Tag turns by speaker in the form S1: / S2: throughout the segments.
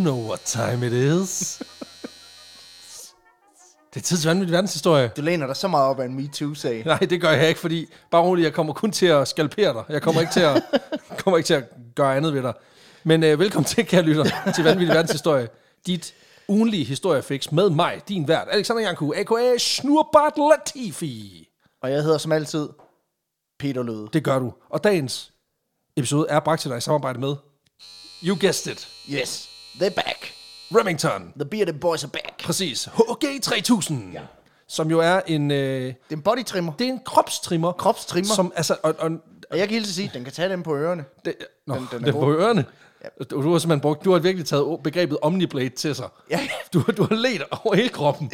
S1: know what time it is? det er tid til vanvittig verdenshistorie.
S2: Du læner dig så meget op af en MeToo-sag.
S1: Nej, det gør jeg ikke, fordi bare roligt, jeg kommer kun til at skalpere dig. Jeg kommer ikke til at, kommer ikke til at gøre andet ved dig. Men øh, velkommen til, kære lytter, til Vanvittig Verdenshistorie. Dit ugenlige historiefix med mig, din vært, Alexander Janku, a.k.a. Snurbart Latifi.
S2: Og jeg hedder som altid Peter Løde.
S1: Det gør du. Og dagens episode er bragt til dig i samarbejde med You guessed it.
S2: Yes, they're back.
S1: Remington.
S2: The Bearded Boys are back.
S1: Præcis. HG 3000. Ja. Som jo er en... Øh,
S2: Det er en body trimmer.
S1: det er en kropstrimmer.
S2: Kropstrimmer.
S1: Som, altså, og, og,
S2: Og jeg kan helt sige, at den kan tage dem på ørerne.
S1: det, nå, den,
S2: Den- den
S1: på ørerne. Ja. Du, du har simpelthen brugt, du har virkelig taget begrebet Omniblade til sig.
S2: Ja.
S1: Du, du har let over hele kroppen.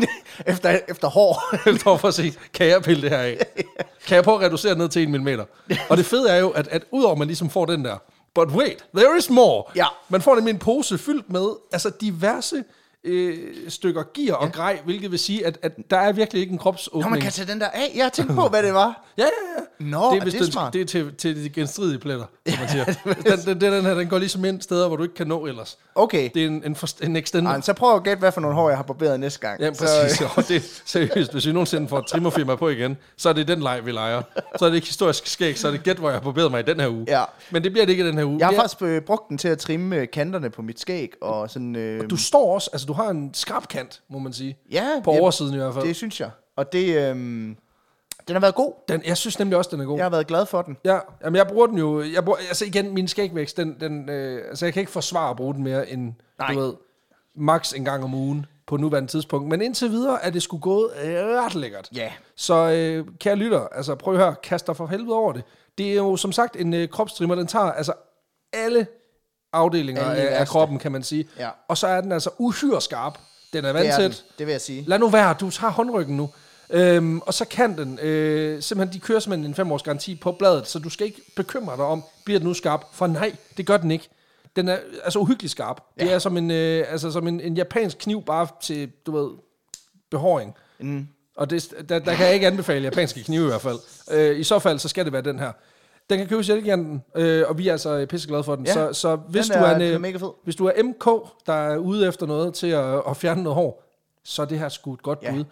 S2: efter, efter hår.
S1: for, for at se, kan jeg pille det her af? Kan jeg prøve at reducere ned til en millimeter? Og det fede er jo, at, at udover at man ligesom får den der, but wait, there is more.
S2: Ja.
S1: Man får nemlig en pose fyldt med altså diverse øh, stykker gear og grej, hvilket vil sige, at, at der er virkelig ikke en kropsåbning.
S2: Nå, man kan tage den der af. Jeg har tænkt på, hvad det var.
S1: Ja, ja, ja.
S2: Nå,
S1: det
S2: er
S1: hvis
S2: det
S1: den-
S2: smart?
S1: Det er til, til de genstridige pletter, som man siger. den, den, den, her, den går ligesom ind steder, hvor du ikke kan nå ellers.
S2: Okay.
S1: Det er en, en, forst- en extender.
S2: Ej, så prøv at gætte, hvad for nogle hår, jeg har barberet næste gang.
S1: Ja, præcis. Så, og det, seriøst, hvis vi nogensinde får et trimmerfirma på igen, så er det den leg, vi leger. Så er det ikke historisk skæg, så er det gæt, hvor jeg har barberet mig i den her uge.
S2: Ja.
S1: Men det bliver det ikke i den her uge.
S2: jeg har
S1: er-
S2: faktisk øh, brugt den til at trimme øh, kanterne på mit skæg. Og sådan, øh,
S1: Du står også, altså du har en skarp kant, må man sige.
S2: ja,
S1: På
S2: ja,
S1: oversiden i hvert fald.
S2: Det synes jeg. Og det, øh, den har været god.
S1: Den, jeg synes nemlig også, den er god.
S2: Jeg har været glad for den.
S1: Ja, jamen jeg bruger den jo, jeg bruger, altså igen, min skægvækst, den, den, øh, altså jeg kan ikke forsvare at bruge den mere end,
S2: Nej.
S1: du ved, max en gang om ugen på nuværende tidspunkt. Men indtil videre er det sgu gået ret lækkert.
S2: Ja.
S1: Så øh, kære lytter, altså prøv at høre, kast dig for helvede over det. Det er jo som sagt en øh, kropstrimmer, den tager altså alle afdelinger af, af kroppen, kan man sige.
S2: Ja.
S1: Og så er den altså uhyre skarp. Den er
S2: Det den,
S1: vandsæt.
S2: det vil jeg sige.
S1: Lad nu være, du tager håndryggen nu. Øhm, og så kan den, øh, simpelthen, de kører simpelthen en fem års garanti på bladet, så du skal ikke bekymre dig om, bliver den nu skarp? For nej, det gør den ikke. Den er altså uhyggeligt skarp. Ja. Det er som en, øh, altså som en, en japansk kniv, bare til, du ved, behåring.
S2: Mm.
S1: Og det, der, der kan jeg ikke anbefale japanske knive i hvert fald. Øh, I så fald, så skal det være den her. Den kan købes i Elgiganten, øh, og vi er altså pisseglade for den.
S2: Ja,
S1: så, så hvis,
S2: den
S1: du
S2: er-
S1: er en, øh,
S2: mega fed.
S1: hvis du er MK, der er ude efter noget til at, at fjerne noget hår, så er det her sgu et godt
S2: Ja.
S1: bud.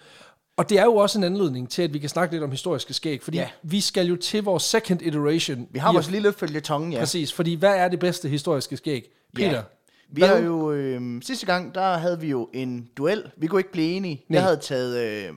S1: Og det er jo også en anledning til, at vi kan snakke lidt om historiske skæg, fordi
S2: Ja.
S1: vi skal jo til vores second iteration.
S2: Vi har vores lille følgetong, ja.
S1: Præcis, fordi hvad er det bedste historiske skæg? Peter,
S2: Ja. Vi
S1: hvad-
S2: har jo, øh, sidste gang, der havde vi jo en duel. Vi kunne ikke blive enige.
S1: Nej.
S2: Jeg havde taget øh,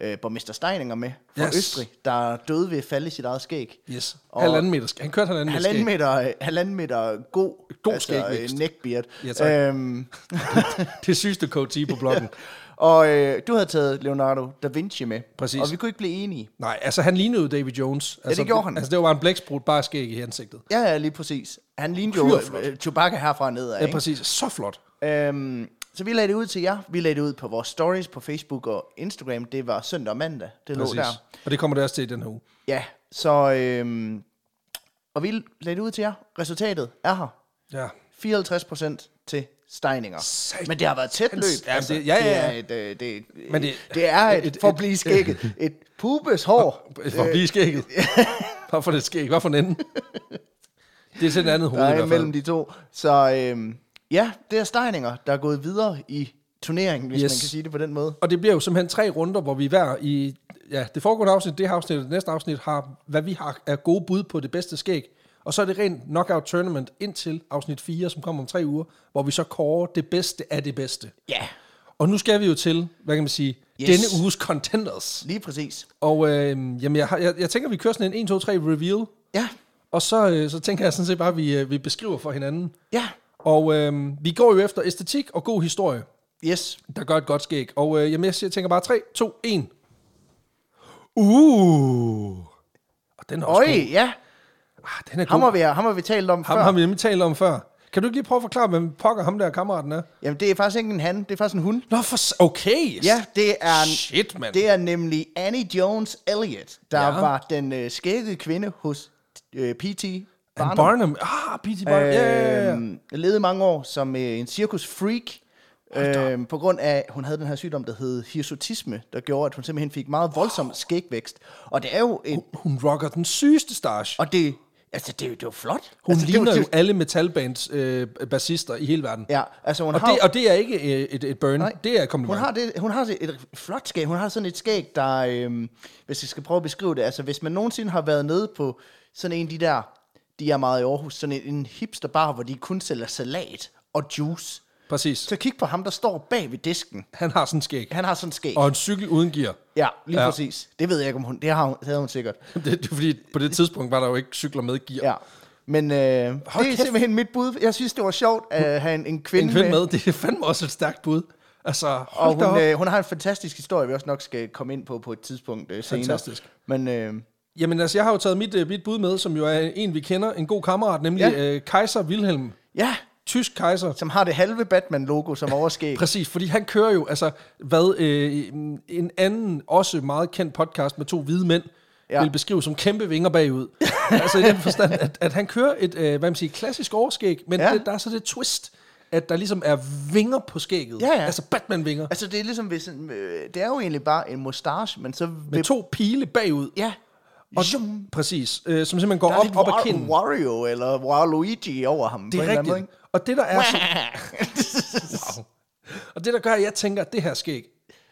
S2: øh, borgmester Steininger med fra
S1: Yes.
S2: Østrig, der døde ved at falde i sit eget skæg.
S1: Yes.
S2: Og-
S1: halvanden meter. skæg. Han kørte halvanden,
S2: Halvanden
S1: meter.
S2: meter, halvanden meter god,
S1: God
S2: altså,
S1: skægvækst.
S2: øh, neckbeard.
S1: Ja, tak.
S2: øhm.
S1: Det sygeste KT på bloggen.
S2: og øh, du havde taget Leonardo da Vinci med.
S1: Præcis.
S2: Og vi kunne ikke blive enige.
S1: Nej, altså han lignede David Jones. Altså,
S2: gjorde han.
S1: Altså det var bare en blæksprut, bare skæg i ansigtet.
S2: Ja, ja, lige præcis. Han lignede jo øh, Chewbacca herfra nedad.
S1: Ja, præcis. Så flot.
S2: Øhm, så vi lagde det ud til jer. Vi lagde det ud på vores stories på Facebook og Instagram. Det var søndag og mandag. Det lå
S1: Præcis.
S2: der.
S1: Og det kommer det også til i den her uge.
S2: Ja, så... Øhm, og vi lagde det ud til jer. Resultatet er her.
S1: Ja.
S2: 54 procent til Steininger.
S1: Sat-
S2: Men det har været tæt løb. Altså,
S1: Ja, det- ja, ja, ja.
S2: Det er et, øh, det,
S1: Men
S2: Men
S1: det-
S2: det, det er et,
S1: et-
S2: et, for at
S1: et-
S2: blive skægget, et pubes hår.
S1: For at blive skægget. Bare for det skæg. Hvad for en ende? Det er til den anden hoved i
S2: Der er
S1: hvert
S2: mellem
S1: fald.
S2: de to. Så øhm, ja, det er Steininger, der er gået videre i turneringen, hvis
S1: Yes.
S2: man kan sige det på den måde.
S1: Og det bliver jo simpelthen tre runder, hvor vi hver i ja, det foregående afsnit, det her afsnit og det næste afsnit, har, hvad vi har af gode bud på det bedste skæg. Og så er det rent knockout tournament indtil afsnit 4, som kommer om tre uger, hvor vi så kårer det bedste af det bedste.
S2: Ja,
S1: Og nu skal vi jo til, hvad kan man sige,
S2: Yes.
S1: denne uges contenders.
S2: lige præcis.
S1: Og øh, jamen, jeg, jeg, jeg tænker, vi kører sådan en 1, 2, 3 reveal.
S2: Ja,
S1: Og så, øh, så tænker jeg sådan set bare, at vi, øh, vi beskriver for hinanden.
S2: ja,
S1: Og øh, vi går jo efter æstetik og god historie,
S2: yes.
S1: der gør et godt skæg. Og øh, jamen, jeg siger- tænker bare 3, 2, 1. Uh! Og den er også
S2: Øj,
S1: god.
S2: ja.
S1: Ah, den er
S2: Ham
S1: god.
S2: har vi, ham har vi talt om
S1: Ham
S2: før.
S1: har vi nemlig talt om før. Kan du ikke lige prøve at forklare, hvem pokker ham der kammeraten er?
S2: Jamen, det er faktisk ikke en han, det er faktisk en hun.
S1: Nå, for... s- Okay.
S2: Ja, det er, en,
S1: Shit, mand.
S2: det er nemlig Annie Jones Elliot, der
S1: Ja.
S2: ja. var den øh, skæggede kvinde hos øh, P.T.
S1: Barnum.
S2: Barnum.
S1: Ah, P.T. Barnum. Ja.
S2: Øhm, levede mange år som øh, en cirkusfreak, øhm, på grund af, at hun havde den her sygdom, der hed hirsutisme, der gjorde, at hun simpelthen fik meget voldsom skægvækst. Og det er jo et,
S1: Hun rocker den sygeste stash.
S2: og det Altså, det, er jo- det var flot.
S1: Hun
S2: altså,
S1: ligner
S2: det, var-
S1: jo alle metalbands øh, bassister i hele verden.
S2: Ja, altså hun
S1: Og
S2: har...
S1: det, og det er ikke øh, et, et burn,
S2: Nej.
S1: det er et
S2: Hun
S1: kompliment.
S2: har, det, hun har det- et flot skæg. Hun har sådan et skæg, der, øhm, hvis jeg skal prøve at beskrive det, altså hvis man nogensinde har været nede på sådan en af de der, de er meget i Aarhus, sådan en, en hipster bar, hvor de kun sælger salat og juice.
S1: Præcis.
S2: Så kig på ham, der står bag ved disken.
S1: Han har sådan en skæg.
S2: Han har sådan en skæg.
S1: Og en cykel uden gear.
S2: Ja, lige
S1: Ja.
S2: præcis. Det ved jeg ikke, om hun... Det, har hun, det havde hun sikkert.
S1: Det, det er fordi, på det tidspunkt var der jo ikke cykler med gear.
S2: Ja. Men øh, det er
S1: kæft.
S2: simpelthen mit bud. Jeg synes, det var sjovt at have en, en kvinde,
S1: En kvinde med, det er fandme også et stærkt bud. Altså,
S2: Og hun, øh, hun har en fantastisk historie, vi også nok skal komme ind på på et tidspunkt øh, senere.
S1: Fantastisk.
S2: Men øh,
S1: Jamen altså, jeg har jo taget mit, øh, mit bud med, som jo er en, vi kender, en god kammerat, nemlig
S2: Ja.
S1: øh, Kaiser Wilhelm.
S2: ja,
S1: Tysk kejser.
S2: som har det halve Batman-logo som overskæg.
S1: Præcis, fordi han kører jo, altså, hvad øh, en anden, også meget kendt podcast med to hvide mænd,
S2: Ja.
S1: vil beskrive som kæmpe vinger bagud. altså i den forstand, at, at han kører et, øh, hvad man siger, klassisk overskæg, men
S2: ja.
S1: det, der er så det twist, at der ligesom er vinger på skægget.
S2: Ja, ja.
S1: Altså Batman-vinger.
S2: Altså, det er ligesom, hvis en, øh, det er jo egentlig bare en mustache, men så...
S1: Med to pile bagud.
S2: Ja.
S1: Og,
S2: Zoom.
S1: præcis, øh, som simpelthen går op, op ad
S2: War-
S1: kinden.
S2: Wario eller Waluigi over ham.
S1: Det er rigtigt. Og det der er så, wow. Og det der gør, at jeg tænker, at det her skæg,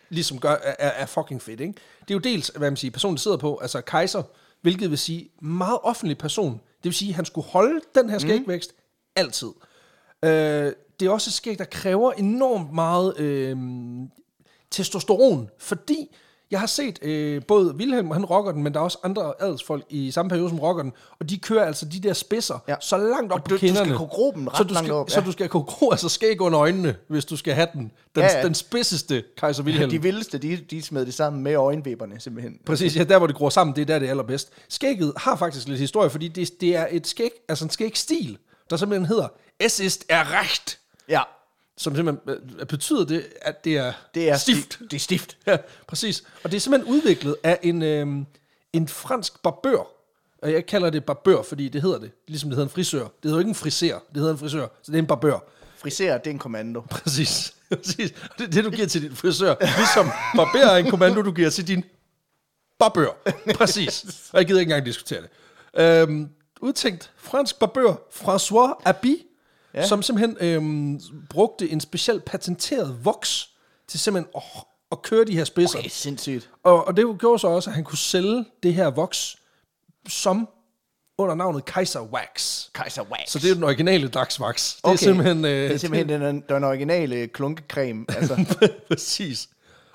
S1: ligesom gør, er, er fucking fedt, ikke? Det er jo dels, hvad man siger, personen, der sidder på, altså kejser, hvilket vil sige meget offentlig person. Det vil sige, at han skulle holde den her skægvækst mm. altid. Øh, det er også et skæg, der kræver enormt meget øh, testosteron, fordi jeg har set øh, både Wilhelm, han rocker den, men der er også andre adelsfolk i samme periode, som rocker den, og de kører altså de der spidser
S2: Ja.
S1: ja. så langt op
S2: Og
S1: på
S2: du- du skal
S1: kinderne.
S2: kunne gro dem ret
S1: så du
S2: langt
S1: skal,
S2: op,
S1: Så
S2: ja.
S1: du skal kunne gro altså skæg under øjnene, hvis du skal have den. Den,
S2: Ja,
S1: ja,
S2: ja.
S1: ja. den spidseste kejser Wilhelm.
S2: De vildeste, de, de smed det sammen med øjenvipperne, simpelthen.
S1: Præcis, ja, der hvor det gror sammen, det er der, det er allerbedst. Skægget har faktisk lidt historie, fordi det, det er et skæg, altså en skægstil, der simpelthen hedder Es ist errecht,
S2: Ja,
S1: som simpelthen øh, betyder det, at det er,
S2: det er
S1: stift.
S2: sti- Det er stift.
S1: Ja, præcis. Og det er simpelthen udviklet af en, øhm, en fransk barbør. Og jeg kalder det barbør, fordi det hedder det. Ligesom det hedder en frisør. Det hedder jo ikke en friser, det hedder en frisør. Så det er en barbør.
S2: Friser, det er en kommando.
S1: Præcis. præcis. Og det er det, du giver til din frisør. Ligesom barber er en kommando, du giver til din barbør. Præcis. Og jeg gider ikke engang diskutere det. Øhm, udtænkt fransk barbør François Abi,
S2: Ja.
S1: som simpelthen øhm, brugte en speciel patenteret voks til simpelthen at, at køre de her spidser.
S2: Er sindssygt.
S1: Og, og det gjorde så også, at han kunne sælge det her voks som under navnet Kaiser Wax.
S2: Kaiser Wax.
S1: Så det er den originale dagsvaks. Det
S2: okay.
S1: er simpelthen... Øh,
S2: det er simpelthen den, den originale klunkecreme. Altså,
S1: Præcis.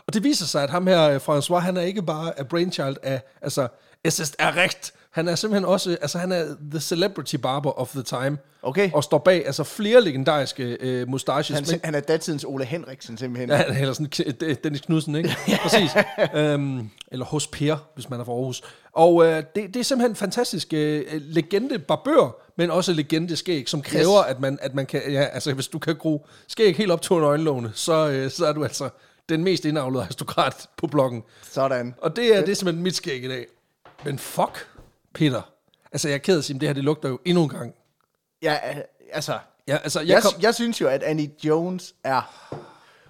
S1: Og det viser sig, at ham her, øh, François, han er ikke bare a brainchild af, altså, es ist errecht. Han er simpelthen også, altså han er the celebrity barber of the time.
S2: Okay.
S1: Og står bag, altså flere legendariske øh, mustaches.
S2: han, han er datidens Ole Henriksen, simpelthen.
S1: Ja, eller sådan Dennis Knudsen, ikke? Præcis. øhm, eller hos Per, hvis man er fra Aarhus. Og øh, det, det er simpelthen en fantastisk øh, legende barbør, men også legende skæg, som kræver,
S2: Yes.
S1: at, man, at man kan, ja, altså hvis du kan gro skæg helt op til øjenlågene, så, øh, så er du altså den mest indavlede aristokrat på bloggen.
S2: Sådan.
S1: Og det er, det er simpelthen mit skæg i dag. Men fuck, Peter. Altså, jeg er ked af at sige, men det her, det lugter jo endnu en gang.
S2: Ja, altså...
S1: Ja, altså, jeg,
S2: Jeg,
S1: kom,
S2: jeg synes jo, at Annie Jones er...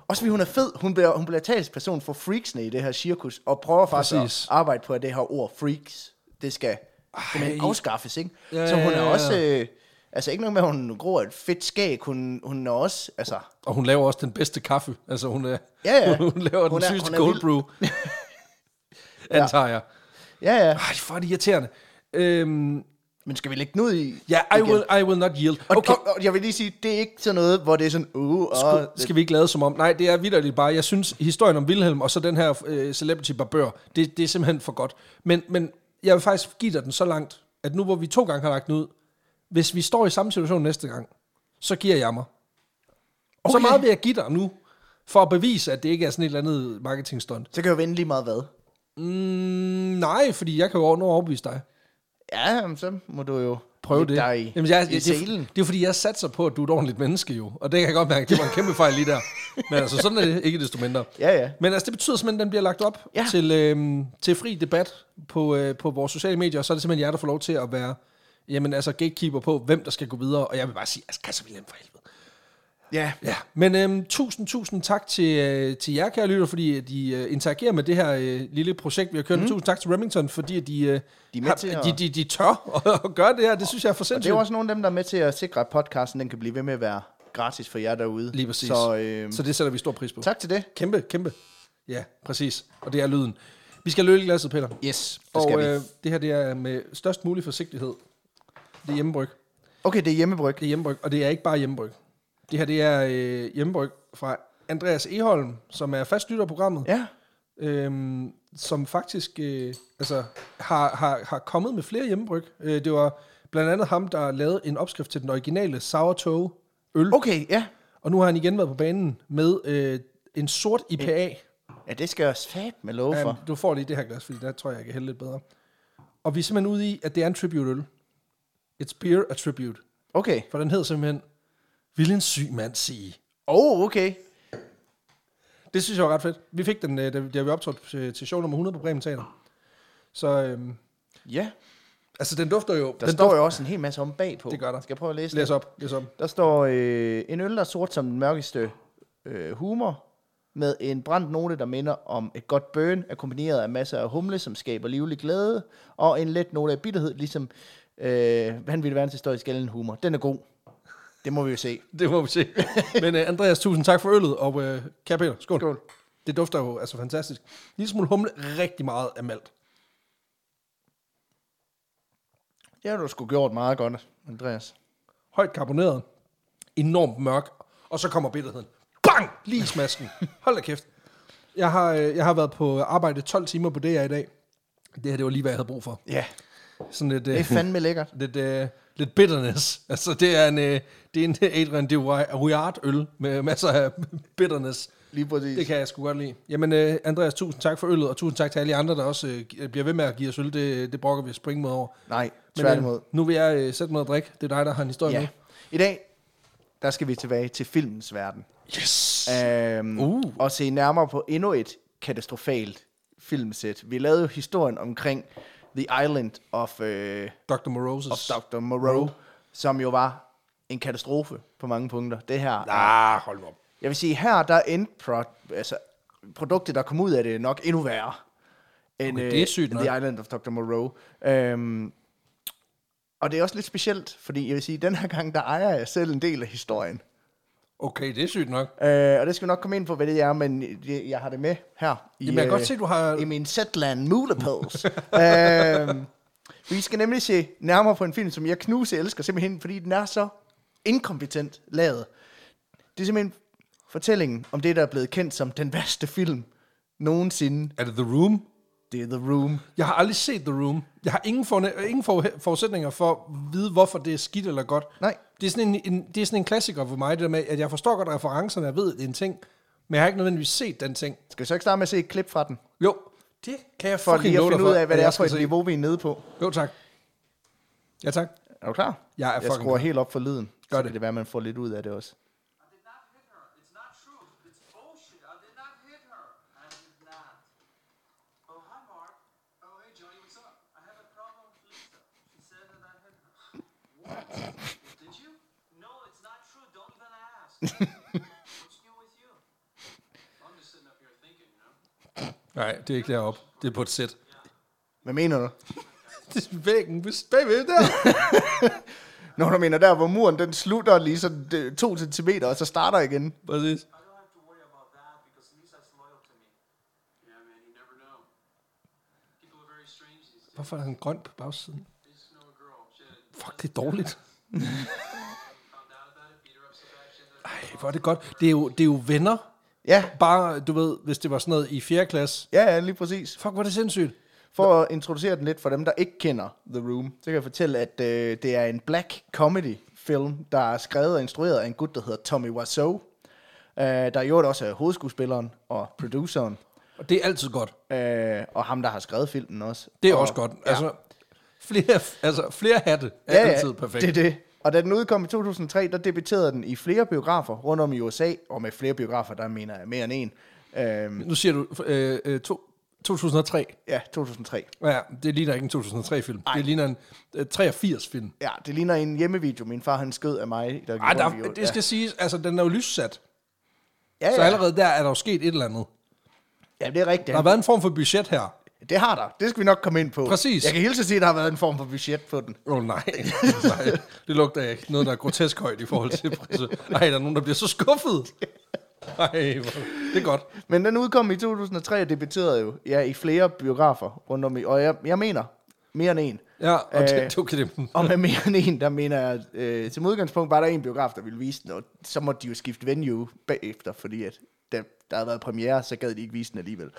S2: Også fordi hun er fed. Hun bliver, hun bliver talsperson for freaksene i det her cirkus, og prøver faktisk
S1: Præcis.
S2: at arbejde på, at det her ord freaks, det skal
S1: Ej.
S2: afskaffes, ikke?
S1: Ja,
S2: Så hun er også... Øh, altså ikke nok med, at hun gror et fedt skæg, hun, hun er også... Altså,
S1: og hun laver også den bedste kaffe. Altså, hun, er,
S2: Ja, ja.
S1: hun laver
S2: Hun
S1: den
S2: er-
S1: sygeste
S2: hun er
S1: cold brew. Antager jeg.
S2: ja, ja.
S1: Ej, for det irriterende. Øhm,
S2: Men skal vi lægge den ud i?
S1: ja, I
S2: igen?
S1: will, I will not yield.
S2: Og,
S1: Okay,
S2: og, og, jeg vil lige sige, det er ikke sådan noget, hvor det er sådan, uh, og,
S1: skal, skal vi ikke lade som om? Nej, det er vidderligt bare. Jeg synes, historien om Wilhelm og så den her øh, celebrity barbør, det, det er simpelthen for godt. Men, men jeg vil faktisk give dig den så langt, at nu hvor vi to gange har lagt den ud, hvis vi står i samme situation næste gang, så giver jeg mig. Okay. Så meget vil jeg give dig nu, for at bevise, at det ikke er sådan et eller andet marketingstunt.
S2: så kan jeg jo vende lige meget hvad.
S1: Mm, nej, fordi jeg kan jo nå overbevise dig.
S2: Ja, jamen, så må du jo
S1: Prøv
S2: lægge
S1: det.
S2: dig
S1: Jamen, jeg,
S2: i
S1: det, det,
S2: selen.
S1: det er fordi, jeg satser på, at du er et ordentligt menneske jo. Og det kan jeg godt mærke, det var en kæmpe fejl lige der. Men altså, sådan er det ikke desto mindre.
S2: Ja, ja.
S1: Men altså, det betyder simpelthen, at den bliver lagt op
S2: Ja.
S1: til, øhm, til fri debat på, øh, på vores sociale medier. Og så er det simpelthen jer, der får lov til at være jamen, altså, gatekeeper på, hvem der skal gå videre. Og jeg vil bare sige, altså, Kasser Wilhelm for helvede.
S2: Ja,
S1: Ja, men øhm, tusind, tusind tak til, øh, til jer, kære lytter, fordi de øh, interagerer med det her øh, lille projekt, vi har kørt. Mm. Tusind tak til Remington, fordi de, øh,
S2: De er med
S1: har,
S2: til at-
S1: de, de, de tør at, at gøre det her. Det synes jeg er for
S2: og det er
S1: sindssygt.
S2: jo også nogle af dem, der er med til at sikre, at podcasten den kan blive ved med at være gratis for jer derude.
S1: Lige præcis.
S2: Så, øh,
S1: Så det sætter vi stor pris på.
S2: tak til det.
S1: Kæmpe, kæmpe. Ja, præcis. Og det er lyden. Vi skal løle glasset, Peter.
S2: Yes, det
S1: Og
S2: skal vi.
S1: øh, det her det er med størst mulig forsigtighed. Det er hjemmebryg.
S2: Okay, det er hjemmebryg.
S1: Det er hjemmebryg, og det er ikke bare hjemmebryg. Det her det er øh, hjemmebryg fra Andreas Eholm, som er fast lytter af programmet.
S2: Ja,
S1: øhm, som faktisk øh, altså, har, har, har kommet med flere hjemmebryg. Øh, det var blandt andet ham, der lavede en opskrift til den originale sourdough øl.
S2: okay, ja.
S1: Og nu har han igen været på banen med øh, en sort IPA.
S2: Ja, det skal jeg også med love for.
S1: Um, du får lige det her glas, fordi der tror jeg, jeg kan hælde lidt bedre. Og vi er simpelthen ude i, at det er en tribute-øl. It's beer a tribute.
S2: Okay.
S1: For den hedder simpelthen, vil en syg mand sige.
S2: Oh, okay.
S1: Det synes jeg var ret fedt. Vi fik den, øh, da, da vi optrådte til, til show nummer 100 på Bremen Teater. Så øhm,
S2: Ja,
S1: altså, den dufter jo...
S2: der
S1: den
S2: står jo også en hel masse om bagpå.
S1: Det gør der.
S2: Skal jeg prøve at læse
S1: Læs
S2: det?
S1: op, læs op.
S2: Der står øh, en øl, der er sort som den mørkeste øh, humor, med en brændt note, der minder om et godt burn, akkompagneret af masser af humle, som skaber livlig glæde, og en let note af bitterhed, ligesom øh, vanvittig verdenshistorisk gældende humor. Den er god. Det må vi jo se.
S1: Det må vi se. Men uh, Andreas, tusind tak for øllet, og uh, kære Peter, skål.
S2: Skål.
S1: Det dufter jo altså fantastisk. En lille smule humle, rigtig meget af malt.
S2: Det har du sgu gjort meget godt, Andreas.
S1: Højt karboneret, enormt mørk, og så kommer bitterheden. Bang! Lige i smasken. Hold da kæft. Jeg har, øh, jeg har været på arbejde 12 timer på her i dag. Det her, det var lige, hvad jeg havde brug for.
S2: Ja,
S1: Sådan lidt,
S2: det er
S1: øh,
S2: fandme lækkert.
S1: lidt, øh, lidt bitterness. Altså, det er en, øh, det er en Adrian de Ruard øl med masser af bitterness.
S2: Lige præcis.
S1: Det kan jeg sgu godt lide. Jamen, øh, Andreas, tusind tak for øllet, og tusind tak til alle andre, der også gi- bliver ved med at give os øl. Det, det brokker vi springe mod over.
S2: Nej,
S1: Men,
S2: tværtimod.
S1: øh, nu vil jeg øh, sætte mig og drikke. Det er dig, der har en historie
S2: Ja.
S1: med.
S2: I dag, der skal vi tilbage til filmens verden.
S1: Yes!
S2: Øhm,
S1: Uh.
S2: Og se nærmere på endnu et katastrofalt filmsæt. Vi lavede jo historien omkring The Island of, øh,
S1: Dr. Morosis.
S2: of Dr. Moreau, som jo var en katastrofe på mange punkter. Det her,
S1: Ah, hold nu op.
S2: jeg vil sige, her der endte pro, altså, produktet, der kom ud af det, nok endnu værre. End,
S1: Okay, det er
S2: øh,
S1: sygt nok.
S2: The Island of Dr. Moreau. Øhm, og det er også lidt specielt, fordi jeg vil sige, den her gang, der ejer jeg selv en del af historien.
S1: Okay, det er sygt nok.
S2: Øh, og det skal vi nok komme ind på, hvad det er, men det, jeg har det med her. I,
S1: Jamen, jeg kan godt se, du har-
S2: I min Zetland Mulepose. øh, vi skal nemlig se nærmere på en film, som jeg knuse elsker, simpelthen fordi den er så inkompetent lavet. Det er simpelthen fortællingen om det, der er blevet kendt som den værste film nogensinde.
S1: Er det The Room?
S2: Det er The Room.
S1: Jeg har aldrig set The Room. Jeg har ingen, for, ingen for, forudsætninger for at vide, hvorfor det er skidt eller godt.
S2: Nej.
S1: Det er, sådan en, en, det er sådan en klassiker for mig, det der med, at jeg forstår godt referencerne, jeg ved, det er en ting, men jeg har ikke nødvendigvis set den ting.
S2: Skal vi så ikke starte med at se et klip fra den?
S1: Jo, det kan jeg
S2: For
S1: fucking
S2: lige at
S1: love dig
S2: finde ud af, hvad det er
S1: jeg
S2: for et
S1: se.
S2: niveau, vi er nede på.
S1: Jo, tak. Ja, tak.
S2: Er du klar?
S1: Jeg er
S2: jeg
S1: fucking
S2: skruer helt op for lyden.
S1: Gør
S2: så
S1: det.
S2: kan det være, man får lidt ud af det også.
S3: I did not hit her. It's not true. It's bullshit. I did not hit her. I did not. Oh, hi, Mark. Oh, hey, Johnny, what's up? I have a problem with Lisa. She said that I hit her. What? did you? No, it's not true. Don't even ask. What's new with you? I'm just sitting up here thinking, you know?
S1: Nej, det er ikke deroppe. Det er på et sæt.
S2: Hvad mener du?
S1: Det er væggen bagved der.
S2: Nå, du mener der, hvor muren den slutter lige sådan øh, to centimeter, og så starter igen.
S1: Præcis. Hvorfor er han grøn på bagsiden? Fuck, det er dårligt.
S3: found out about it, beat her up so bad she ended up
S1: Ej, hvor er det godt. Det er jo, det er jo venner.
S2: Ja,
S1: Bare, du ved, hvis det var sådan noget i 4. klasse.
S2: ja, ja, lige præcis.
S1: Fuck, hvor er det sindssygt.
S2: For at introducere den lidt for dem, der ikke kender The Room, så kan jeg fortælle, at øh, det er en black comedy film, der er skrevet og instrueret af en gut, der hedder Tommy Wiseau. Øh, der i øvrigt også er hovedskuespilleren og produceren,
S1: Og det er altid godt.
S2: øh, og ham, der har skrevet filmen også.
S1: Det er
S2: og,
S1: også godt.
S2: Ja.
S1: Altså, flere, altså, flere hatte er
S2: ja, ja,
S1: altid perfekt.
S2: det er det. Og da den udkom i 2003, der debuterede den i flere biografer rundt om i USA, og med flere biografer, der mener jeg mere end en. Øh,
S1: Nu siger du øh, øh, to, 2003.
S2: Ja, 2003.
S1: Ja, det ligner ikke en 2003-film. Det ligner en øh, 83-film.
S2: Ja, det ligner en hjemmevideo. Min far, han skød af mig. Der
S1: Ej, der, det skal siges, altså den er jo lyssat.
S2: ja,
S1: Så
S2: ja.
S1: allerede der er der jo sket et eller andet.
S2: ja, det er rigtigt.
S1: Der har været en form for budget her.
S2: Det har der. Det skal vi nok komme ind på.
S1: Præcis.
S2: Jeg kan hilse at sige, at der har været en form for budget på den.
S1: Åh oh, nej. nej, det lugter ikke. Noget, der er grotesk højt i forhold til priser. Ej, der er nogen, der bliver så skuffet. Ej, hvor- det er godt.
S2: Men den udkom i 2003 og debuterede jo ja, i flere biografer rundt om i. Og jeg, jeg mener mere end en.
S1: Ja, og
S2: Øh,
S1: det, det, det,
S2: Og med mere end en, der mener jeg, øh, som udgangspunkt var der en biograf, der ville vise den, og så måtte de jo skifte venue bagefter, fordi at der, der havde været premiere, så gad de ikke vise den alligevel.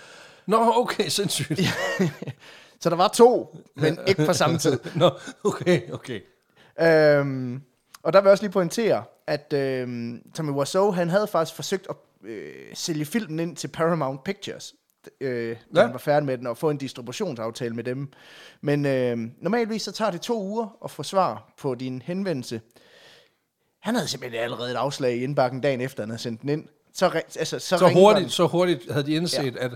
S1: Nå, okay, sindssygt.
S2: Så der var to, men ikke på samme tid.
S1: Nå, okay, okay.
S2: Øhm, og der vil jeg også lige pointere, at øhm, Tommy Wiseau, han havde faktisk forsøgt at øh, sælge filmen ind til Paramount Pictures, øh, da
S1: Ja.
S2: han var færdig med den, og få en distributionsaftale med dem. Men øh, normalvis så tager det to uger at få svar på din henvendelse. Han havde simpelthen allerede et afslag i indbakken dagen efter, han havde sendt den ind. Så, altså, så,
S1: Så hurtigt, så hurtigt havde de indset, ja. at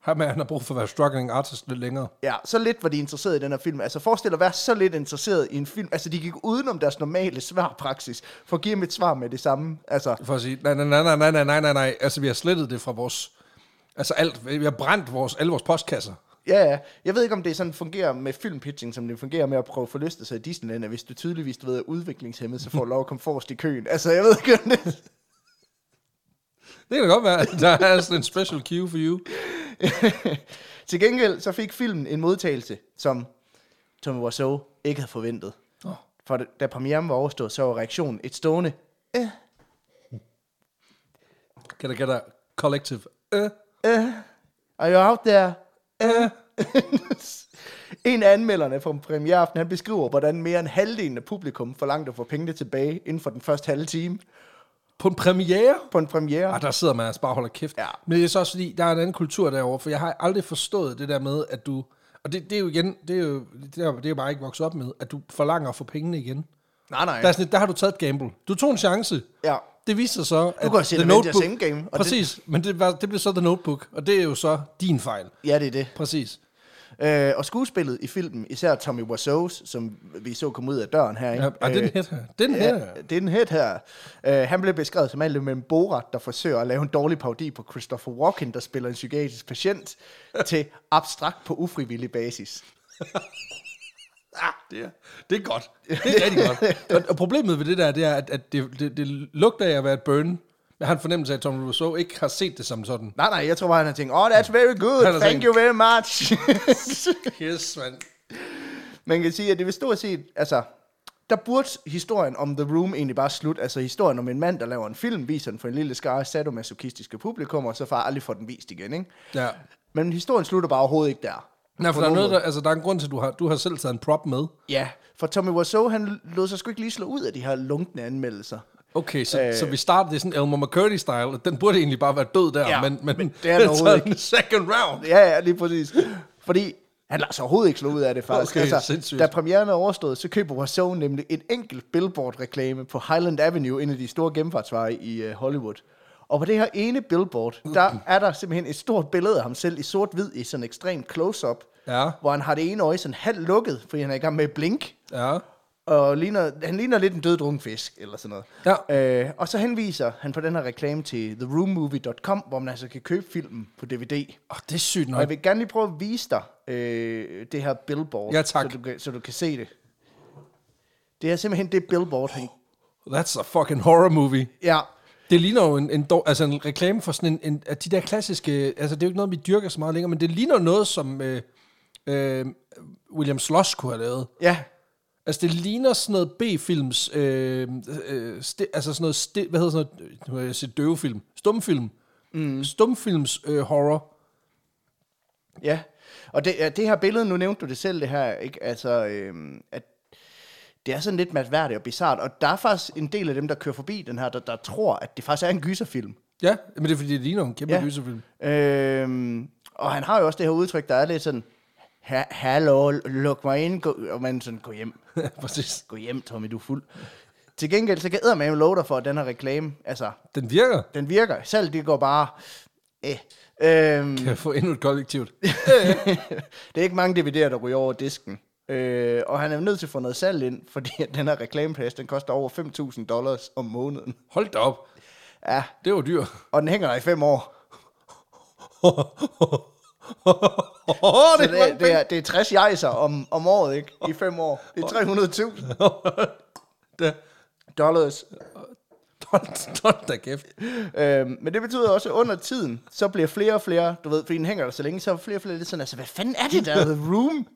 S1: ham, han har brug for at være struggling artist lidt længere.
S2: Ja, så lidt var de interesseret i den her film. Altså forestil dig at være så lidt interesseret i en film. Altså de gik udenom deres normale svarpraksis for at give dem et svar med det samme. Altså,
S1: For at sige, nej, nej, nej, nej, nej, nej, nej, nej, nej. Altså, vi har slettet det fra vores... Altså alt, vi har brændt vores, alle vores postkasser.
S2: ja, ja. Jeg ved ikke, om det sådan fungerer med filmpitching, som det fungerer med at prøve at forlyste sig i Disneyland, at hvis du tydeligvis du ved, er udviklingshemmet, så får du lov at komme forrest i køen. Altså, jeg ved ikke, om det...
S1: Det kan da godt være, der er sådan en special queue for you.
S2: Til gengæld, så fik filmen en modtagelse, som Tommy Wiseau ikke havde forventet.
S1: Åh.
S2: For da premieren var overstået, så var reaktionen et stående,
S1: Kan der, kan der collective... Øh,
S2: Are you out there? Uh. en af anmelderne på premiereaften, han beskriver, hvordan mere end halvdelen af publikum forlangte at få pengene tilbage inden for den første halve time
S1: på en premiere?
S2: på en premiere.
S1: Ah, der sidder man altså bare og holder kæft.
S2: Ja.
S1: Men det er så også fordi, der er en anden kultur derovre, for jeg har aldrig forstået det der med, at du... Og det, det er jo igen, det er jo, det er, det er bare ikke vokset op med, at du forlanger at få pengene igen.
S2: Nej, nej.
S1: Der, er sådan, et- der har du taget et gamble. Du tog en chance.
S2: Ja.
S1: Det viste sig så, at
S2: kan se
S1: The Notebook-
S2: Endgame, og
S1: Præcis, det... men det, var, det blev så The Notebook, og det er jo så din fejl.
S2: Ja, det er det.
S1: Præcis.
S2: Øh, og skuespillet i filmen, især Tommy Wiseau's, som vi så komme ud af døren her, ikke?
S1: Ja, og den her, den her.
S2: Ja, det er den her her. Øh, han blev beskrevet som alt med en borat, der forsøger at lave en dårlig parodi på Christopher Walken, der spiller en psykiatrisk patient, til abstrakt på ufrivillig basis.
S1: Ah, det er, det er godt. Det er rigtig godt. Og, og problemet ved det der, det er, at, at det, det, det lugter af at være et burn. Jeg har en fornemmelse af, at Tom Rousseau ikke har set det som sådan.
S2: Nej, nej, jeg tror bare, han har tænkt, oh, that's very good, thank
S1: tænkt-
S2: you very much.
S1: Yes, man.
S2: Man kan sige, at det vil stort set, altså, der burde historien om The Room egentlig bare slutte. Altså historien om en mand, der laver en film, viser den for en lille skare sadomasochistiske publikum, og så får aldrig får den vist igen, ikke?
S1: Ja.
S2: Men historien slutter bare overhovedet ikke der.
S1: Nej, for der er, noget, der, altså, der er en grund til, at du har, du har selv taget en prop med.
S2: Ja, for Tommy Wiseau, han lod sig sgu ikke lige slå ud af de her lunkne anmeldelser.
S1: Okay, så,
S2: Øh.
S1: så vi er sådan Elmer McCurdy-style. Den burde egentlig bare være død der,
S2: Ja,
S1: men, men,
S2: men det er den overhovedet
S1: second round.
S2: Ja, ja, lige præcis. Fordi han lader sig overhovedet ikke slå ud af det, faktisk. Altså,
S1: Okay, sindssygt.
S2: da premieren er overstået, så køber Wiseau nemlig en enkelt billboard-reklame på Highland Avenue, en af de store gennemfartsveje i uh, Hollywood. Og på det her ene billboard, der er der simpelthen et stort billede af ham selv i sort-hvid i sådan en ekstrem close-up,
S1: Ja.
S2: hvor han har det ene øje sådan halvt lukket, fordi han er i gang med at blink.
S1: Ja.
S2: Og ligner, han ligner lidt en død fisk, eller sådan noget.
S1: Ja.
S2: Øh, og så henviser han på den her reklame til theroomovie.com, hvor man altså kan købe filmen på DVD.
S1: Oh, det er sygt
S2: Og
S1: nok.
S2: jeg vil gerne lige prøve at vise dig øh, det her billboard,
S1: Ja, tak.
S2: Så, du kan, så du kan se det. Det er simpelthen det billboard, han...
S1: That's a fucking horror movie.
S2: Ja,
S1: Det ligner jo en, en, altså en reklame for sådan en, en, af de der klassiske, altså det er jo ikke noget, vi dyrker så meget længere, men det ligner noget, som øh, øh, William Sloss kunne have lavet.
S2: ja,
S1: Altså det ligner sådan noget B-films, øh, øh, sti, altså sådan noget, sti, hvad hedder sådan noget, nu har jeg set døvefilm, stumfilm, mm. stumfilms øh, horror.
S2: ja. Og det, det her billede, nu nævnte du det selv, det her, ikke? Altså, øh, at det er sådan lidt mærkværdigt og bizart, og der er faktisk en del af dem, der kører forbi den her, der, der tror, at det faktisk er en gyserfilm.
S1: Ja, men det er fordi, det ligner en kæmpe
S2: Ja.
S1: gyserfilm.
S2: Øhm, og han har jo også det her udtryk, der er lidt sådan, "Ha- hallo, luk mig ind, gå, og man sådan, gå hjem,
S1: Præcis.
S2: gå hjem, Tommy, du er fuld. Til gengæld, så kan med love dig for, at den her reklame, altså,
S1: Den virker.
S2: den virker. Selv det går bare Eh. Øhm,
S1: Kan jeg få endnu et kollektivt?
S2: det er ikke mange DVD'er, der ryger over disken. Øh, og han er nødt til at få noget salg ind, fordi den her reklameplads, den koster over 5.000 dollars om måneden.
S1: Hold da op.
S2: Ja,
S1: Det var dyrt.
S2: og den hænger der i fem år. Så det, er, det, er, det er 60 jejser om, om året, ikke? I fem år. Det er 300.000 dollars.
S1: Hold da kæft.
S2: Øhm, men det betyder også, at under tiden, så bliver flere og flere, du ved, fordi den hænger der så længe, så er flere og flere lidt sådan, altså, hvad fanden er det der, The Room?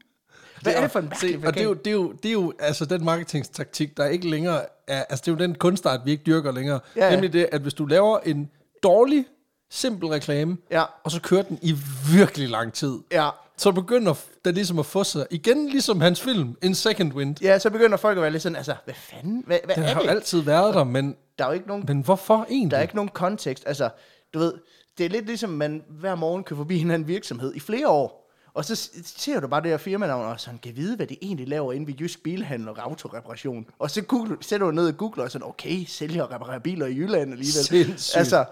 S2: Hvad er det for en
S1: Se,
S2: mærkelig
S1: og det er, jo, det, er jo, det er jo altså den marketingstaktik, der ikke længere er, altså det er jo den kunstart, vi ikke dyrker længere.
S2: Ja, ja.
S1: Nemlig det, at hvis du laver en dårlig, simpel reklame,
S2: Ja.
S1: og så kører den i virkelig lang tid,
S2: Ja.
S1: så begynder den ligesom at få sig, igen ligesom hans film, In Second Wind.
S2: Ja, så begynder folk at være lidt sådan, altså, hvad fanden, hvad, hvad
S1: Den
S2: er
S1: har
S2: det?
S1: altid været der, men,
S2: Der er jo ikke nogen
S1: men hvorfor egentlig?
S2: Der er ikke nogen kontekst. Altså, du ved, det er lidt ligesom, man hver morgen kører forbi en anden virksomhed i flere år. Og så ser du bare det her firmanavn, og sådan, kan vide, hvad det egentlig laver inde ved Jysk Bilhandel og autoreparation. Og så google, sætter du ned og googler, og sådan, okay, sælger og reparerer biler i Jylland alligevel.
S1: Sindssygt.
S2: Altså,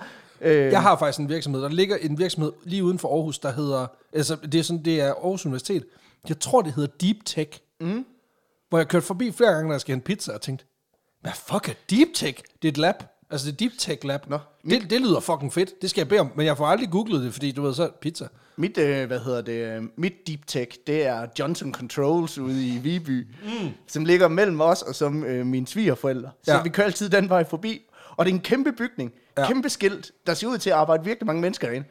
S2: øh,
S1: Jeg har faktisk en virksomhed. Der ligger en virksomhed lige uden for Aarhus, der hedder... Altså, det er, sådan, det er Aarhus Universitet. Jeg tror, det hedder Deep Tech. Mm. Hvor jeg kørte forbi flere gange, når jeg skal hente pizza, og tænkte, hvad fuck er Deep Tech? Det er et lab. Altså, det er Deep Tech Lab.
S2: Nå.
S1: Det, det lyder fucking fedt. Det skal jeg bede om. Men jeg får aldrig googlet det, fordi du ved, så pizza.
S2: Mit, øh, hvad hedder det, øh, mit deep tech, det er Johnson Controls ude i Viby, mm. som ligger mellem os og som øh, mine svigerforældre. Så
S1: Ja.
S2: vi kører altid den vej forbi. Og det er en kæmpe bygning,
S1: Ja.
S2: kæmpe skilt, der ser ud til at arbejde virkelig mange mennesker derinde.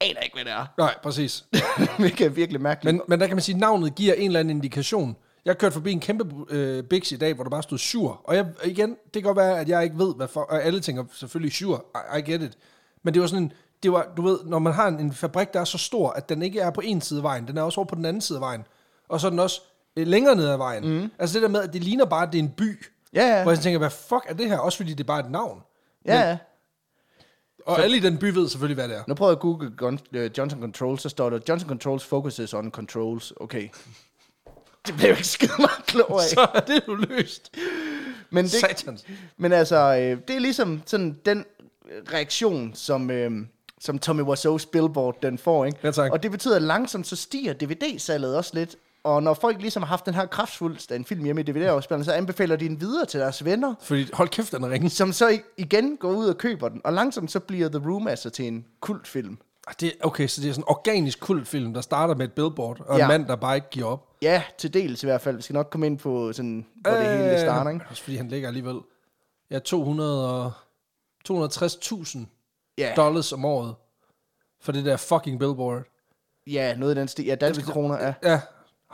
S2: Aner ikke, hvad det er.
S1: Nej, præcis.
S2: Hvilket er virkelig mærkeligt.
S1: Men, men der kan man sige, at navnet giver en eller anden indikation. Jeg kørte forbi en kæmpe øh, Bix i dag, hvor der bare stod sur. Og jeg, igen, det kan godt være, at jeg ikke ved, hvad for... Og alle tænker selvfølgelig sur, I, I get it. Men det var sådan en... Det var, du ved, når man har en, en fabrik, der er så stor, at den ikke er på en side af vejen, den er også over på den anden side af vejen. Og så er den også øh, længere ned ad vejen. Mm. Altså det der med, at det ligner bare, at det er en by.
S2: Ja, ja.
S1: Hvor jeg tænker, hvad fuck er det her? Også fordi det er bare et navn.
S2: ja, ja.
S1: Og alle i den by ved selvfølgelig, hvad det er.
S2: Nu prøver jeg at google Gun, uh, Johnson Controls, så står der, Johnson Controls focuses on controls. Okay. Det blev ikke skide meget klog af.
S1: Så er det jo løst.
S2: Men, det,
S1: Satans.
S2: men altså, øh, det er ligesom sådan den reaktion, som, øh, som Tommy Wiseau's Billboard den får. Ikke?
S1: Ja, tak.
S2: Og det betyder, at langsomt så stiger DVD-salget også lidt. Og når folk ligesom har haft den her kraftfuldt af en film hjemme i DVD-afspilleren, så anbefaler de den videre til deres venner,
S1: Fordi, hold kæft, den ringe.
S2: som så igen går ud og køber den. Og langsomt så bliver The Room altså til en kultfilm.
S1: Det, okay, så det er sådan en organisk kultfilm, der starter med et billboard, og
S2: Ja.
S1: en mand, der bare ikke giver op.
S2: Ja, til dels i hvert fald. Vi skal nok komme ind på, sådan, hvor det hele det starter. Ikke?
S1: Øh, Også fordi han ligger alligevel ja, 200 og 260.000
S2: Ja,
S1: dollars om året for det der fucking billboard.
S2: ja, noget i den stil. Ja, danske kroner, ja.
S1: Ja,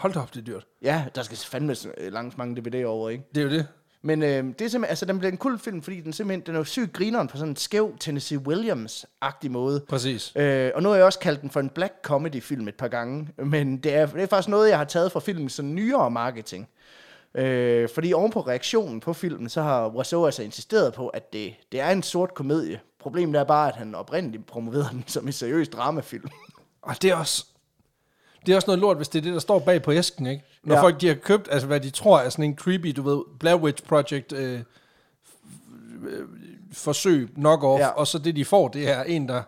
S1: hold da op, det er dyrt.
S2: Ja, der skal fandme øh, langt mange DVD'er over, ikke?
S1: Det er jo det.
S2: Men øh, det er simpelthen, altså den bliver en kul film, fordi den simpelthen, den er jo sygt grineren på sådan en skæv Tennessee Williams-agtig måde.
S1: Præcis.
S2: Øh, og nu har jeg også kaldt den for en black comedy-film et par gange, men det er, det er faktisk noget, jeg har taget fra filmens sådan nyere marketing. Øh, fordi oven på reaktionen på filmen, så har Wiseau altså insisteret på, at det, det er en sort komedie. Problemet er bare, at han oprindeligt promoverede den som en seriøs dramafilm.
S1: Og det er også... Det er også noget lort, hvis det er det, der står bag på æsken, ikke? Når ja. Folk de har købt, altså hvad de tror er sådan en creepy, du ved, Blair Witch Project øh, øh, forsøg, knock-off, ja.
S2: Ja.
S1: og så det, de får, det er en, der...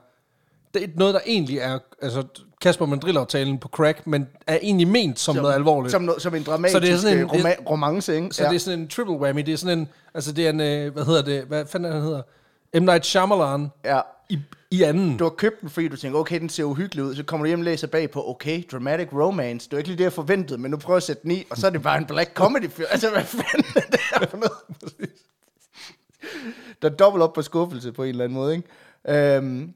S1: Det er noget, der egentlig er, altså Kasper Mandrill-aftalen på crack, men er egentlig ment som, som noget alvorligt.
S2: Som, no, som en dramatisk
S1: Så det er sådan en-
S2: en, roma- romance, ikke?
S1: Så ja. det er sådan en triple whammy. Det er sådan en, altså det er en, øh, hvad hedder det, hvad fanden han hedder? M. Night Shyamalan
S2: ja.
S1: i, i anden.
S2: Du har købt den, fordi du tænker, okay, den ser uhyggelig ud. Så kommer du hjem og læser bag på, okay, dramatic romance. Det var ikke lige det, jeg forventede, men nu prøver jeg at sætte den i, og så er det bare en black comedy film. Altså, hvad fanden er det her for noget? Der er dobbelt op på skuffelse på en eller anden måde, ikke? Øhm,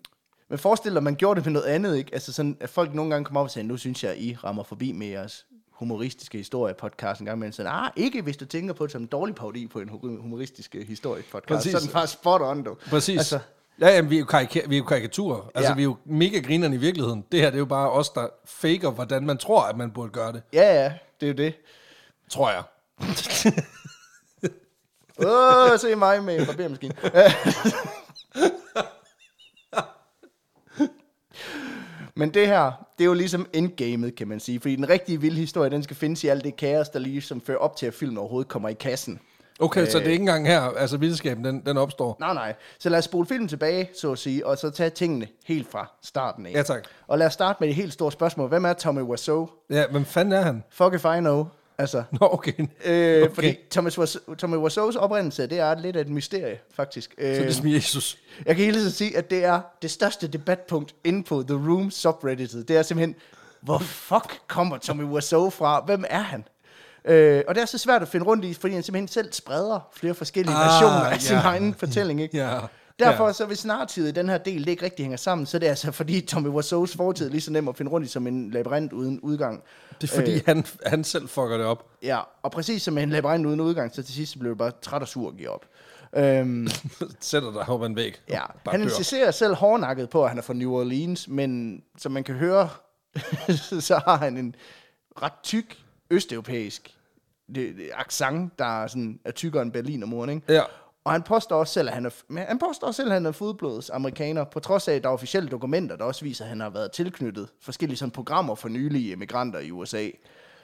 S2: men forestil dig, man gjorde det med noget andet, ikke? Altså sådan, at folk nogle gange kommer op og siger, nu synes jeg, I rammer forbi med jeres humoristiske historie-podcast en gang imellem. Sådan, ah, ikke hvis du tænker på det som en dårlig parodi på en hu- humoristisk historie-podcast.
S1: Præcis.
S2: Så er den bare spot on, du.
S1: Præcis.
S2: Altså,
S1: ja, jamen, vi er jo, karika- vi er jo karikaturer. Altså,
S2: Ja.
S1: vi er jo mega grinerne i virkeligheden. Det her, det er jo bare os, der faker, hvordan man tror, at man burde gøre det.
S2: ja, ja, det er jo det.
S1: Tror jeg.
S2: Åh, oh, se mig med en barbermaskine. Men det her, det er jo ligesom endgamet, kan man sige. Fordi den rigtige vilde historie, den skal findes i alt det kaos, der ligesom fører op til, at filmen overhovedet kommer i kassen.
S1: Okay, så det er ikke engang her, altså vildskaben, den, den opstår.
S2: Nej, nej. Så lad os spole filmen tilbage, så at sige, og så tage tingene helt fra starten af.
S1: Ja, tak.
S2: Og lad os starte med det helt store spørgsmål. Hvem er Tommy Wiseau?
S1: Ja, hvem fanden er han?
S2: Fuck if I know. Altså,
S1: Nå, okay.
S2: øh,
S1: Okay.
S2: fordi Thomas Wiseau, Tommy Wiseaus oprindelse, det er lidt af et mysterie, faktisk.
S1: Så det er
S2: Øh,
S1: som Jesus.
S2: jeg kan hele tiden sige, at det er det største debatpunkt inde på The Room subredditet. Det er simpelthen, hvor fuck kommer Tommy Wiseau fra? Hvem er han? Øh, og det er så svært at finde rundt i, fordi han simpelthen selv spreder flere forskellige
S1: Ah,
S2: versioner af sin
S1: ja.
S2: egen fortælling. Ikke?
S1: Ja.
S2: Derfor så hvis narrativet i den her del det ikke rigtig hænger sammen, så er det altså fordi Tommy Wiseaus fortid er lige så nem at finde rundt i som en labyrint uden udgang.
S1: Det er fordi, øh. han, han selv fucker det op.
S2: Ja, og præcis som en labyrint uden udgang, så til sidst blev det bare træt og sur og giver op. Øhm,
S1: Sætter dig ad en væg.
S2: ja, han insisterer selv hårdnakket på, at han er fra New Orleans, men som man kan høre, så har han en ret tyk østeuropæisk det, det, accent, der er, sådan, er tykkere end Berlinermuren, ikke?
S1: Ja.
S2: Og han påstår også selv, at han er, han påstår også selv, at han er fodblods amerikaner, på trods af, at der er officielle dokumenter, der også viser, at han har været tilknyttet forskellige sådan, programmer for nylige emigranter i USA.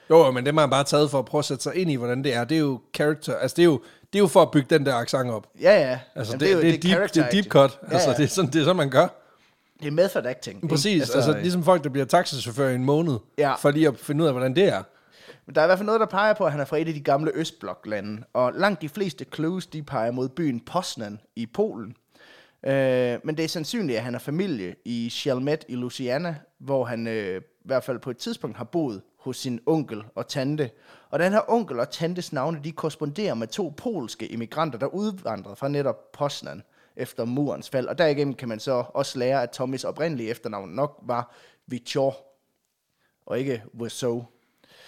S1: Jo, jo, men det har man bare taget for at prøve at sætte sig ind i, hvordan det er. Det er jo character, altså det er jo, det er jo for at bygge den der accent op.
S2: Ja, ja.
S1: Altså
S2: Jamen,
S1: det, det, det, er deep, det er deep cut.
S2: Ja,
S1: Altså
S2: ja.
S1: det er, sådan, det er sådan, man gør.
S2: det er method acting.
S1: Præcis. Altså, altså ligesom folk, der bliver taxichauffør i en måned,
S2: Ja.
S1: for lige at finde ud af, hvordan det er.
S2: Men der er i hvert fald noget, der peger på, at han er fra et af de gamle Østbloklande. Og langt de fleste clues, de peger mod byen Poznan i Polen. Øh, men det er sandsynligt, at han har familie i Chalmette i Louisiana, hvor han øh, i hvert fald på et tidspunkt har boet hos sin onkel og tante. Og den her onkel og tantes navne, de korresponderer med to polske immigranter, der udvandrede fra netop Poznan efter murens fald. Og derigennem kan man så også lære, at Tommys oprindelige efternavn nok var Vichor, og ikke Wiseau.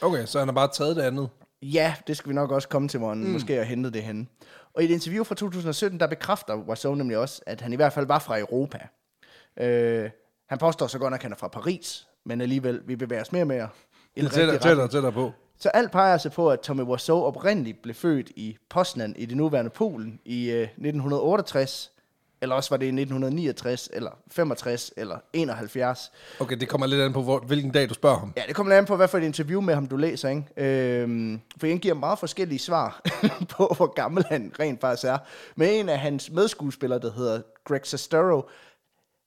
S1: Okay, så han har bare taget det andet.
S2: Ja, det skal vi nok også komme til, hvor han mm. måske har hentet det henne. Og i et interview fra 2017, der bekræfter Wiseau nemlig også, at han i hvert fald var fra Europa. Øh, han påstår så godt nok, at han er fra Paris, men alligevel, vi bevæger os mere og mere
S1: Tættere, tættere,
S2: retning.
S1: tættere på.
S2: Så alt peger sig på, at Tommy Wiseau oprindeligt blev født i Poznan i det nuværende Polen i øh, 1968, eller også var det i 1969, eller 65, eller 71.
S1: Okay, det kommer lidt an på, hvor, hvilken dag du spørger ham.
S2: Ja, det kommer lidt an på, hvad for et interview med ham du læser, ikke? Øhm, for han giver meget forskellige svar på, hvor gammel han rent faktisk er. Men en af hans medskuespillere, der hedder Greg Sestero,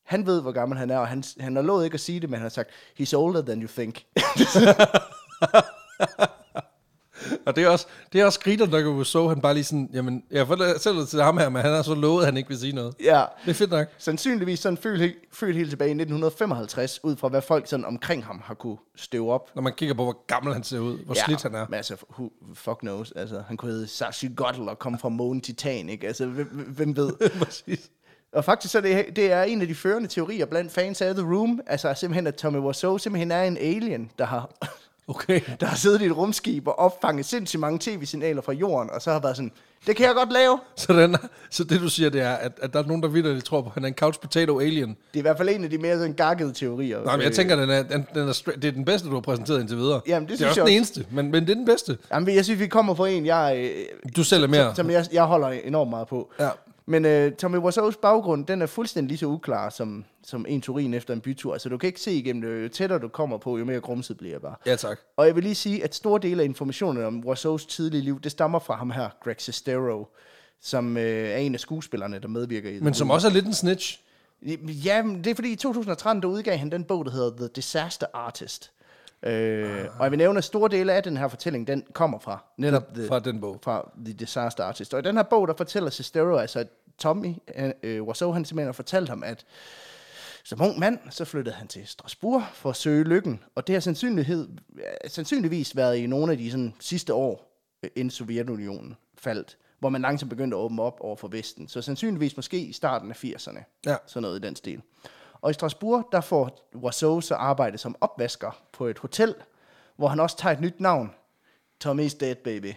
S2: han ved, hvor gammel han er, og han, han har lovet ikke at sige det, men han har sagt, he's older than you think.
S1: Og det er også, det er også griner, når du så han bare lige sådan, jamen, jeg fortæller det til ham her, men han har så lovet, at han ikke vil sige noget.
S2: ja,
S1: Det er fedt nok.
S2: sandsynligvis sådan født, født helt tilbage i 1955, ud fra hvad folk sådan omkring ham har kunne støve op.
S1: Når man kigger på, hvor gammel han ser ud, hvor ja. slidt han er.
S2: Men altså, who, fuck knows. Altså, han kunne hedde Sashi Gottel og komme fra månen Titan, ikke? Altså, hvem, hvem ved?
S1: Præcis.
S2: Og faktisk så det, det er en af de førende teorier blandt fans af The Room, altså simpelthen, at Tommy Wiseau simpelthen er en alien, der har,
S1: Okay.
S2: der har siddet i et rumskib og opfanget sindssygt mange tv-signaler fra jorden, og så har været sådan, det kan jeg godt lave.
S1: Så, den er, så det du siger, det er, at, at der er nogen, der vildt tror på, at han er en couch potato alien.
S2: Det er i hvert fald en af de mere sådan gakkede teorier.
S1: Nej, men jeg
S2: Øh,
S1: tænker, den er, den, den er det er den bedste, du har præsenteret indtil videre.
S2: Jamen, det
S1: det er
S2: synes
S1: også
S2: jeg
S1: den
S2: også.
S1: eneste, men, men det er den bedste.
S2: Jamen, jeg synes, vi kommer på en, jeg, øh,
S1: Du sælger mere.
S2: som jeg, jeg holder enormt meget på.
S1: Ja.
S2: Men øh, Tommy Wiseaus baggrund, den er fuldstændig lige så uklar som, som en turin efter en bytur. Altså, du kan ikke se igennem det. Jo tættere du kommer på, jo mere grumset bliver jeg bare.
S1: Ja, tak.
S2: Og jeg vil lige sige, at store dele af informationen om Wiseaus tidlige liv, det stammer fra ham her, Greg Sestero, som øh, er en af skuespillerne, der medvirker i det.
S1: Men som også er lidt en snitch.
S2: Ja, det er fordi i 2013, der udgav han den bog, der hedder The Disaster Artist. Øh, og jeg vil nævne, at store dele af den her fortælling, den kommer fra netop the,
S1: Fra den bog.
S2: fra The Disaster Artist. Og i den her bog, der fortæller Sestero, altså at Tommy, øh, Wiseau, han simpelthen har fortalt ham, at som ung mand, så flyttede han til Strasbourg for at søge lykken. Og det har sandsynlighed, sandsynligvis været i nogle af de sådan, sidste år, øh, inden Sovjetunionen faldt, hvor man langsomt begyndte at åbne op over for Vesten. Så sandsynligvis måske i starten af 80'erne.
S1: Ja.
S2: Sådan noget i den stil. Og i Strasbourg, der får Wiseau så arbejde som opvasker på et hotel, hvor han også tager et nyt navn. Tommy's dead, baby.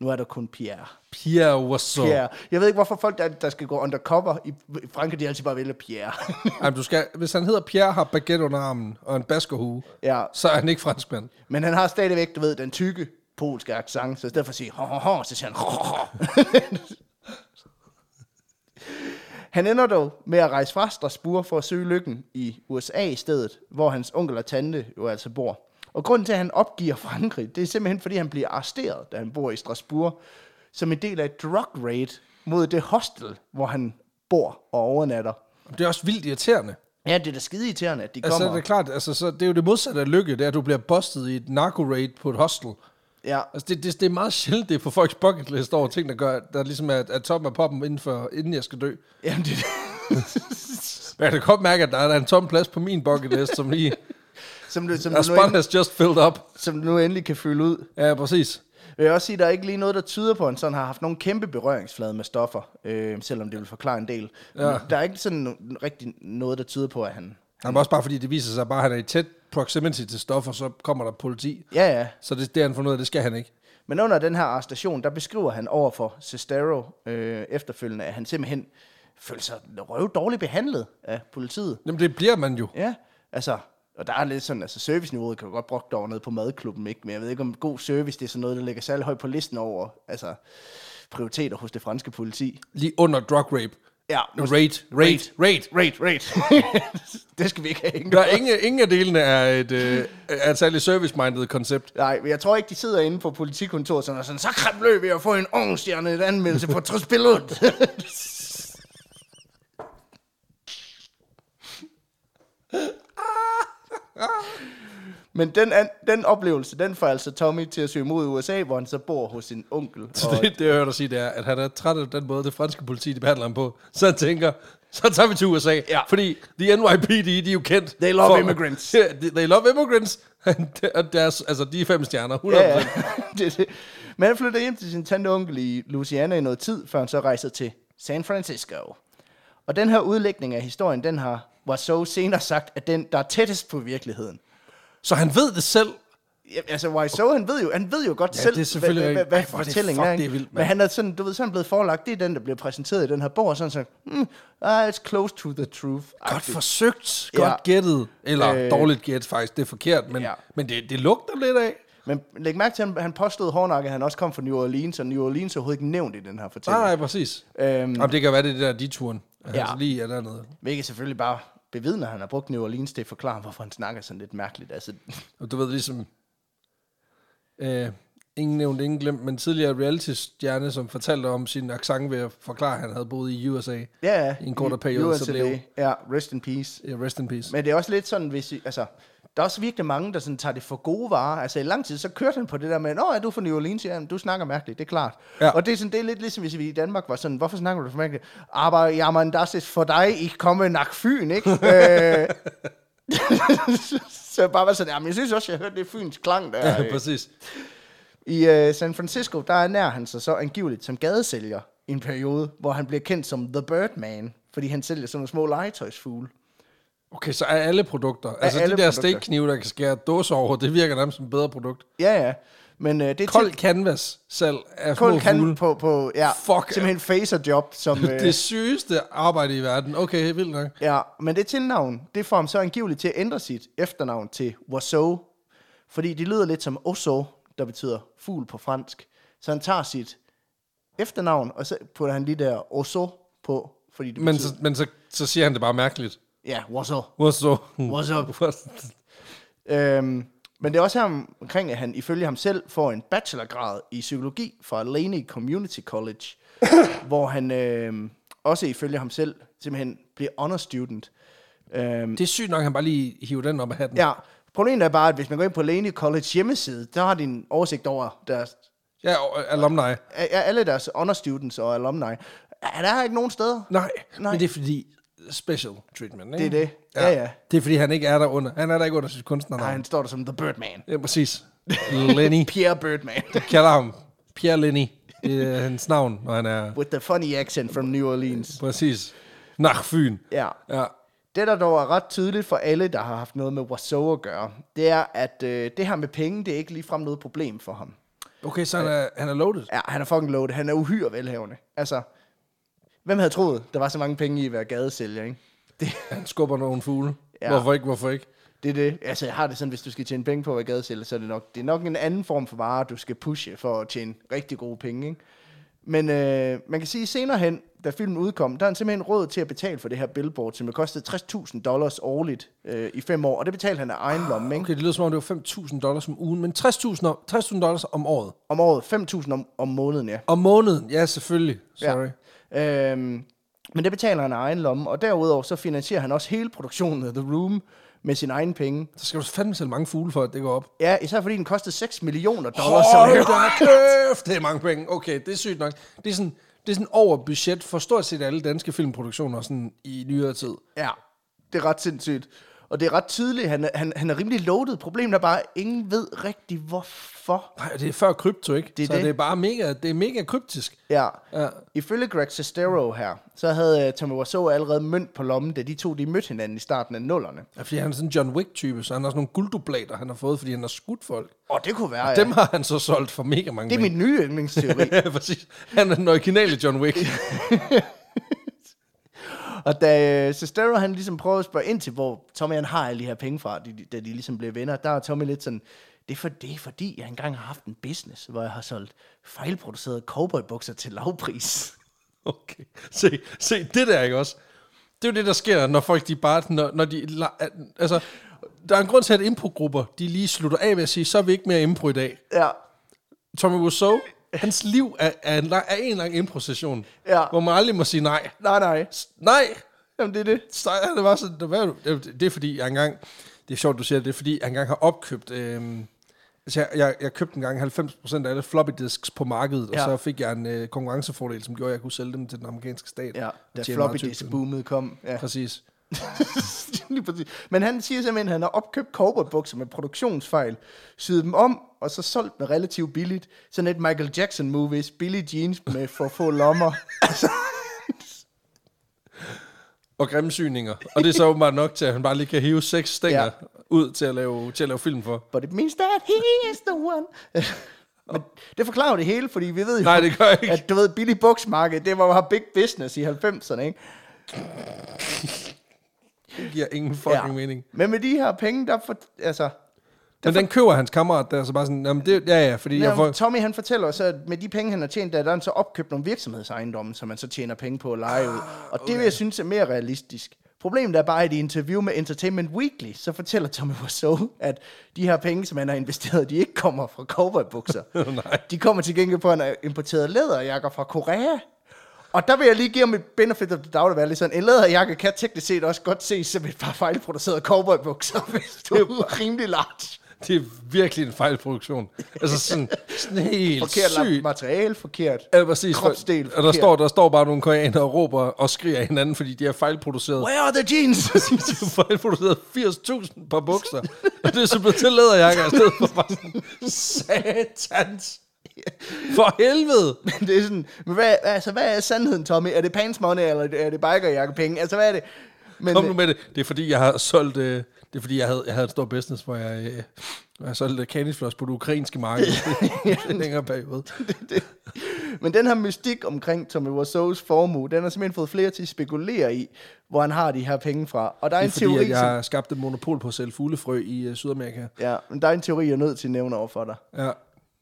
S2: Nu er der kun Pierre.
S1: Pierre Wasso.
S2: Pierre. Jeg ved ikke, hvorfor folk, der, der skal gå undercover i i Frankrig, de altid bare vælger Pierre.
S1: Jamen, du skal, hvis han hedder Pierre, har baguette under armen og en baskerhue,
S2: ja.
S1: så er han ikke franskmand.
S2: Men han har stadigvæk, du ved, den tykke polske accent, så i stedet for at sige ho, ho, ho, så siger han ho, ho, ho. Han ender dog med at rejse fra Strasbourg for at søge lykken i USA i stedet, hvor hans onkel og tante jo altså bor. Og grunden til, at han opgiver Frankrig, det er simpelthen, fordi han bliver arresteret, da han bor i Strasbourg. som en del af et drug raid mod det hostel, hvor han bor og overnatter.
S1: Det er også vildt irriterende.
S2: Ja, det er da skide irriterende, at de
S1: Altså,
S2: kommer.
S1: det er klart, altså, så det er jo det modsatte af lykke, det er, at du bliver bustet i et narco-raid på et hostel.
S2: Ja,
S1: Altså, det, det, det er meget sjældent, det er på folks bucket list over ting, der gør, der ligesom er, er toppen af poppen, inden, for, inden jeg skal dø.
S2: jamen det,
S1: Men jeg kan godt mærke, at der er en tom plads på min bucket list, som lige...
S2: som, du, som,
S1: A spot has just filled up.
S2: som du nu endelig kan fylde ud.
S1: Ja, præcis.
S2: Jeg vil også sige, at der er ikke lige noget, der tyder på, at han sådan har haft nogen kæmpe berøringsflade med stoffer, øh, selvom det vil forklare en del.
S1: Ja.
S2: Ja. Der er ikke sådan no- rigtig noget, der tyder på, at han...
S1: Han også bare fordi, det viser sig bare, at han er i tæt proximity til stoffer, så kommer der politi.
S2: Ja, ja.
S1: Så det, det er han fundet ud af, det skal han ikke.
S2: Men under den her arrestation, der beskriver han over for Sestero øh, efterfølgende, at han simpelthen følte sig røv dårligt behandlet af politiet.
S1: Jamen, det bliver man jo.
S2: Ja, altså, og der er lidt sådan, altså serviceniveauet kan jo godt brugt over ned på madklubben, ikke? Men jeg ved ikke, om god service, det er sådan noget, der ligger særlig højt på listen over, altså, prioriteter hos det franske politi.
S1: Lige under drug rape.
S2: Ja,
S1: Raid, raid, raid.
S2: Raid, raid. det skal vi ikke have.
S1: Der er ingen, ingen af delene er et, øh, er et særligt service-minded koncept.
S2: Nej, men jeg tror ikke, de sidder inde på politikontoret sådan, og sådan, så kræm løb ved at få en ungstjerne et anmeldelse på Truspillet. Men den, an, den oplevelse, den får altså Tommy til at søge mod USA, hvor han så bor hos sin onkel.
S1: Så
S2: Og,
S1: det, det, jeg hørte dig sige, det er, at han er træt af den måde, det franske politi, de behandler ham på. Så han tænker, så tager vi til USA.
S2: Ja.
S1: Fordi de NYPD, de er jo kendt.
S2: They love immigrants.
S1: Ja, they, love immigrants. Deres, altså, de er fem stjerner, 100%.
S2: ja, ja. det, det. Men han flytter hjem til sin tante og onkel i Louisiana i noget tid, før han så rejser til San Francisco. Og den her udlægning af historien, den har Wiseau senere sagt, at den, der er tættest på virkeligheden.
S1: Så han ved det selv.
S2: Ja, altså, Wiseau, han ved jo, han ved jo godt
S1: Ja,
S2: selv,
S1: det er selvfølgelig
S2: hvad, hvad, hvad
S1: Ej,
S2: fortællingen
S1: fuck,
S2: er. ikke?
S1: det er vildt.
S2: Men han er sådan, du ved, så han blevet forelagt, det er den, der bliver præsenteret i den her bog, og sådan så, mm, ah, it's close to the truth.
S1: Godt forsøgt.
S2: Ja.
S1: Godt gættet. Eller
S2: Øh.
S1: dårligt gæt, faktisk. Det er forkert. Men,
S2: Ja.
S1: ja. men det, det lugter lidt af.
S2: Men læg mærke til, at han, påstod hårdnakket, at han også kom fra New Orleans, og New Orleans er overhovedet ikke nævnt i den her
S1: Nej,
S2: fortælling.
S1: nej, præcis.
S2: Øhm,
S1: Jamen, det kan være, det er der deturen.
S2: Ja.
S1: Ja. Altså lige er dernede.
S2: Hvilket selvfølgelig bare bevidner, at han har brugt New Orleans til at forklare, hvorfor han snakker sådan lidt mærkeligt. Altså,
S1: Og du ved, ligesom... Øh, ingen nævnt, ingen glemt, men tidligere reality-stjerne, som fortalte om sin accent ved at forklare, at han havde boet i USA.
S2: ja, ja.
S1: I en kortere periode, så
S2: USA,
S1: blev-
S2: Ja, rest in peace.
S1: Ja, rest in peace.
S2: Men det er også lidt sådan, hvis I, altså, der er også virkelig mange, der sådan tager det for gode varer. Altså i lang tid, så kørte han på det der med, Nå, er du fra New Orleans? Ja, du snakker mærkeligt, det er klart.
S1: Ja.
S2: Og det er, sådan, det er lidt ligesom, hvis vi i Danmark var sådan, hvorfor snakker du så mærkeligt? Aber, jamen, das ist for dig, ich komme nach Fyn, ikke? Øh, så jeg bare var sådan, jamen, jeg synes også, jeg hørte det Fyns klang der.
S1: Ja,
S2: øh.
S1: præcis.
S2: I uh, San Francisco, der ernærer han sig så angiveligt som gadesælger i en periode, hvor han bliver kendt som The Birdman, fordi han sælger sådan nogle små legetøjsfugle.
S1: Okay, så er alle produkter. altså
S2: alle
S1: de der steakknive, der kan skære dåser over, det virker nærmest som et bedre produkt.
S2: Ja, ja. Men uh, det er
S1: Kold canvas salg af små
S2: Kold
S1: fugle.
S2: på, på ja,
S1: Fuck.
S2: simpelthen facer job, som, øh,
S1: Det sygeste arbejde i verden. Okay, vildt nok.
S2: ja, men det tilnavn, det får ham så angiveligt til at ændre sit efternavn til Wasso, fordi det lyder lidt som Osso, der betyder fugl på fransk. Så han tager sit efternavn, og så putter han lige der Osso på, fordi det
S1: Men,
S2: betyder,
S1: så, men så, så siger han det bare mærkeligt.
S2: Ja, Wasso.
S1: What's so?
S2: What's up? Øhm, men det er også her omkring, at han ifølge ham selv får en bachelorgrad i psykologi fra Laney Community College, hvor han øhm, også ifølge ham selv simpelthen bliver honor student. Øhm,
S1: Det er sygt nok, at han bare lige hiver den op af hatten.
S2: ja, problemet er bare, at hvis man går ind på Laney College hjemmeside, der har de en oversigt over deres,
S1: Ja, og alumni.
S2: a- a- alle deres honor students og alumni. Er der ikke nogen steder?
S1: Nej,
S2: Nej.
S1: Nej, men det er fordi special treatment, ikke?
S2: Det er det. Ja, ja.
S1: Det er fordi, han ikke er der under. Han er der ikke under sit
S2: Nej,
S1: kunstnernavn.
S2: han står der som The Birdman.
S1: Ja, præcis. Lenny.
S2: Pierre Birdman.
S1: Kalder ham Pierre Lenny. Det er hans navn, når han er
S2: With the funny accent from New Orleans.
S1: præcis. Nach Fyn.
S2: Ja.
S1: Ja.
S2: Det, der dog er ret tydeligt for alle, der har haft noget med Wasso at gøre, det er, at øh, det her med penge, det er ikke ligefrem noget problem for ham.
S1: Okay, så han er, han er loaded.
S2: Ja, han er fucking loaded. Han er uhyre velhavende. Altså, hvem havde troet, der var så mange penge i at være gadesælger, ikke? Det,
S1: Han skubber nogle fugle.
S2: Ja.
S1: Hvorfor ikke, hvorfor ikke?
S2: det er det. Altså, jeg har det sådan, hvis du skal tjene penge på at være gadesælger, så er det nok, det er nok en anden form for vare, du skal pushe for at tjene rigtig gode penge, ikke? Men øh, man kan sige, senere hen, da filmen udkom, der er han simpelthen råd til at betale for det her billboard, som kostede 60.000 dollars årligt øh, i fem år, og det betalte han af egen lomme, ikke?
S1: Okay, det lyder som om, det var 5.000 dollars om ugen, men 60.000 om- 60.000 dollars om året.
S2: Om året, 5.000 om, om måneden, ja.
S1: Om måneden, ja selvfølgelig. Sorry.
S2: Ja. Øhm, men det betaler han af egen lomme, og derudover så finansierer han også hele produktionen af The Room med sine egne penge.
S1: Så skal du fandme sælge mange fugle for, at det går op.
S2: Ja, især fordi den kostede 6 millioner dollars.
S1: Hold da kæft, det er mange penge. Okay, det er sygt nok. Det er sådan, det er sådan over budget for stort set alle danske filmproduktioner sådan i nyere tid.
S2: Ja, det er ret sindssygt. Og det er ret tydeligt, han, er- han, han er rimelig loaded. Problemet er bare, at ingen ved rigtig hvorfor.
S1: Nej, det er før krypto, ikke?
S2: Det er
S1: så
S2: det.
S1: det er bare mega, det er mega kryptisk.
S2: Ja.
S1: Ja.
S2: Ifølge Greg Sestero her, så havde uh, Tommy Wiseau allerede mønt på lommen, da de to de mødte hinanden i starten af nullerne.
S1: Ja, fordi han er sådan en John Wick-type, så han har sådan nogle gulddublater, han har fået, fordi han har skudt folk.
S2: Og det kunne være,
S1: Ja.
S2: ja.
S1: Dem har han så solgt for mega mange
S2: Det er min nye yndlingsteori.
S1: Præcis. Han er den originale John Wick.
S2: Og da øh, Sestero han ligesom prøver at spørge ind til, hvor Tommy han har alle de her penge fra, de, da de ligesom blev venner, der er Tommy lidt sådan, det er, for, det er fordi, jeg engang har haft en business, hvor jeg har solgt fejlproducerede cowboybukser til lavpris.
S1: Okay. Se, se, det der, ikke også? Det er jo det, der sker, når folk de bare... Når, når de, altså, der er en grund til, at improgrupper, de lige slutter af med at sige, så er vi ikke mere impro i dag.
S2: Ja,
S1: Tommy Wiseau, hans liv er, er, en, lang, er en lang impro-session,
S2: Ja.
S1: hvor man aldrig må sige nej.
S2: nej, nej.
S1: Nej!
S2: Jamen, det er det.
S1: Så det bare sådan, det, var, det, det er fordi, jeg engang... Det er sjovt, du siger det, det er fordi, jeg engang har opkøbt... Øhm, altså, jeg, jeg, jeg købte engang 90% af alle floppy disks på markedet,
S2: Ja.
S1: og så fik jeg en øh, konkurrencefordel, som gjorde, at jeg kunne sælge dem til den amerikanske stat.
S2: Ja, da floppy disk boomet kom. Ja.
S1: Præcis.
S2: Men han siger simpelthen, at han har opkøbt cowboybukser med produktionsfejl, syet dem om, og så solgt dem relativt billigt. Sådan et Michael Jackson movies, billige jeans med for få lommer.
S1: Og grimme syninger. Og det er så åbenbart nok til, at han bare lige kan hive seks stænger
S2: Ja.
S1: ud til at, lave, til at lave film for.
S2: But it means that he is the one. Men det forklarer det hele, fordi vi ved jo,
S1: Nej, det gør ikke.
S2: at du ved, billig buksmarked, det var bare big business i 90'erne, ikke?
S1: Det giver ingen fucking ja. mening.
S2: Men med de her penge, der for, altså,
S1: Men den køber hans kammerat der, så bare sådan, jamen det, ja ja, fordi jeg
S2: Ja,
S1: får...
S2: Tommy han fortæller så, at med de penge, han har tjent, der, der har han så opkøbt nogle virksomhedsejendomme, som man så tjener penge på at lege ud. Og det vil jeg synes er mere realistisk. Problemet er bare, at i interview med Entertainment Weekly, så fortæller Tommy Wiseau, at de her penge, som han har investeret, de ikke kommer fra cowboybukser.
S1: Nej.
S2: De kommer til gengæld på, at han har importeret læderjakker fra Korea. Og der vil jeg lige give ham et benefit of the doubt, at være lidt sådan, en læderjakke kan teknisk set også godt ses som et par fejlproducerede cowboybukser, hvis du er rimelig large.
S1: Det er virkelig en fejlproduktion. Altså sådan, sådan helt
S2: Forkert
S1: sygt.
S2: materiale, forkert
S1: Ja, præcis.
S2: kropsdel.
S1: Og der står, der står bare nogle koreanere og råber og skriger hinanden, fordi de har fejlproduceret.
S2: Where are the jeans?
S1: De har fejlproduceret 80.000 par bukser. Og det er så blevet til læderjakker i stedet for bare sådan, satans. For helvede.
S2: Men det er sådan, men hvad, altså, hvad er sandheden, Tommy? Er det pants money, eller er det bikerjakkepenge? Altså, hvad er det? Men,
S1: Kom nu med det. Det er fordi, jeg har solgt... Øh, det er fordi, jeg havde, jeg havde et stort business, hvor jeg, øh, jeg solgte canisfloss på det ukrainske marked i en længere periode.
S2: men den her mystik omkring Tommy Wiseau's formue, den har simpelthen fået flere til at spekulere i, hvor han har de her penge fra. Og der er,
S1: Det er
S2: en
S1: fordi,
S2: teori,
S1: at jeg har skabt et monopol på at sælge fuglefrø i øh, Sydamerika.
S2: ja, men der er en teori, jeg er nødt til at nævne over for dig.
S1: Ja.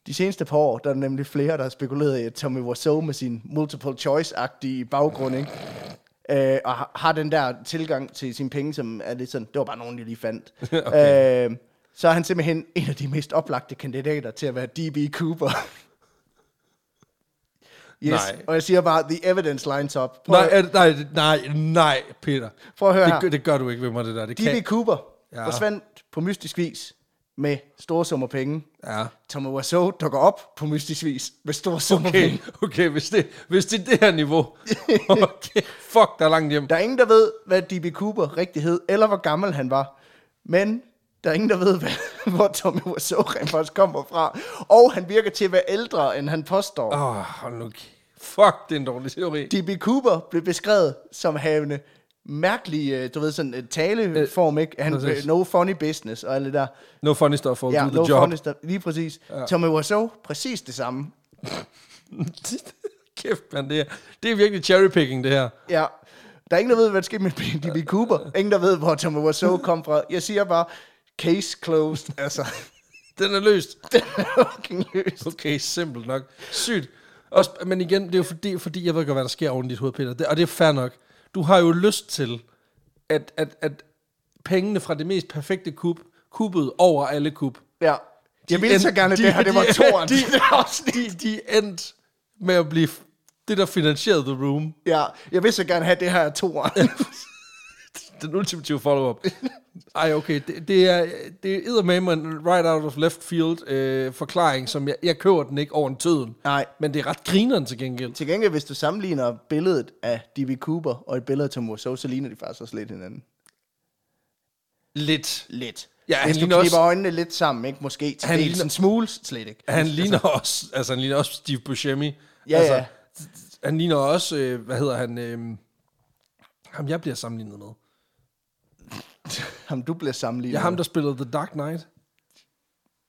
S2: De seneste par år, der er nemlig flere, der har spekuleret i, at Tommy Wiseau med sin multiple choice-agtige baggrund, ikke? Øh, og har- den der tilgang til sine penge, som er lidt sådan, det var bare nogen, jeg lige fandt.
S1: Okay.
S2: øh, så er han simpelthen en af de mest oplagte kandidater til at være D.B. Cooper. yes,
S1: Nej.
S2: og jeg siger bare, the evidence lines up. Prøv,
S1: Nej,
S2: at,
S1: nej, nej, nej, Peter.
S2: prøv at høre
S1: Det,
S2: her.
S1: det gør du ikke ved mig, det der. Det
S2: D.B.
S1: kan...
S2: Cooper
S1: ja.
S2: forsvandt på mystisk vis med store summer penge.
S1: Ja.
S2: Tommy Wiseau dukker op på mystisk vis med store summer
S1: Okay,
S2: penge.
S1: okay hvis, det, hvis det er det her niveau. Okay, fuck, der er langt hjem.
S2: Der er ingen, der ved, hvad D.B. Cooper rigtig hed, eller hvor gammel han var. Men der er ingen, der ved, hvad, hvor Tommy Wiseau rent faktisk kommer fra. Og han virker til at være ældre, end han påstår.
S1: Åh, oh, hold nu. Fuck, det er en dårlig teori.
S2: D.B. Cooper blev beskrevet som havende mærkelig, øh, du ved, sådan en taleform, ikke? Han,
S1: præcis.
S2: no funny business og alt det der.
S1: No funny stuff for
S2: Ja,
S1: do the
S2: no
S1: job.
S2: funny stuff. Lige præcis. Ja. Tommy Wiseau, præcis det samme.
S1: Kæft, man, det er, det er virkelig cherrypicking, det her.
S2: Ja. Der er ingen, der ved, hvad der sker med D.B. Cooper. Ingen, der ved, hvor Tommy Wiseau kom fra. Jeg siger bare, case closed. Altså,
S1: Den er løst.
S2: den er fucking løst.
S1: Okay, simpelt nok. Sygt. Også, men igen, det er jo fordi, fordi jeg ved godt, hvad der sker oven i dit hoved, Peter. Det, og det er fair nok. Du har jo lyst til, at, at, at pengene fra det mest perfekte kub, kubbet over alle kub,
S2: Ja. Jeg ville så gerne, at det her, det var toeren.
S1: De, de, de endte med at blive det, der finansierede The Room.
S2: Ja, jeg vil så gerne have det her er toeren.
S1: Den ultimative follow-up. Ej, okay. Det, det er, det er eddermame en right out of left field øh, forklaring, som jeg, jeg køber den ikke over en tøden.
S2: Nej.
S1: Men det er ret grineren til gengæld.
S2: Til gengæld, hvis du sammenligner billedet af D.B. Cooper og et billede af Tom Wiseau, så ligner de faktisk også lidt hinanden.
S1: Lidt.
S2: Lidt.
S1: Ja, han
S2: hvis du knipper
S1: også-
S2: øjnene lidt sammen, ikke? Måske til
S1: Han
S2: dels
S1: ligner-
S2: en smule, slet ikke.
S1: Han ligner også, altså han ligner også Steve Buscemi.
S2: Ja,
S1: altså,
S2: ja.
S1: Han ligner også, øh, hvad hedder han, øh, ham jeg bliver sammenlignet med.
S2: Ham du bliver sammenlignet
S1: Ja, ham der spillede The Dark Knight.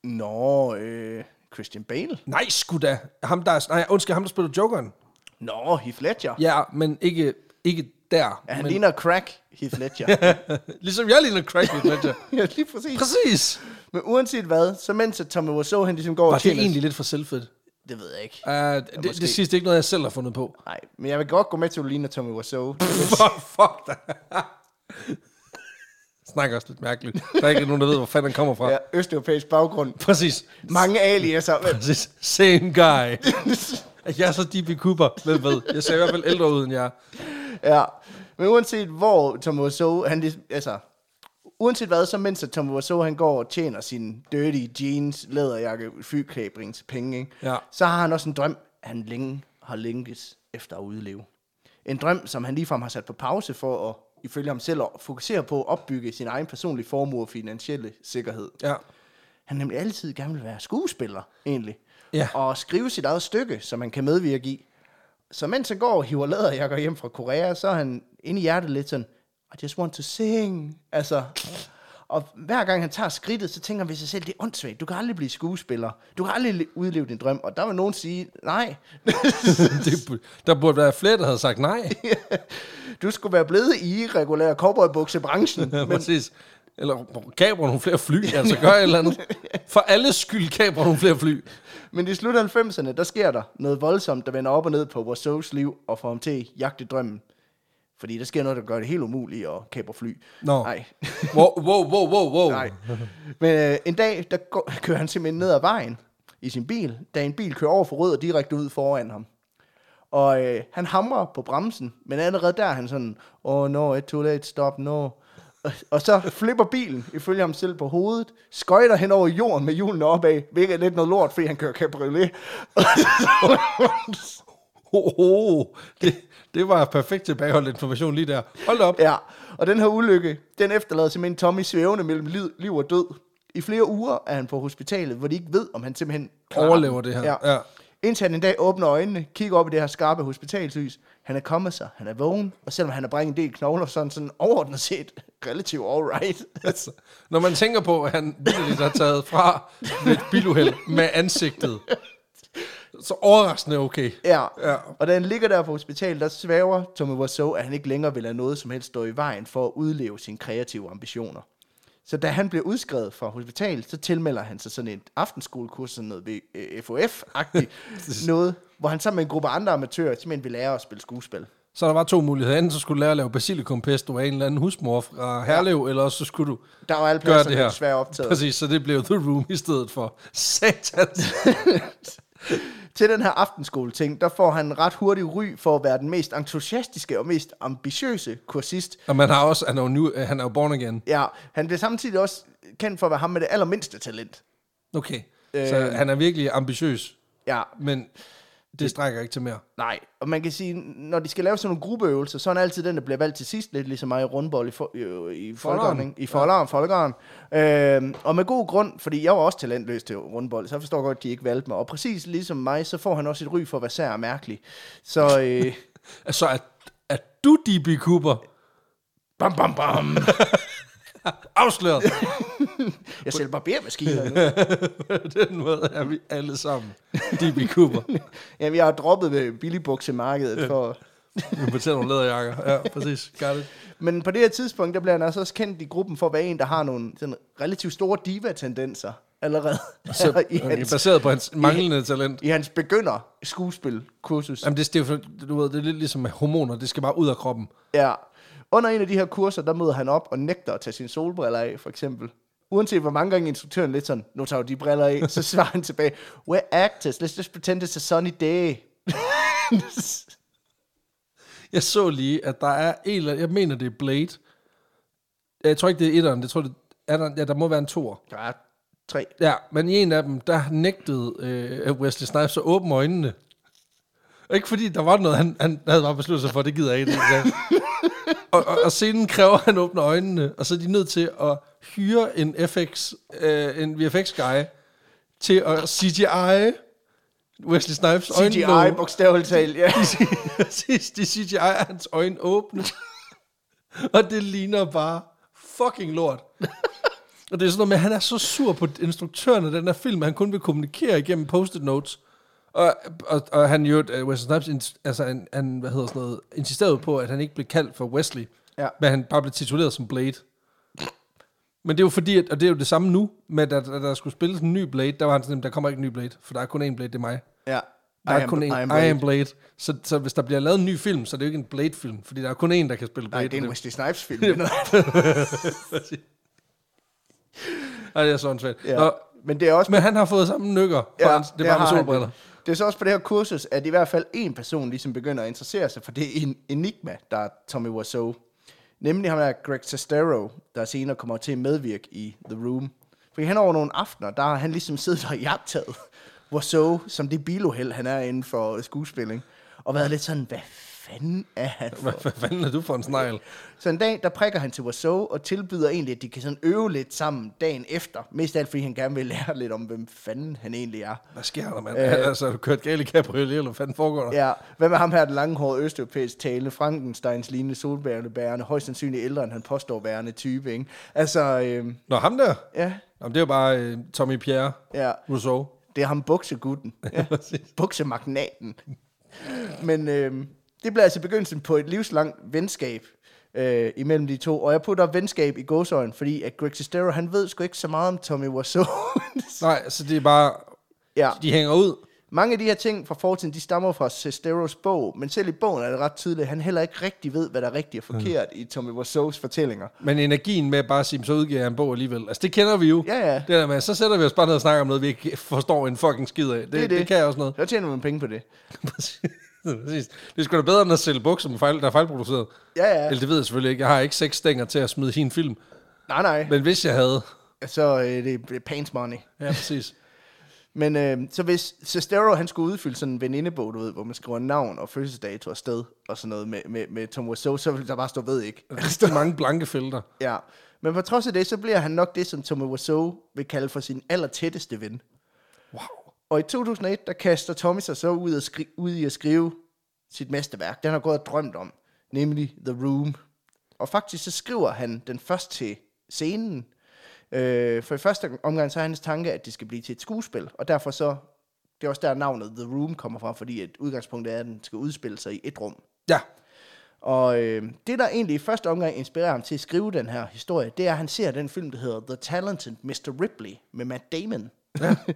S2: Nå, øh, Christian Bale.
S1: Nej, sgu da. Ham der, nej, undskyld, ham der spillede Jokeren.
S2: Nå, Heath Ledger.
S1: Ja, men ikke, ikke der.
S2: Ja, han
S1: men,
S2: ligner crack, Heath Ledger.
S1: Ligesom jeg ligner Craig Heath Ledger.
S2: ja, lige præcis.
S1: Præcis.
S2: Men uanset hvad, så mens at Tommy Wiseau, han ligesom går
S1: Var
S2: og
S1: det egentlig lidt for selvfedt?
S2: Det ved jeg ikke.
S1: Uh, det,
S2: måske.
S1: det sidste er ikke noget, jeg selv har fundet på.
S2: Nej, men jeg vil godt gå med til, at du ligner Tommy Wiseau.
S1: Fuck, fuck dig. Snakker også lidt mærkeligt. Der er ikke nogen, der ved, hvor fanden han kommer fra.
S2: ja, østeuropæisk baggrund.
S1: Præcis.
S2: Mange aliaser.
S1: Præcis. Same guy. Jeg er så DB Cooper, hvem ved. Jeg ser i hvert fald ældre ud end jeg.
S2: Ja, men uanset hvor Tom Wiseau, han altså, uanset hvad, så mens at Tom Wiseau, han går og tjener sin dirty jeans, læderjakke, flykabring til penge, ikke?
S1: Ja.
S2: så har han også en drøm, han længe har længtes efter at udleve. En drøm, som han ligefrem har sat på pause for at, ifølge ham selv, at fokusere på at opbygge sin egen personlige formue og finansielle sikkerhed.
S1: Ja.
S2: Han nemlig altid gerne vil være skuespiller, egentlig.
S1: Ja.
S2: Og skrive sit eget stykke, som han kan medvirke i. Så mens han går og hiver læderjakker hjem fra Korea, så er han inde i hjertet lidt sådan, I just want to sing. Altså, og hver gang han tager skridtet, så tænker han ved sig selv, det er åndssvagt. Du kan aldrig blive skuespiller. Du kan aldrig le- udleve din drøm. Og der vil nogen sige, nej,
S1: det, der burde være flere, der havde sagt nej.
S2: du skulle være blevet i regulær cowboybuksebranchen.
S1: Men... Præcis. Eller kabre nogle flere fly, altså gør et eller andet. For alles skyld kabre nogle flere fly.
S2: Men i slut af 90'erne, der sker der noget voldsomt, der vender op og ned på Warszaws liv, og får ham til at jagte drømmen. Fordi der sker noget, der gør det helt umuligt at kapre fly.
S1: Nå.
S2: Nej.
S1: Wow, wow, wow, wow, wow.
S2: Nej. Men øh, en dag, der går, kører han simpelthen ned ad vejen i sin bil, da en bil kører over for rød og direkte ud foran ham. Og øh, han hamrer på bremsen, men allerede der er han sådan, oh no, it's too late, stop, no. Og, og så flipper bilen, ifølge ham selv på hovedet, skøjter hen over jorden med hjulene opad, hvilket er lidt noget lort, fordi han kører cabriolet.
S1: Oh, oh, det, det var perfekt tilbageholdt information lige der. Hold op.
S2: Ja, og den her ulykke, den efterlader simpelthen Tommy svævende mellem liv, liv og død. I flere uger er han på hospitalet, hvor de ikke ved, om han simpelthen
S1: Overlever det her.
S2: Ja.
S1: Ja.
S2: Indtil han en dag åbner øjnene, kigger op i det her skarpe hospitalslys. Han er kommet sig, han er vågen, og selvom han har brækket en del knogler, så er han sådan overordnet set relativt alright.
S1: Altså, når man tænker på, at han virkelig har taget fra et biluheld med ansigtet, så overraskende okay.
S2: ja.
S1: Ja.
S2: og da han ligger der på hospitalet, der svæver Tommy Wiseau, at han ikke længere vil lade noget som helst stå i vejen for at udleve sine kreative ambitioner. Så da han bliver udskrevet fra hospitalet, så tilmelder han sig sådan et aftenskolekurs, sådan noget ved, øh, FOF-agtigt noget, hvor han sammen med en gruppe andre amatører simpelthen vil lære at spille skuespil.
S1: Så der var to muligheder. Enten så skulle du lære at lave basilikumpesto af en eller anden husmor fra Herlev, ja. eller også så skulle du
S2: Der var alle
S1: gøre
S2: pladser,
S1: det
S2: der
S1: her.
S2: optaget.
S1: Præcis, så det blev The Room i stedet for Satans.
S2: Til den her aftenskole-ting, der får han ret hurtigt ry for at være den mest entusiastiske og mest ambitiøse kursist.
S1: Og man har også, han er jo, nu, han er jo born again.
S2: Ja, han bliver samtidig også kendt for at være ham med det allermindste talent.
S1: Okay. Så
S2: Øh.
S1: han er virkelig ambitiøs,
S2: Ja,
S1: men det strækker ikke til mere.
S2: nej. Og man kan sige, når de skal lave sådan nogle gruppeøvelser, så er han altid den, der bliver valgt til sidst, lidt ligesom mig i rundbold i, for, i, i folkeren, ikke? I folkeren, folkeren. Øhm, og med god grund, fordi jeg var også talentløs til rundbold, så jeg forstår godt, at de ikke valgte mig. Og præcis ligesom mig, så får han også et ry for at være sær og mærkelig. Så øh,
S1: Så er, er du DB Cooper
S2: bam, bam, bam.
S1: afsløret?
S2: Jeg sælger barbermaskiner nu.
S1: Den måde er vi alle sammen DB Cooper.
S2: Jamen, jeg har droppet ved billigbuksemarkedet for...
S1: Vi betaler nogle læderjakker. Ja, præcis. Got it.
S2: Men på det her tidspunkt, der bliver han altså også kendt i gruppen for at være en, der har nogle sådan relativt store diva-tendenser. allerede.
S1: Så,
S2: i, hans,
S1: baseret på hans manglende talent.
S2: I hans begynder skuespil-kursus.
S1: Jamen, det, det, er jo du ved, det er lidt ligesom med hormoner. Det skal bare ud af kroppen.
S2: Ja. Under en af de her kurser, der møder han op og nægter at tage sine solbriller af, for eksempel. Uanset hvor mange gange instruktøren lidt sådan, nu tager du de briller af, så svarer han tilbage, we're actors, let's just pretend it's a sunny day.
S1: Jeg så lige, at der er en eller jeg mener, det er Blade. Jeg tror ikke, det er etteren. Jeg tror, det er der, ja, der må være en toer.
S2: der er tre.
S1: Ja, men i en af dem, der nægtede øh, Wesley Snipes at åbne øjnene. Ikke fordi der var noget, han, han havde bare besluttet sig for, det gider jeg ikke. Og, og, og scenen kræver, at han åbner øjnene, og så er de nødt til at hyre en FX, øh, en VFX-guy til at CGI Wesley Snipes øjne.
S2: CGI, bogstaveligt talt, ja.
S1: Præcis, de CGI er hans øjne åbne. og det ligner bare fucking lort. og det er sådan noget med, at han er så sur på instruktøren af den her film, at han kun vil kommunikere igennem post-it notes. Og, og, og han jo, uh, Wesley Snipes, altså han, han, hvad hedder sådan noget, insisterede på, at han ikke blev kaldt for Wesley,
S2: Ja.
S1: men han bare blev tituleret som Blade. Men det er jo fordi, at, og det er jo det samme nu, med at der, der skulle spilles en ny Blade, der var han sådan, der kommer ikke en ny Blade, for der er kun én Blade, det er mig.
S2: ja.
S1: Der er kun en, I am Blade. Blade. Så, så hvis der bliver lavet en ny film, så er det jo ikke en Blade-film, fordi der er kun en, der kan spille Blade.
S2: Nej, det er en Wesley Snipes film. det er
S1: sådan svært.
S2: ja.
S1: Ja.
S2: Men det er også
S1: Men han har fået samme nykker, for ja, hans, det er bare med
S2: han.
S1: solbriller.
S2: Det er så også på det her kursus, at i hvert fald en person ligesom begynder at interessere sig for det en enigma, der er Tommy Wiseau. Nemlig ham er Greg Sestero, der senere kommer til at medvirke i The Room. For hen over nogle aftener, der har han ligesom siddet og jagtet Wiseau, som det biluheld, han er inden for skuespilling. Og været lidt sådan, hvad fanden er han for?
S1: Hvad, hvad fanden er du for en snegl?
S2: Så en dag, der prikker han til Wiseau og tilbyder egentlig, at de kan sådan øve lidt sammen dagen efter. Mest af alt, fordi han gerne vil lære lidt om, hvem fanden han egentlig er.
S1: Hvad sker der, mand? Øh, altså, er du kørt galt i cabriolet, eller hvad fanden foregår der?
S2: Ja, hvad med ham her, den langhårede østeuropæisk tale, Frankensteins lignende solbærende bærende, højst sandsynligt ældre, end han påstår værende type, ikke? Altså, øh,
S1: Nå, ham der?
S2: ja,
S1: Jamen, det er jo bare øh, Tommy Pierre
S2: ja,
S1: Rousseau.
S2: det er ham buksegutten, ja, buksemagnaten. Men øh, det bliver altså begyndelsen på et livslangt venskab øh, imellem de to, og jeg putter venskab i gåsøjen, fordi at Greg Sestero, han ved sgu ikke så meget om Tommy Wiseau.
S1: Nej, så det er bare,
S2: ja.
S1: de hænger ud.
S2: Mange af de her ting fra fortiden, de stammer fra Sesteros bog, men selv i bogen er det ret tydeligt, at han heller ikke rigtig ved, hvad der er rigtigt og forkert mm. i Tommy Wiseaus fortællinger.
S1: Men energien med bare at sige, så udgiver jeg en bog alligevel. Altså, det kender vi jo.
S2: Ja, ja.
S1: Det der med, så sætter vi os bare ned og snakker om noget, vi ikke forstår en fucking skid af. Det, det, det. det kan jeg også noget.
S2: Så tjener man penge på det.
S1: Det er sgu da bedre, end at sælge bukser, med fejl, der er fejlproduceret.
S2: Ja, ja.
S1: Eller det ved jeg selvfølgelig ikke. Jeg har ikke seks stænger til at smide en film.
S2: Nej, nej. Men,
S1: hvis jeg havde...
S2: så øh, det er pants money.
S1: Ja, præcis.
S2: Men øh, så hvis Sestero, han skulle udfylde sådan en venindebog, du ved, hvor man skriver navn og fødselsdato og sted og sådan noget med, med, med Tom Wiseau, så ville der bare stå ved ikke.
S1: Der er mange blanke felter.
S2: ja. Men på trods af det, så bliver han nok det, som Tommy Wiseau vil kalde for sin allertætteste ven.
S1: Wow.
S2: Og i 2001, der kaster Tommy sig så ud, at skri- ud i at skrive sit mesterværk. Den har gået og drømt om, nemlig The Room. Og faktisk så skriver han den først til scenen. Øh, for i første omgang så er hans tanke, at det skal blive til et skuespil. Og derfor så, det er også der navnet The Room kommer fra, fordi et udgangspunkt er, at den skal udspille sig i et rum.
S1: Ja.
S2: Og øh, det, der egentlig i første omgang inspirerer ham til at skrive den her historie, det er, at han ser den film, der hedder The Talented Mr. Ripley med Matt Damon. Ja.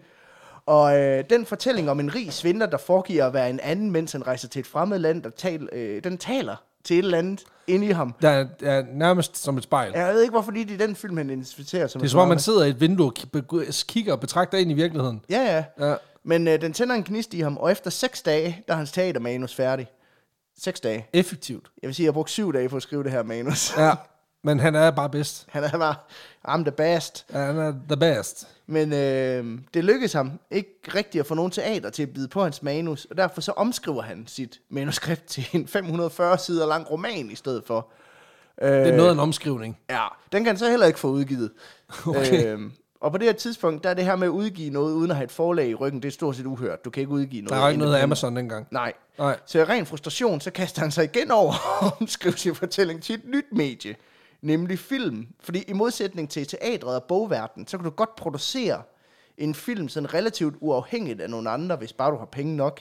S2: og øh, den fortælling om en rig svindler, der foregiver at være en anden, mens han rejser til et fremmed land, der tal, øh, den taler til et eller andet inde i ham.
S1: Der er, der er nærmest som et spejl.
S2: Jeg ved ikke, hvorfor lige det er den film, han identificerer som.
S1: Det er som om, man sidder i et vindue og ki- kigger og betragter ind i virkeligheden.
S2: Ja, ja.
S1: Ja.
S2: Men øh, den tænder en gnist i ham, og efter seks dage, der er hans teatermanus færdig. Seks dage.
S1: Effektivt.
S2: Jeg vil sige, jeg har brugt syv dage for at skrive det her manus.
S1: Ja. Men han er bare bedst.
S2: Han er bare, I'm the best.
S1: Ja, Han er the best.
S2: Men øh, det lykkedes ham ikke rigtigt at få nogen teater til at bide på hans manus, og derfor så omskriver han sit manuskript til en 540 sider lang roman i stedet for. Øh,
S1: Det er noget af en omskrivning.
S2: Ja, den kan han så heller ikke få udgivet.
S1: Okay.
S2: Øh, og på det her tidspunkt, der er det her med at udgive noget, uden at have et forlag i ryggen, det er stort set uhørt. Du kan ikke udgive noget.
S1: Der er jo ikke noget af. Amazon dengang.
S2: Nej.
S1: Nej.
S2: Så i ren frustration, så kaster han sig igen over og omskriver sin fortælling til et nyt medie, nemlig film. Fordi i modsætning til teatret og bogverdenen, så kan du godt producere en film sådan relativt uafhængigt af nogle andre, hvis bare du har penge nok.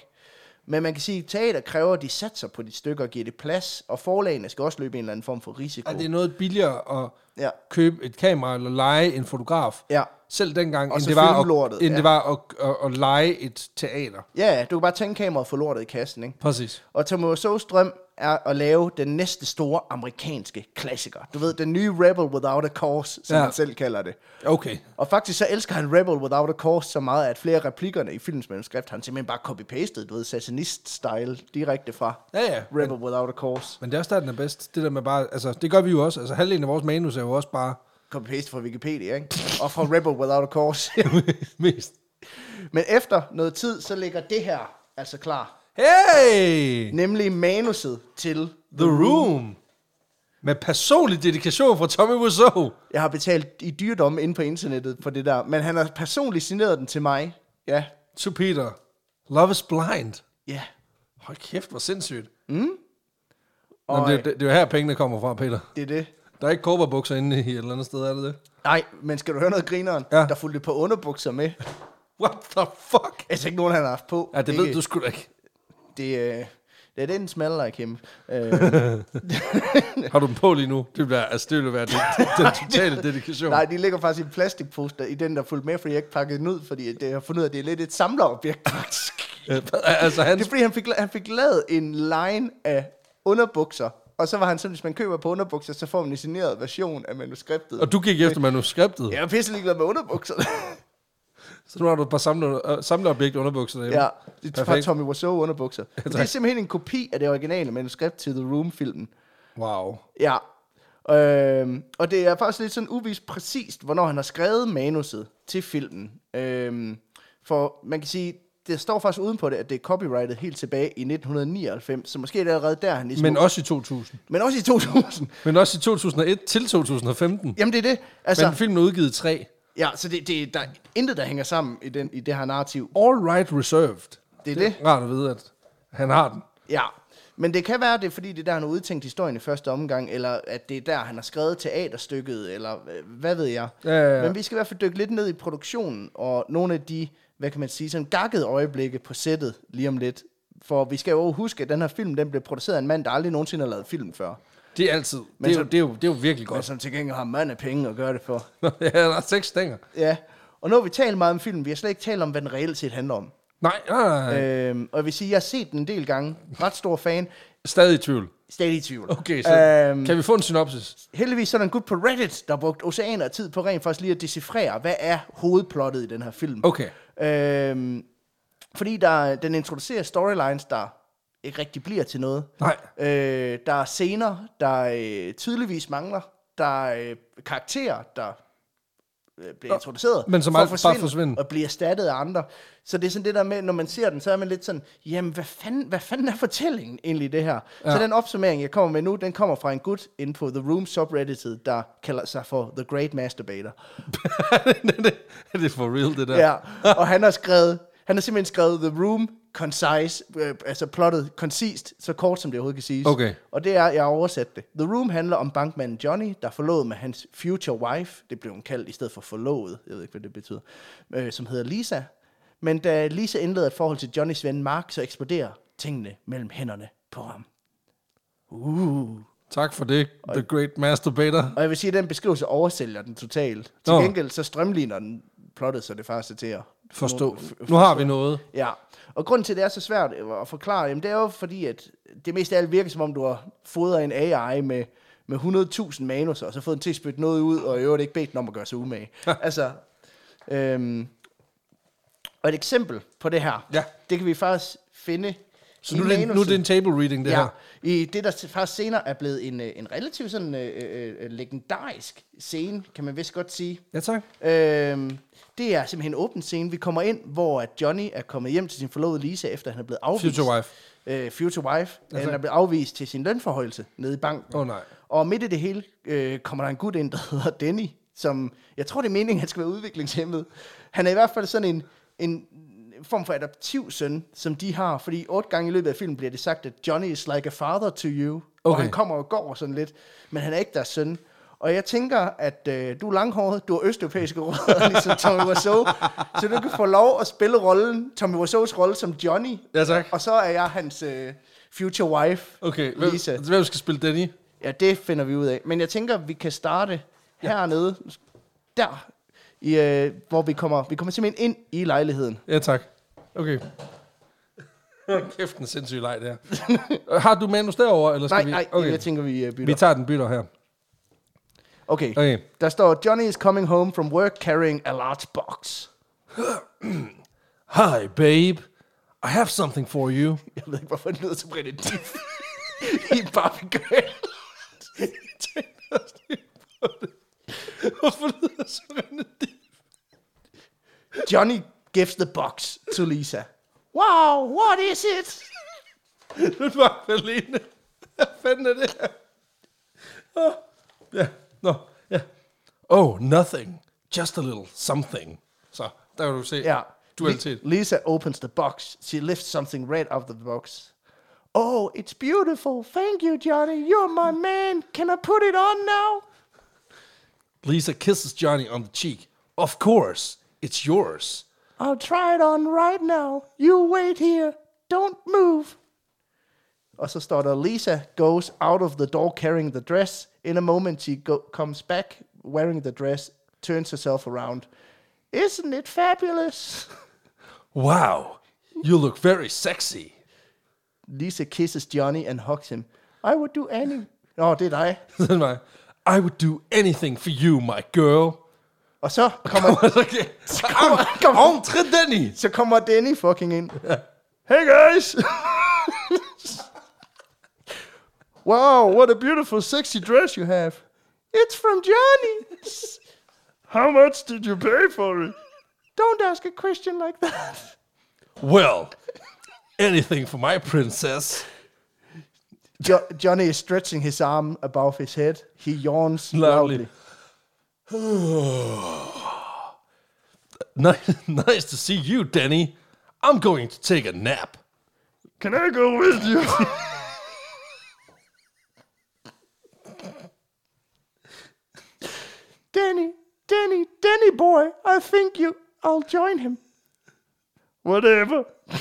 S2: Men man kan sige, at teater kræver, at de satser på de stykker og giver det plads, og forlagene skal også løbe en eller anden form for risiko.
S1: Ja, det er noget billigere at
S2: Ja.
S1: købe et kamera eller lege en fotograf.
S2: Ja.
S1: selv dengang,
S2: Og
S1: end det var, at, end
S2: ja.
S1: det var at, at, at lege et teater.
S2: Ja, du kan bare tænke kameraet for lortet i kassen, ikke?
S1: Præcis.
S2: Og Tommy Wiseau's drøm er at lave den næste store amerikanske klassiker. Du ved, den nye Rebel Without a Cause, som
S1: Ja.
S2: han selv kalder det.
S1: Okay.
S2: Og faktisk så elsker han Rebel Without a Cause så meget, at flere af replikkerne i filmens manuskript, han simpelthen bare copy-pastet, du ved, satanist-style, direkte fra
S1: Ja, ja.
S2: Rebel Without a Cause.
S1: Men det er også der, den er bedst. Det der med bare, altså, det gør vi jo også. Altså, halvdelen af vores manus er jo også bare
S2: Copy-paste fra Wikipedia, ikke? Og fra Rebel Without a Cause.
S1: mest.
S2: Men efter noget tid, så ligger det her altså klar.
S1: Hey!
S2: Nemlig manuset til
S1: The Room. Med personlig dedikation fra Tommy Wiseau.
S2: Jeg har betalt i dyrdom inde på internettet for det der, men han har personligt signeret den til mig. Ja,
S1: To Peter. Love is blind.
S2: ja.
S1: Hold kæft, hvor sindssygt.
S2: Og
S1: Nå, det, det, det, er jo her, pengene kommer fra, Peter.
S2: det er det.
S1: Der er ikke kobberbukser inde i et eller andet sted, er det det?
S2: Nej, men skal du høre noget grineren?
S1: Ja.
S2: Der fulgte på underbukser med.
S1: What the fuck?
S2: Altså ikke nogen, han har haft på.
S1: Ja, det ved du sgu da ikke.
S2: Det, øh, det er den smaller like him. Øh,
S1: Har du dem på lige nu? Det, bliver, altså, det vil være den, den totale dedikation.
S2: nej, de ligger faktisk i en plastikpose der, i den, der fulgte med, fordi jeg ikke pakkede den ud, fordi det, jeg har fundet ud af, at det er lidt et samlerobjekt, faktisk.
S1: Øh, altså, han,
S2: Det er fordi, han fik, han fik lavet en line af underbukser, og så var han sådan, hvis man køber på underbukser, så får man en signeret version af manuskriptet.
S1: og du gik efter manuskriptet.
S2: Jeg er pisse ligeglad med underbukserne.
S1: Så nu har du et par samle, øh, samleobjekt underbukser derhjemme.
S2: ja, det er fra
S1: Perfekt.
S2: Tommy Wiseau underbukser. Men det er simpelthen en kopi af det originale manuskript til The Room-filmen.
S1: Wow.
S2: Ja. Øhm, og det er faktisk lidt sådan uvist præcist, hvornår han har skrevet manuset til filmen. Øhm, for man kan sige, det står faktisk uden på det, at det er copyrightet helt tilbage i 1999, så måske er det allerede der, han ligesom...
S1: Men også i 2000.
S2: Men også i 2000.
S1: Men også i 2001 til 2015.
S2: Jamen det er det.
S1: Altså, Men filmen er udgivet i tre.
S2: Ja, så det, det, der er intet, der hænger sammen i, den, i det her narrativ.
S1: All right reserved.
S2: Det er det.
S1: Rart at vide, at han har den.
S2: Ja, men det kan være, det er fordi, det er der, han har udtænkt historien i første omgang, eller at det er der, han har skrevet teaterstykket, eller øh, hvad ved jeg.
S1: Ja, ja, ja.
S2: Men vi skal i hvert fald dykke lidt ned i produktionen, og nogle af de, hvad kan man sige, sådan gakkede øjeblikke på sættet lige om lidt. For vi skal jo huske, at den her film, den blev produceret af en mand, der aldrig nogensinde har lavet film før.
S1: Det er altid.
S2: Men
S1: det, er jo, det, er jo, det er jo virkelig
S2: Men
S1: godt.
S2: som til gengæld har mand af penge at gøre det for.
S1: ja, der er seks stænger.
S2: Ja, og nu har vi talt meget om filmen, vi har slet ikke talt om, hvad den reelt set handler om.
S1: Nej, nej, nej. Øh.
S2: Øhm, og jeg vil sige, jeg har set den en del gange. Ret stor fan.
S1: Stadig i tvivl.
S2: Stadig i tvivl.
S1: Okay, så
S2: Øhm,
S1: kan vi få en synopsis?
S2: Heldigvis så er der en gut på Reddit, der har brugt oceaner af tid på rent faktisk lige at decifrere, hvad er hovedplottet i den her film.
S1: Okay.
S2: Øhm, fordi der, den introducerer storylines, der ikke rigtig bliver til noget.
S1: Nej.
S2: Øh, der er scener, der øh, tydeligvis mangler. Der er øh, karakterer, der øh, bliver introduceret.
S1: men som
S2: for at
S1: alt bare forsvinde.
S2: Og bliver erstattet af andre. Så det er sådan det der med, når man ser den, så er man lidt sådan, jamen hvad fanden, hvad fanden er fortællingen egentlig det her? Ja. Så den opsummering, jeg kommer med nu, den kommer fra en gut inde på The Room subredditet, der kalder sig for The Great Masturbator.
S1: det er for real, det der.
S2: Ja, og han har skrevet, han har simpelthen skrevet The Room concise, øh, altså plottet koncist, så kort som det overhovedet kan siges.
S1: Okay.
S2: Og det er, jeg har oversat det. The Room handler om bankmanden Johnny, der er forlovet med hans future wife, det blev hun kaldt i stedet for forlovet, jeg ved ikke, hvad det betyder, øh, som hedder Lisa. Men da Lisa indleder et forhold til Johnnys ven Mark, så eksploderer tingene mellem hænderne på ham. Uh.
S1: Tak for det, The Great Masturbator.
S2: Og jeg vil sige, at den beskrivelse oversælger den totalt. Til gengæld så strømligner den plottet, så det faktisk er til at
S1: Forstå. Nu har vi noget.
S2: Ja, og grunden til, at det er så svært at forklare, jamen det er jo fordi, at det mest af alt virker, som om du har fodret en AI med, med 100.000 manuser, og så fået den til at spytte noget ud, og i øvrigt ikke bedt den om at gøre sig umage. altså, øhm, og et eksempel på det her,
S1: Ja.
S2: det kan vi faktisk finde
S1: Så nu er, det, nu er det en table reading, det
S2: ja,
S1: her.
S2: i det, der faktisk senere er blevet en, øh, en relativt sådan, øh, øh, legendarisk scene, kan man vist godt sige.
S1: Ja, tak.
S2: Øhm, det er simpelthen en åben scene. Vi kommer ind, hvor at Johnny er kommet hjem til sin forlovede Lisa, efter han er blevet afvist.
S1: Future wife.
S2: Øh, future wife.
S1: Ja,
S2: han er blevet afvist til sin lønforhøjelse nede i banken.
S1: Åh oh, nej.
S2: Og midt i det hele øh, kommer der en gut ind, der hedder Denny, som, jeg tror det er meningen, at han skal være udviklingshemmet. Han er i hvert fald sådan en, en form for adoptiv søn, som de har, fordi otte gange i løbet af filmen bliver det sagt, at Johnny is like a father to you. Okay. Og han kommer og går sådan lidt, men han er ikke deres søn. Og jeg tænker, at øh, du er langhåret, du har østeuropæiske rødder, ligesom Tommy Wiseau, så du kan få lov at spille rollen, Tommy Wiseaus rolle som Johnny,
S1: Ja, tak.
S2: og så er jeg hans øh, future wife,
S1: Okay, hvem,
S2: Lisa.
S1: hvem skal spille Danny?
S2: Ja, det finder vi ud af. Men jeg tænker, vi kan starte hernede. Der. I, øh, hvor vi kommer, vi kommer simpelthen ind i lejligheden.
S1: Ja, tak. Okay. Kæft, en sindssyg leg, det her. Har du manus derovre, eller skal
S2: Nej,
S1: vi?
S2: nej,
S1: okay.
S2: jeg tænker, vi øh, bytter.
S1: Vi tager den bytter her.
S2: Okay.
S1: Okay.
S2: Der står, Johnny is coming home from work carrying a large box.
S1: Hi, babe. I have something for you.
S2: Jeg ved ikke, hvorfor det lyder som René Diff i Barbie Girl.
S1: Hvorfor lyder det så rent?
S2: Johnny gives the box to Lisa. Wow, what is it?
S1: Det var alene. Hvad fanden er det her? Oh, ja. Oh, nothing. Just a little something. Så, der kan du se
S2: Ja.
S1: dualitet.
S2: Lisa opens the box. She lifts something red out of the box. Oh, it's beautiful. Thank you, Johnny. You're my man. Can I put it on now?
S1: Lisa kisses Johnny on the cheek. Of course, it's yours.
S2: I'll try it on right now. You wait here. Don't move. Og så står der, Lisa goes out of the door carrying the dress. In a moment, she go- comes back wearing the dress, turns herself around. Isn't it fabulous?
S1: Wow, you look very sexy.
S2: Lisa kisses Johnny and hugs him. I would do any... Nå, det er dig.
S1: Sådan var jeg. I would do anything for you, my girl.
S2: Og så kommer,
S1: okay.
S2: kommer, kommer,
S1: Entre Denny.
S2: så kommer Danny fucking ind. Hey guys! wow, what a beautiful sexy dress you have. It's from Johnny. How much did you pay for it? Don't ask a question like that.
S1: Well, anything for my princess.
S2: Jo- Johnny is stretching his arm above his head. He yawns
S1: Lovely.
S2: loudly.
S1: Nice, nice to see you, Denny. I'm going to take a nap.
S2: Can I go with you? Danny, Danny, Danny boy, I think you, I'll join him. Whatever.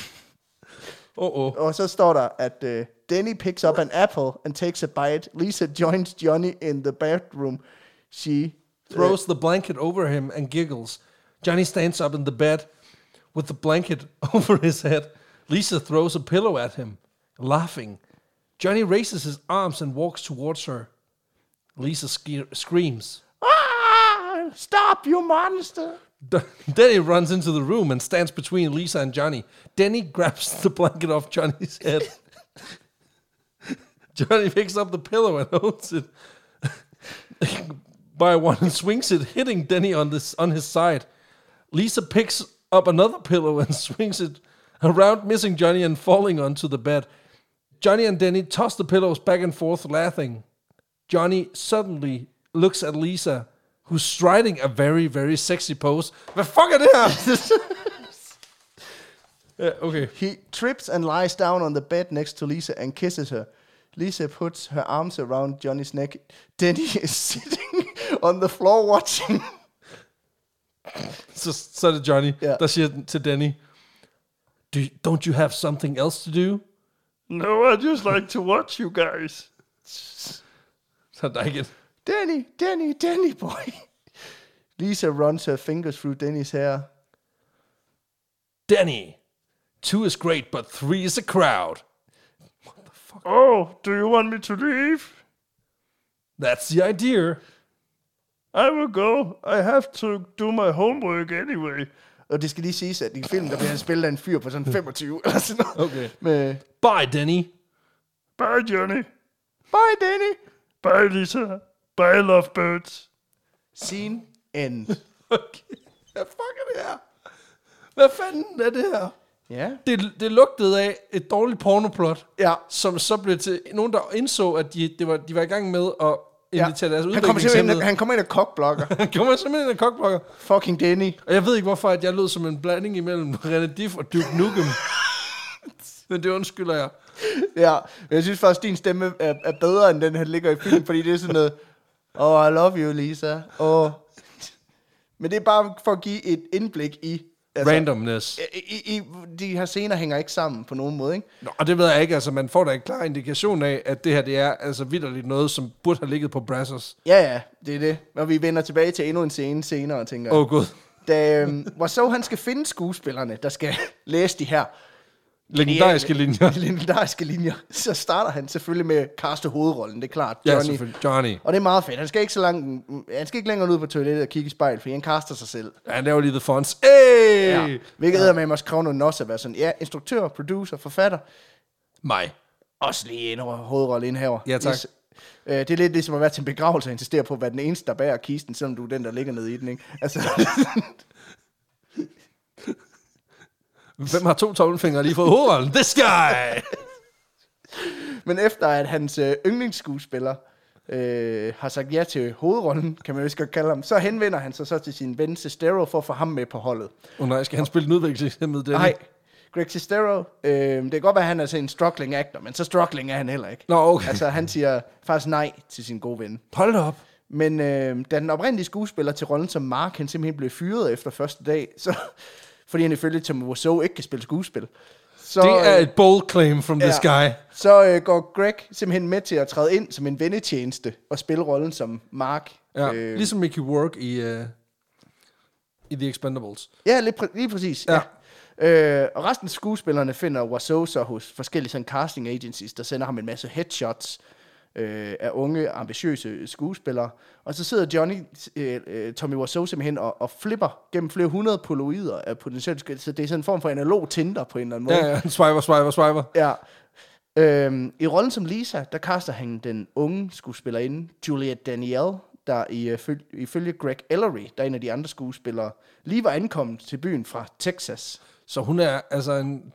S1: Oh, oh.
S2: Og så står der, at uh, Danny picks up an apple and takes a bite. Lisa joins Johnny in the bedroom. She
S1: Throws the blanket over him and giggles. Johnny stands up in the bed with the blanket over his head. Lisa throws a pillow at him, laughing. Johnny raises his arms and walks towards her. Lisa screams.
S2: Ah! Stop, you monster!
S1: Denny runs into the room and stands between Lisa and Johnny. Denny grabs the blanket off Johnny's head. Johnny picks up the pillow and holds it by one and swings it, hitting Denny on this on his side. Lisa picks up another pillow and swings it around, missing Johnny and falling onto the bed. Johnny and Denny toss the pillows back and forth, laughing. Johnny suddenly looks at Lisa, who's striding a very, very sexy pose. The fuck er det her? okay.
S2: He trips and lies down on the bed next to Lisa and kisses her. Lisa puts her arms around Johnny's neck. Danny is sitting on the floor watching.
S1: Så, så er det Johnny,
S2: Ja.
S1: der siger til Danny, Do you, don't you have something else to do?
S2: No, I just like to watch you guys.
S1: Så er der igen.
S2: Danny, Danny, Danny boy. Lisa runs her fingers through Danny's hair.
S1: Danny, two is great, but three is a crowd.
S2: Oh, do you want me to leave?
S1: That's the idea.
S2: I will go. I have to do my homework anyway. Og det skal lige siges, at i filmen, der bliver han spillet af en fyr på sådan 25 eller sådan noget.
S1: Okay.
S2: Med,
S1: Bye, Denny.
S2: Bye, Johnny. Bye, Danny. Bye, Lisa. Bye, lovebirds. Scene end.
S1: Okay. Hvad fuck er det her? Hvad fanden er det her?
S2: Ja.
S1: Det, det lugtede af et dårligt pornoplot,
S2: Ja.
S1: som så blev til nogen, der indså, at de, det var, de var i gang med at
S2: ja.
S1: invitere deres
S2: Han kommer simpelthen
S1: udviklingshemmede.
S2: han kommer ind og kokblokker.
S1: Han kommer simpelthen ind af kokblokker.
S2: Fucking Danny.
S1: Og jeg ved ikke, hvorfor at jeg lød som en blanding imellem René Diff og Duke Nukem. Men det undskylder jeg.
S2: Ja, men jeg synes faktisk, din stemme er, er bedre, end den, han ligger i filmen, fordi det er sådan noget, oh, I love you, Lisa. Oh. Men det er bare for at give et indblik i, Altså-
S1: randomness.
S2: I, i, de her scener hænger ikke sammen på nogen måde, ikke?
S1: Nå, og det ved jeg ikke, altså man får da en klar indikation af, at det her, det er altså vidderligt noget, som burde have ligget på Brazzers.
S2: Ja, ja, det er det. Og vi vender tilbage til endnu en scene senere, og tænker...
S1: Åh oh, gud.
S2: Da øhm, Wiseau, han skal finde skuespillerne, der skal læse de her
S1: Legendariske linjer.
S2: legendariske linjer, så starter han selvfølgelig med at kaste hovedrollen, det er klart.
S1: Ja,
S2: Johnny.
S1: selvfølgelig. Johnny.
S2: Og det er meget fedt. Han skal ikke så langt, han skal ikke længere ud på toilettet og kigge i spejl, for han kaster sig selv.
S1: Ja, han laver lige the fonts. Hey!
S2: Ja. Hvilket ja. med også kræve noget også at være sådan, ja, instruktør, producer, forfatter,
S1: Mig.
S2: også lige en hovedrolle indhaver.
S1: Ja, tak.
S2: Yes. Øh, det er lidt ligesom at være til en begravelse og insistere på at være den eneste, der bærer kisten, selvom du er den, der ligger nede i den, ikke? Altså,
S1: Hvem har to tommelfingre lige fået hovedrollen? This guy!
S2: men efter at hans øh, yndlingsskuespiller øh, har sagt ja til hovedrollen, kan man jo godt kalde ham, så henvender han sig så til sin ven Sestero for at få ham med på holdet.
S1: Åh oh, nej, skal han spille en udviklingshemmet den?
S2: Nej, Greg Sestero, øh, det kan godt være, at han er sådan en struggling actor, men så struggling er han heller ikke.
S1: Nå, okay.
S2: Altså, han siger faktisk nej til sin gode ven.
S1: Hold op.
S2: Men øh, da den oprindelige skuespiller til rollen som Mark, han simpelthen blev fyret efter første dag, så, fordi han ifølge Tom Wiseau ikke kan spille skuespil. Så,
S1: Det er
S2: øh,
S1: et bold claim from this
S2: ja.
S1: guy.
S2: Så øh, går Greg simpelthen med til at træde ind som en vennetjeneste og spille rollen som Mark.
S1: Ja,
S2: øh,
S1: ligesom Mickey Work i, uh, i The Expendables.
S2: Ja, lige, præ- lige præcis.
S1: Ja.
S2: Ja. Øh, og resten af skuespillerne finder Wiseau så hos forskellige sådan, casting agencies, der sender ham en masse headshots øh, af unge, ambitiøse skuespillere. Og så sidder Johnny, øh, øh, Tommy Wiseau simpelthen og, og flipper gennem flere hundrede poloider af potentielle skuespillere. Så det er sådan en form for analog Tinder på en eller anden måde.
S1: Ja, ja, swiper, swiper, swiper.
S2: Ja. Øhm, I rollen som Lisa, der kaster han den unge skuespillerinde, Juliette Danielle, der i, uh, føl- ifølge Greg Ellery, der er en af de andre skuespillere, lige var ankommet til byen fra Texas.
S1: Så hun er altså en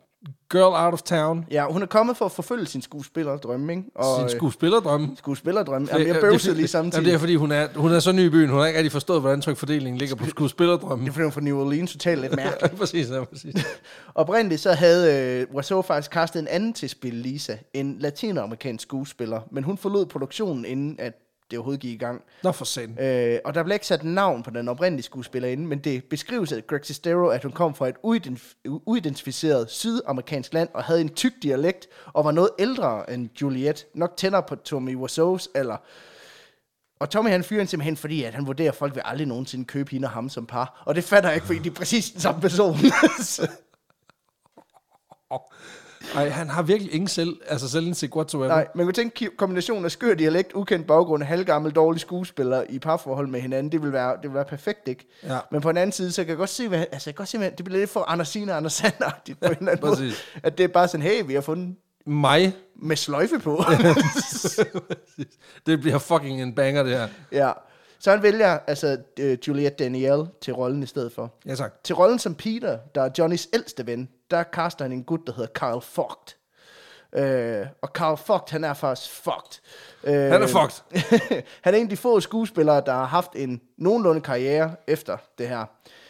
S1: girl out of town.
S2: Ja, hun er kommet for at forfølge sin skuespillerdrømme, ikke? Og,
S1: Sin
S2: øh,
S1: skuespillerdrømme.
S2: skuespillerdrømme. Jamen, jeg bøvsede lige samtidig.
S1: Jamen, det er fordi, hun er, hun er så ny i byen. Hun har ikke rigtig forstået, hvordan trykfordelingen ligger på skuespillerdrømmen.
S2: det er fordi, hun fra New Orleans totalt lidt mærkeligt.
S1: Ja, præcis, ja, præcis.
S2: Oprindeligt så havde øh, faktisk castet en anden til at spille Lisa, en latinamerikansk skuespiller, men hun forlod produktionen, inden at det overhovedet gik i gang.
S1: Nå for satan.
S2: Øh, og der blev ikke sat navn på den oprindelige skuespillerinde, men det beskrives af Greg Sestero, at hun kom fra et uidentif- uidentificeret sydamerikansk land og havde en tyk dialekt og var noget ældre end Juliette, nok tættere på Tommy Wiseau's alder. Og Tommy han fyrer hende simpelthen, fordi at han vurderer, at folk vil aldrig nogensinde købe hende og ham som par. Og det fatter jeg ikke, fordi de er præcis den samme person. Så-
S1: Ej, han har virkelig ingen selv, altså selvindsigt whatsoever.
S2: Nej, man kunne tænke kombinationen af skør dialekt, ukendt baggrund, halvgammel, dårlig skuespiller i parforhold med hinanden, det vil være, det vil være perfekt, ikke?
S1: Ja.
S2: Men på den anden side, så kan jeg godt se, hvad, altså jeg kan godt se, hvad, det bliver lidt for Anders Sine og Anders Sand-agtigt på en eller anden måde.
S1: præcis.
S2: At det er bare sådan, hey, vi har fundet
S1: Mig.
S2: med sløjfe på.
S1: Det bliver fucking en banger, det her.
S2: ja. Så han vælger altså uh, Juliette Danielle til rollen i stedet for.
S1: Ja, tak.
S2: Til rollen som Peter, der er Johnnys ældste ven, der kaster han en gut, der hedder Carl Vogt. Øh, og Carl Vogt, han er faktisk fucked. Øh,
S1: Han er fucked.
S2: han er en af de få skuespillere, der har haft en nogenlunde karriere efter det her.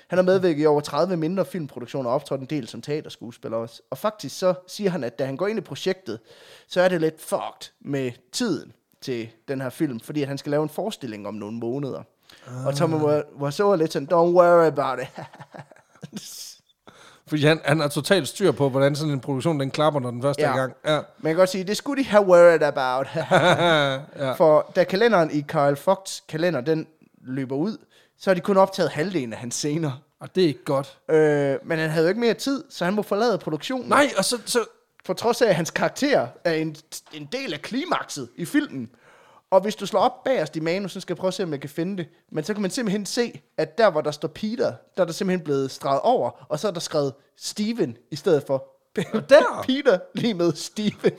S2: Han har medvirket i over 30 mindre filmproduktioner og optrådt en del som teaterskuespiller også. Og faktisk så siger han, at da han går ind i projektet, så er det lidt fucked med tiden til den her film, fordi at han skal lave en forestilling om nogle måneder. Ah. Og Tommy var, så lidt sådan, don't worry about it.
S1: Fordi han, han har totalt styr på, hvordan sådan en produktion, den klapper, når den første
S2: Ja.
S1: er i gang. Ja.
S2: Man kan godt sige, det skulle de have worried about.
S1: ja.
S2: For da kalenderen i Carl Fox kalender, den løber ud, så har de kun optaget halvdelen af hans scener.
S1: Og det er ikke godt.
S2: Øh, men han havde jo ikke mere tid, så han må forlade produktionen.
S1: Nej, og så, så
S2: For trods af, at hans karakter er en, en del af klimakset i filmen. Og hvis du slår op bagerst i manus, så skal jeg prøve at se, om jeg kan finde det. Men så kan man simpelthen se, at der, hvor der står Peter, der er der simpelthen blevet streget over, og så er der skrevet Steven i stedet for.
S1: der?
S2: Peter lige med Steven.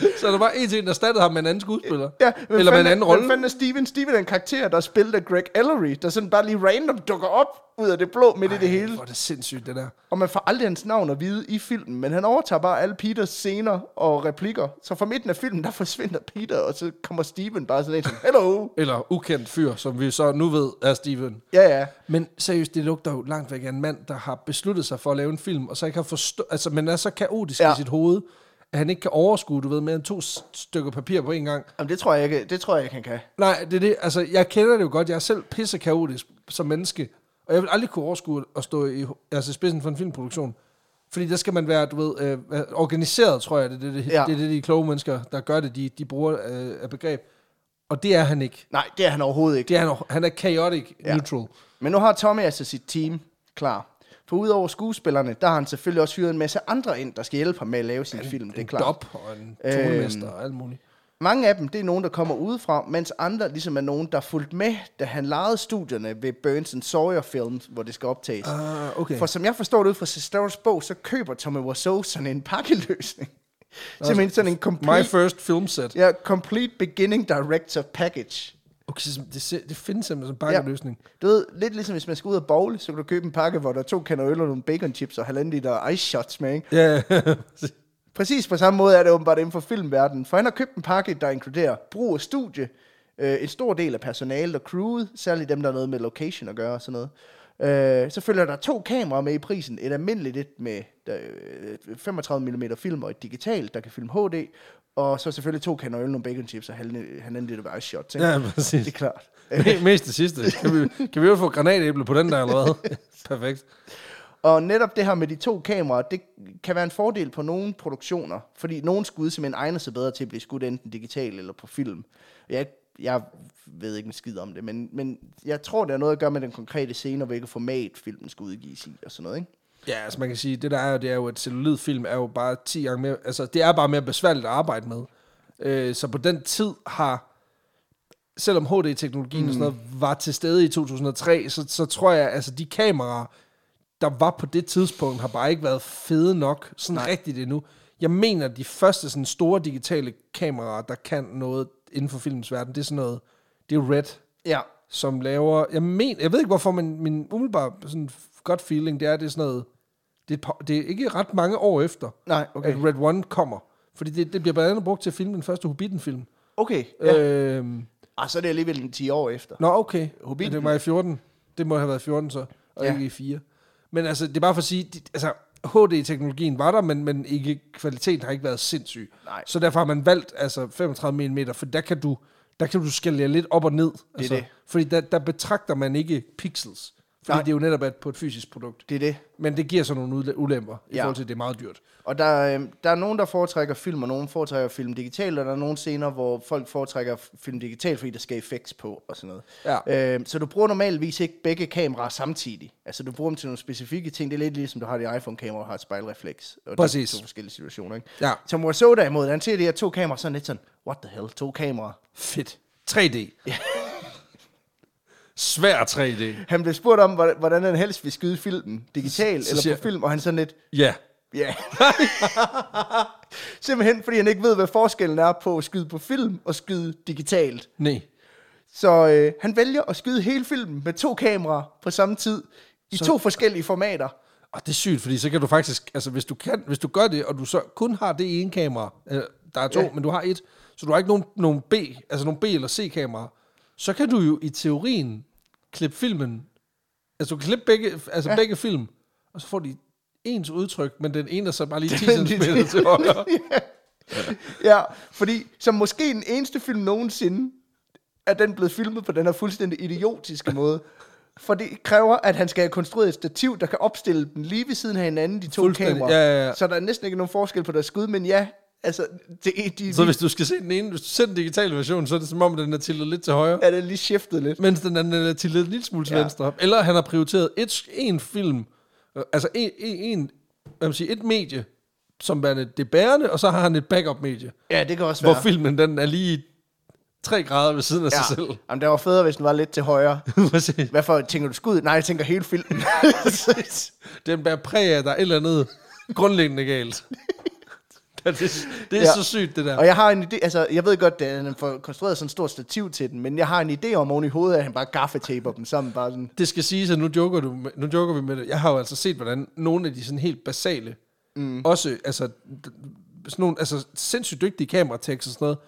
S1: Så der var en en, der erstattede ham med en anden skuespiller.
S2: Ja,
S1: Eller med en anden rolle.
S2: Hvem fanden er Steven? Steven er en karakter, der er spillet af Greg Ellery, der sådan bare lige random dukker op ud af det blå midt i det hele.
S1: Hvor er det sindssygt, det der.
S2: Og man får aldrig hans navn at vide i filmen, men han overtager bare alle Peters scener og replikker. Så fra midten af filmen, der forsvinder Peter, og så kommer Steven bare sådan en som, hello.
S1: Eller ukendt fyr, som vi så nu ved er Steven.
S2: Ja, ja.
S1: Men seriøst, det lugter jo langt væk af en mand, der har besluttet sig for at lave en film, og så ikke har forstået, altså, men er så kaotisk. Ja. i sit hoved, at han ikke kan overskue, du ved, mere end to stykker papir på en gang.
S2: Jamen, det tror jeg ikke, det tror jeg ikke, han kan.
S1: Nej, det er det, altså, jeg kender det jo godt, jeg er selv pisse kaotisk som menneske, Og jeg vil aldrig kunne overskue at stå i altså, spidsen for en filmproduktion. Fordi der skal man være, du ved, øh, organiseret, tror jeg, det er det, det,
S2: Ja.
S1: det, er det de kloge mennesker, der gør det, de, de bruger øh, af begreb. Og det er han ikke.
S2: Nej, det er han overhovedet ikke.
S1: Det er han, han er chaotic
S2: ja.
S1: neutral.
S2: Men nu har Tommy altså sit team klar. For udover skuespillerne, der har han selvfølgelig også hyret en masse andre ind, der skal hjælpe ham med at lave sin film. Det er
S1: en
S2: klart.
S1: dop og en tonemester og alt muligt.
S2: Mange af dem, det er nogen, der kommer udefra, mens andre ligesom er nogen, der er fulgt med, da han lejede studierne ved Burns and Sawyer Films, hvor det skal optages.
S1: Ah, okay.
S2: For som jeg forstår det ud fra Sesteros bog, så køber Tommy Wiseau sådan en pakkeløsning. Simpelthen sådan en
S1: My
S2: complete,
S1: first film set.
S2: ja, complete beginning director package.
S1: Okay, så det, det findes simpelthen som en pakkeløsning.
S2: Du ved, lidt ligesom hvis man skal ud og bowle, så kan du købe en pakke, hvor der er to kander øl og nogle bacon chips og halvanden liter ice shots med, ikke?
S1: Ja, ja.
S2: Præcis på samme måde er det åbenbart inden for filmverdenen. For han har købt en pakke, der inkluderer brug af studie, øh, en stor del af personalet og crewet, særligt dem, der har noget med location at gøre og sådan noget. Øh, så følger der to kameraer med i prisen. Et almindeligt et med øh, 35 mm film og et digitalt, der kan filme HD. Og så selvfølgelig to kander øl, nogle bacon chips og halvanden halvanden liter ice shots. Ikke?
S1: ja, præcis.
S2: Det er klart.
S1: Me- Mest det sidste. Kan vi, kan vi jo få granatæble på den der hvad? Perfekt.
S2: Og netop det her med de to kameraer, det kan være en fordel på nogle produktioner, fordi nogle skud simpelthen egner sig bedre til at blive skudt enten digitalt eller på film. Jeg, jeg ved ikke en skid om det, men, men jeg tror, det har noget at gøre med den konkrete scene, og hvilket format filmen skal udgives i, og sådan noget, ikke?
S1: Ja, altså man kan sige, det der er jo, det er jo, at cellulidfilm er jo bare 10 gange mere, altså det er bare mere besværligt at arbejde med. Øh, så på den tid har, selvom HD-teknologien mm. og sådan noget var til stede i 2003, så, så tror jeg, altså de kameraer, der var på det tidspunkt, har bare ikke været fede nok, sådan Nej. rigtigt endnu. Jeg mener, de første sådan store digitale kameraer, der kan noget inden for filmens verden, det er sådan noget, det er Red,
S2: Ja.
S1: som laver, jeg men, jeg ved ikke hvorfor, men min umiddelbare sådan godt feeling, det er, det er sådan noget, det er, par- det er ikke ret mange år efter,
S2: Nej, okay.
S1: at Red One kommer. Fordi det, det bliver blandt andet brugt til at filme den første Hobbiten-film.
S2: Okay, ja. Øh.
S1: Øhm,
S2: Ah, så er det alligevel en 10 år efter.
S1: nå, okay.
S2: Hobbiten.
S1: Ja, det var i 14. Det må have været 14 så, og
S2: Ja.
S1: ikke i 4. Men altså, det er bare for at sige, de, altså, HD-teknologien var der, men, men ikke, kvaliteten har ikke været sindssyg.
S2: Nej.
S1: Så derfor har man valgt altså 35 mm, for der kan du, der kan du skalere lidt op og ned. Altså,
S2: det.
S1: Fordi der, der betragter man ikke pixels. Fordi
S2: Nej.
S1: Det er jo netop et, på et fysisk produkt.
S2: Det er det.
S1: Men det giver så nogle ule- ulemper, i
S2: Ja.
S1: forhold til, at det er meget dyrt.
S2: Og der, øh, der er nogen, der foretrækker film, og nogen foretrækker film digitalt, og der er nogle scener, hvor folk foretrækker film digitalt, fordi der skal effects på og sådan noget.
S1: Ja.
S2: Øh, så du bruger normalvis ikke begge kameraer samtidig. Altså du bruger dem til nogle specifikke ting. Det er lidt ligesom du har det iPhone-kamera og har et spejlrefleks. Og
S1: Præcis.
S2: Det er to forskellige situationer, ikke?
S1: Ja.
S2: Som Warzone derimod, han ser de her to kameraer sådan lidt sådan, what the hell, to kameraer.
S1: Fedt. 3D. Svær 3D.
S2: Han blev spurgt om, hvordan- han helst vil skyde filmen, digitalt eller på film, og han sådan lidt,
S1: Ja.
S2: Ja. Simpelthen fordi han ikke ved, hvad forskellen er på at skyde på film og skyde digitalt.
S1: Nej.
S2: Så øh, han vælger at skyde hele filmen med to kameraer på samme tid, i
S1: Så-
S2: to forskellige formater.
S1: Og det er sygt, fordi så kan du faktisk, altså hvis du, kan, hvis du gør det, og du så kun har det ene kamera, øh, der er to,
S2: ja.
S1: men du har et, så du har ikke nogen, nogen B, altså nogen B eller C kamera, så kan du jo i teorien klippe filmen, altså du kan klippe begge, altså
S2: Ja.
S1: ja. begge film, og så får de ens udtryk, men den ene er så bare lige 10
S2: Den-
S1: cm til højre.
S2: Ja, fordi som måske den eneste film nogensinde, er den blevet filmet på den her fuldstændig idiotiske måde. For det kræver, at han skal have konstrueret et stativ, der kan opstille dem lige ved siden af hinanden, de to kameraer.
S1: ja, ja, ja.
S2: Så der er næsten ikke nogen forskel på deres skud, men ja, altså, det, de,
S1: Så hvis du skal se den ene, hvis du ser den digitale version, så er det som om, den er tiltet lidt til højre.
S2: er det lige shiftet lidt.
S1: mens den anden er tiltet en lille smule til
S2: Ja.
S1: ja. venstre. Eller han har prioriteret et, en film, øh, altså en, en, hvad man siger, et medie, som er det bærende, og så har han et backup-medie,
S2: Ja, det kan også
S1: hvor
S2: være.
S1: filmen den er lige 3 grader ved siden af
S2: ja.
S1: sig selv.
S2: Jamen, det var federe, hvis den var lidt til højre.
S1: Præcis.
S2: Hvorfor tænker du skud? Nej, jeg tænker hele filmen.
S1: den bærer præg af, at der er et eller andet grundlæggende galt. det, det, er
S2: Ja.
S1: så sygt, det der.
S2: og jeg har en idé, altså, jeg ved godt, at han får konstrueret sådan en stor stativ til den, men jeg har en idé om oven i hovedet, at han bare gaffetaper dem sammen, bare sådan.
S1: Det skal siges, at nu joker, du, med- nu joker vi med det. Jeg har jo altså set, hvordan nogle af de sådan helt basale, mm. også altså, sådan nogle, altså sindssygt dygtige kameratekster og sådan noget,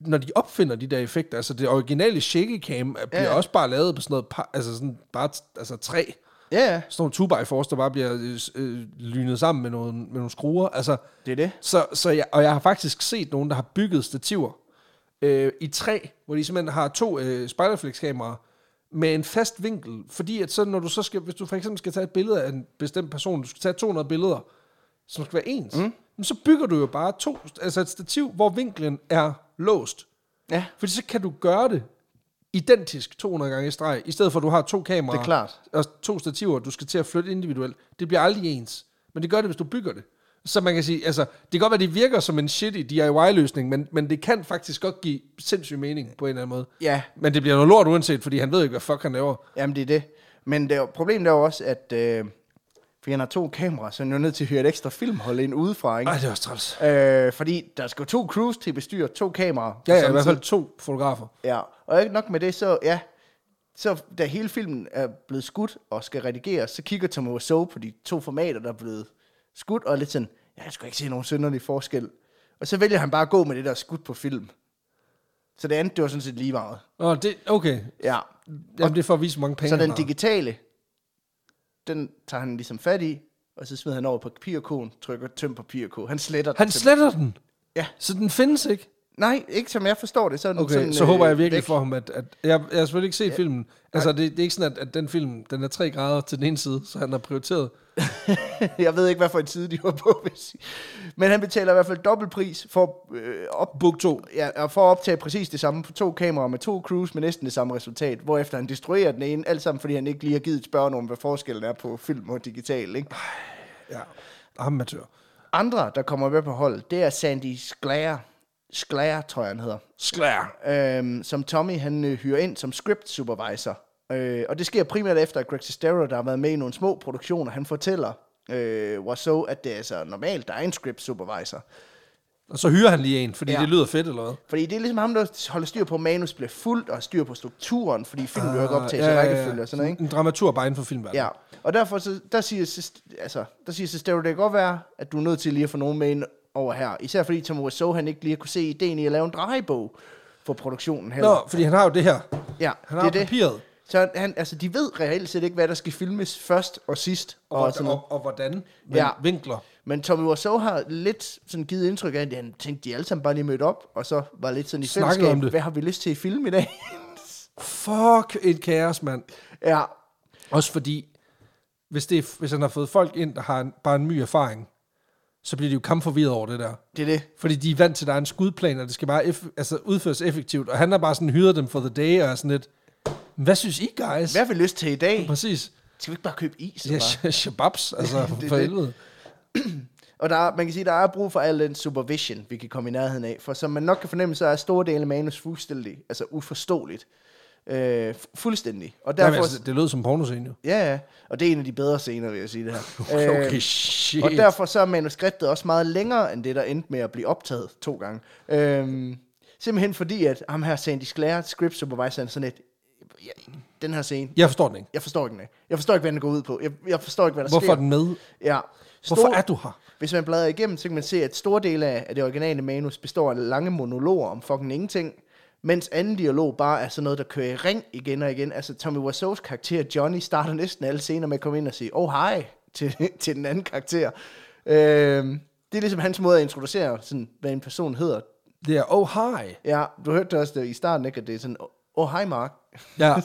S1: når de opfinder de der effekter, altså det originale shaky cam bliver
S2: Ja.
S1: også bare lavet på sådan noget, altså sådan bare altså træ,
S2: Ja, ja,
S1: sådan nogle 2 x force der bare bliver øh, øh, lynet sammen med nogle, med nogle skruer, altså
S2: det er det.
S1: så, så jeg, og jeg har faktisk set nogen, der har bygget stativer øh, i træ, hvor de simpelthen har to øh, spejlerflex-kameraer med en fast vinkel, fordi at så, når du så skal, hvis du for eksempel skal tage et billede af en bestemt person, du skal tage 200 billeder, som skal være ens, mm. så bygger du jo bare to, altså et stativ, hvor vinklen er låst.
S2: Ja,
S1: Fordi så kan du gøre det identisk 200 gange i streg, i stedet for at du har to kameraer
S2: Det er klart.
S1: og to stativer, du skal til at flytte individuelt. Det bliver aldrig ens. Men det gør det, hvis du bygger det. Så man kan sige, altså, det kan godt være, det virker som en shitty DIY-løsning, men, men det kan faktisk godt give sindssyg mening på en eller anden måde.
S2: ja,
S1: Men det bliver noget lort uanset, fordi han ved ikke, hvad fuck han laver.
S2: jamen det er det. Men det problemet er jo også, at øh, fordi han har to kameraer, så er han jo nødt til at hyre et ekstra filmhold ind udefra, ikke?
S1: Ej, det er også træls.
S2: Øh, fordi der skal to crews til at bestyre to kameraer.
S1: Ja, ja, i hvert fald to fotografer.
S2: Ja, og ikke nok med det, så ja, så da hele filmen er blevet skudt og skal redigeres, så kigger Tom Wiseau på de to formater, der er blevet skudt, og er lidt sådan, ja, jeg skal ikke se nogen synderlig forskel. Og så vælger han bare at gå med det, der er skudt på film. Så det andet, det var sådan set lige meget.
S1: Åh, det, okay.
S2: Ja,
S1: Jamen, det er for at vise, hvor mange penge
S2: så den digitale, den tager han ligesom fat i, og så smider han over på papirkoden, trykker tøm papirkode. Han sletter den
S1: Han sletter den.
S2: Ja.
S1: Så den findes ikke.
S2: Nej, ikke som jeg forstår det. Så, den
S1: Okay,
S2: sådan,
S1: så håber jeg
S2: øh,
S1: virkelig
S2: væk.
S1: for ham, at, at jeg, jeg har selvfølgelig ikke set filmen. Altså, det, det er ikke sådan, at, at den film, den er tre grader til den ene side, så han har prioriteret.
S2: jeg ved ikke, hvad for en side de var på. sige. Men han betaler i hvert fald dobbeltpris for, øh, op,
S1: Book 2.
S2: ja, og for at optage præcis det samme på to kameraer med to crews med næsten det samme resultat. Hvorefter han destruerer den ene, alt sammen fordi han ikke lige har givet spørge nogen, hvad forskellen er på film og digital. Ikke?
S1: Ja, amatør.
S2: Andre, der kommer med på holdet, det er Sandy Sklair. Sklair, tror jeg, han hedder.
S1: Sklær.
S2: øhm, som Tommy han øh, hyrer ind som script supervisor. Øh, og det sker primært efter, at Greg Sestero, der har været med i nogle små produktioner, han fortæller øh, Wasso, at det er altså normalt, der er en script supervisor.
S1: Og så hyrer han lige en, fordi
S2: Ja.
S1: ja. det lyder fedt, eller hvad?
S2: Fordi det er ligesom ham, der holder styr på, at manus bliver fuldt, og styr på strukturen, fordi filmen jo ikke optages i rækkefølge og sådan noget, ikke?
S1: En dramatur bare inden for filmverdenen.
S2: Ja, og derfor så, der siger, altså, der siger Sestero, det kan godt være, at du er nødt til lige at få nogen med ind over her. Især fordi Tom Wiseau, han ikke lige kunne se ideen i at lave en drejebog for produktionen heller.
S1: Nå, fordi han har jo det her.
S2: ja,
S1: Han har
S2: det er
S1: det. papiret.
S2: Så han, altså, de ved reelt set ikke, hvad der skal filmes først og sidst.
S1: Og,
S2: Og, sådan
S1: og, og hvordan? Men
S2: Ja.
S1: vinkler.
S2: Men Tommy Wiseau har lidt sådan givet indtryk af, at han tænkte, de alle sammen bare lige mødt op, og så var lidt sådan i fællesskab,
S1: om det.
S2: hvad har vi lyst til i film i dag?
S1: Fuck et kaos, mand.
S2: ja,
S1: Også fordi, hvis, det er, hvis han har fået folk ind, der har en, bare en my erfaring, så bliver de jo kampforvirret over det der.
S2: det er det.
S1: Fordi de er vant til, at der er en skudplan, og det skal bare eff- altså, udføres effektivt. Og han har bare sådan hyret dem for the day, og er sådan lidt, hvad synes I, guys?
S2: Hvad har vi lyst til i dag?
S1: Præcis.
S2: Skal vi ikke bare købe is?
S1: Ja,
S2: Ja,
S1: shababs, altså
S2: Det
S1: for helvede.
S2: og der er, man kan sige, der er brug for al den supervision, vi kan komme i nærheden af. For som man nok kan fornemme, så er store dele af manus fuldstændig, altså uforståeligt. Øh, fu- fuldstændig. Og derfor,
S1: Jamen, altså, det lød som pornoscene jo.
S2: ja, ja, og det er en af de bedre scener, vil jeg sige det her.
S1: Okay,
S2: Øh,
S1: shit.
S2: Og derfor så er manuskriptet også meget længere, end det, der endte med at blive optaget to gange. Øhm, simpelthen fordi, at ham her, Sandy Sclair, script supervisor, sådan et, ja, den her scene,
S1: Jeg forstår den ikke.
S2: jeg forstår ikke den. Jeg forstår ikke, hvad den går ud på. Jeg, jeg forstår ikke, hvad der
S1: Hvorfor
S2: sker.
S1: er den med?
S2: Ja.
S1: Hvorfor er du her?
S2: Hvis man bladrer igennem, så kan man se, at store dele af, det originale manus består af lange monologer om fucking ingenting, mens anden dialog bare er sådan noget, der kører i ring igen og igen. Altså Tommy Wiseau's karakter Johnny starter næsten alle scener med at komme ind og sige, oh hej, til, til den anden karakter. Øhm, det er ligesom hans måde at introducere, sådan, hvad en person hedder.
S1: Det er, oh hi.
S2: Ja, du hørte det også det i starten, ikke? At det er sådan, oh hej Mark.
S1: Ja.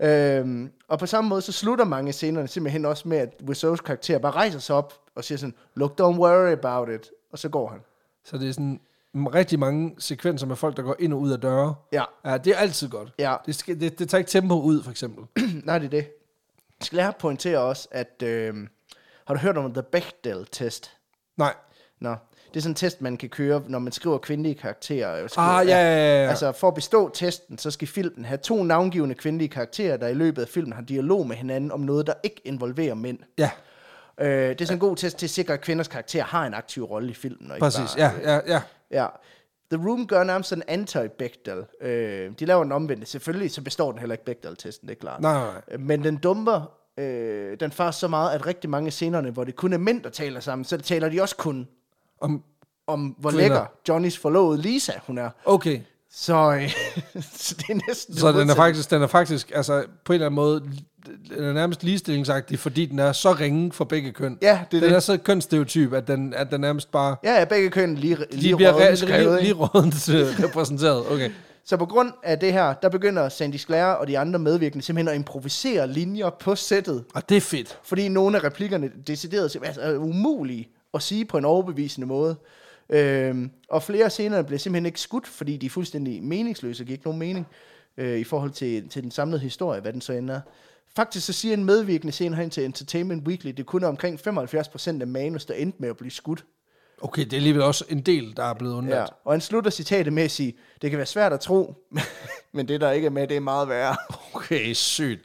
S2: Øhm, og på samme måde, så slutter mange af scenerne simpelthen også med, at Wiseau's karakter bare rejser sig op og siger sådan, look, don't worry about it. Og så går han.
S1: Så det er sådan rigtig mange sekvenser med folk, der går ind og ud af døre.
S2: Ja,
S1: Ja, det er altid godt.
S2: ja.
S1: Det, skal, det, det tager ikke tempo ud, for eksempel.
S2: Nej, det er det. Skal jeg pointere også, at... Øh, har du hørt om The Bechdel-test?
S1: Nej.
S2: Nå, det er sådan en test, man kan køre, når man skriver kvindelige karakterer. Skriver,
S1: Ah, ja, ja, ja.
S2: Altså, for at bestå testen, så skal filmen have to navngivende kvindelige karakterer, der i løbet af filmen har dialog med hinanden om noget, der ikke involverer mænd.
S1: ja,
S2: Øh, det er sådan en god test til at sikre, at kvinders karakter har en aktiv rolle i filmen. Og ikke
S1: præcis.
S2: Bare,
S1: Ja, ja, ja.
S2: Ja. The Room gør nærmest sådan anti-Bechdel. Øh, de laver den omvendte. Selvfølgelig så består den heller ikke Bechdel-testen, det er klart.
S1: Nej, nej, nej.
S2: Men den dumper øh, den faktisk så meget, at rigtig mange af scenerne, hvor det kun er mænd, der taler sammen, så taler de også kun
S1: Om,
S2: om, hvor
S1: Kvinder.
S2: lækker Johnnys forlovede Lisa, hun er.
S1: okay.
S2: Så, øh, så det er næsten...
S1: Så den er faktisk, den er faktisk, altså på en eller anden måde, den er nærmest ligestillingsagtig, fordi den er så ringe for begge køn.
S2: Ja, det er
S1: den
S2: det.
S1: er så kønsstereotyp, at den, at den nærmest bare,
S2: Ja, ja, begge køn lige,
S1: de
S2: lige,
S1: bliver
S2: rådent
S1: re-
S2: skrevet,
S1: lige, lige rådent øh, repræsenteret. Okay.
S2: Så på grund af det her, der begynder Sandy Sclair og de andre medvirkende simpelthen at improvisere linjer på sættet,
S1: Og det er fedt.
S2: fordi nogle af replikkerne decideret altså, er umulige at sige på en overbevisende måde. Øhm, og flere scener blev simpelthen ikke skudt, fordi de er fuldstændig meningsløse og giver ikke nogen mening øh, i forhold til, til den samlede historie, hvad den så ender. Faktisk så siger en medvirkende scene herinde til Entertainment Weekly, det kun er omkring 75% af manus, der endte med at blive skudt.
S1: Okay, det er alligevel også en del, der er blevet undladt.
S2: Ja. Og han slutter citatet med at sige, det kan være svært at tro, men det der ikke er med, det er meget værre.
S1: Okay, sygt.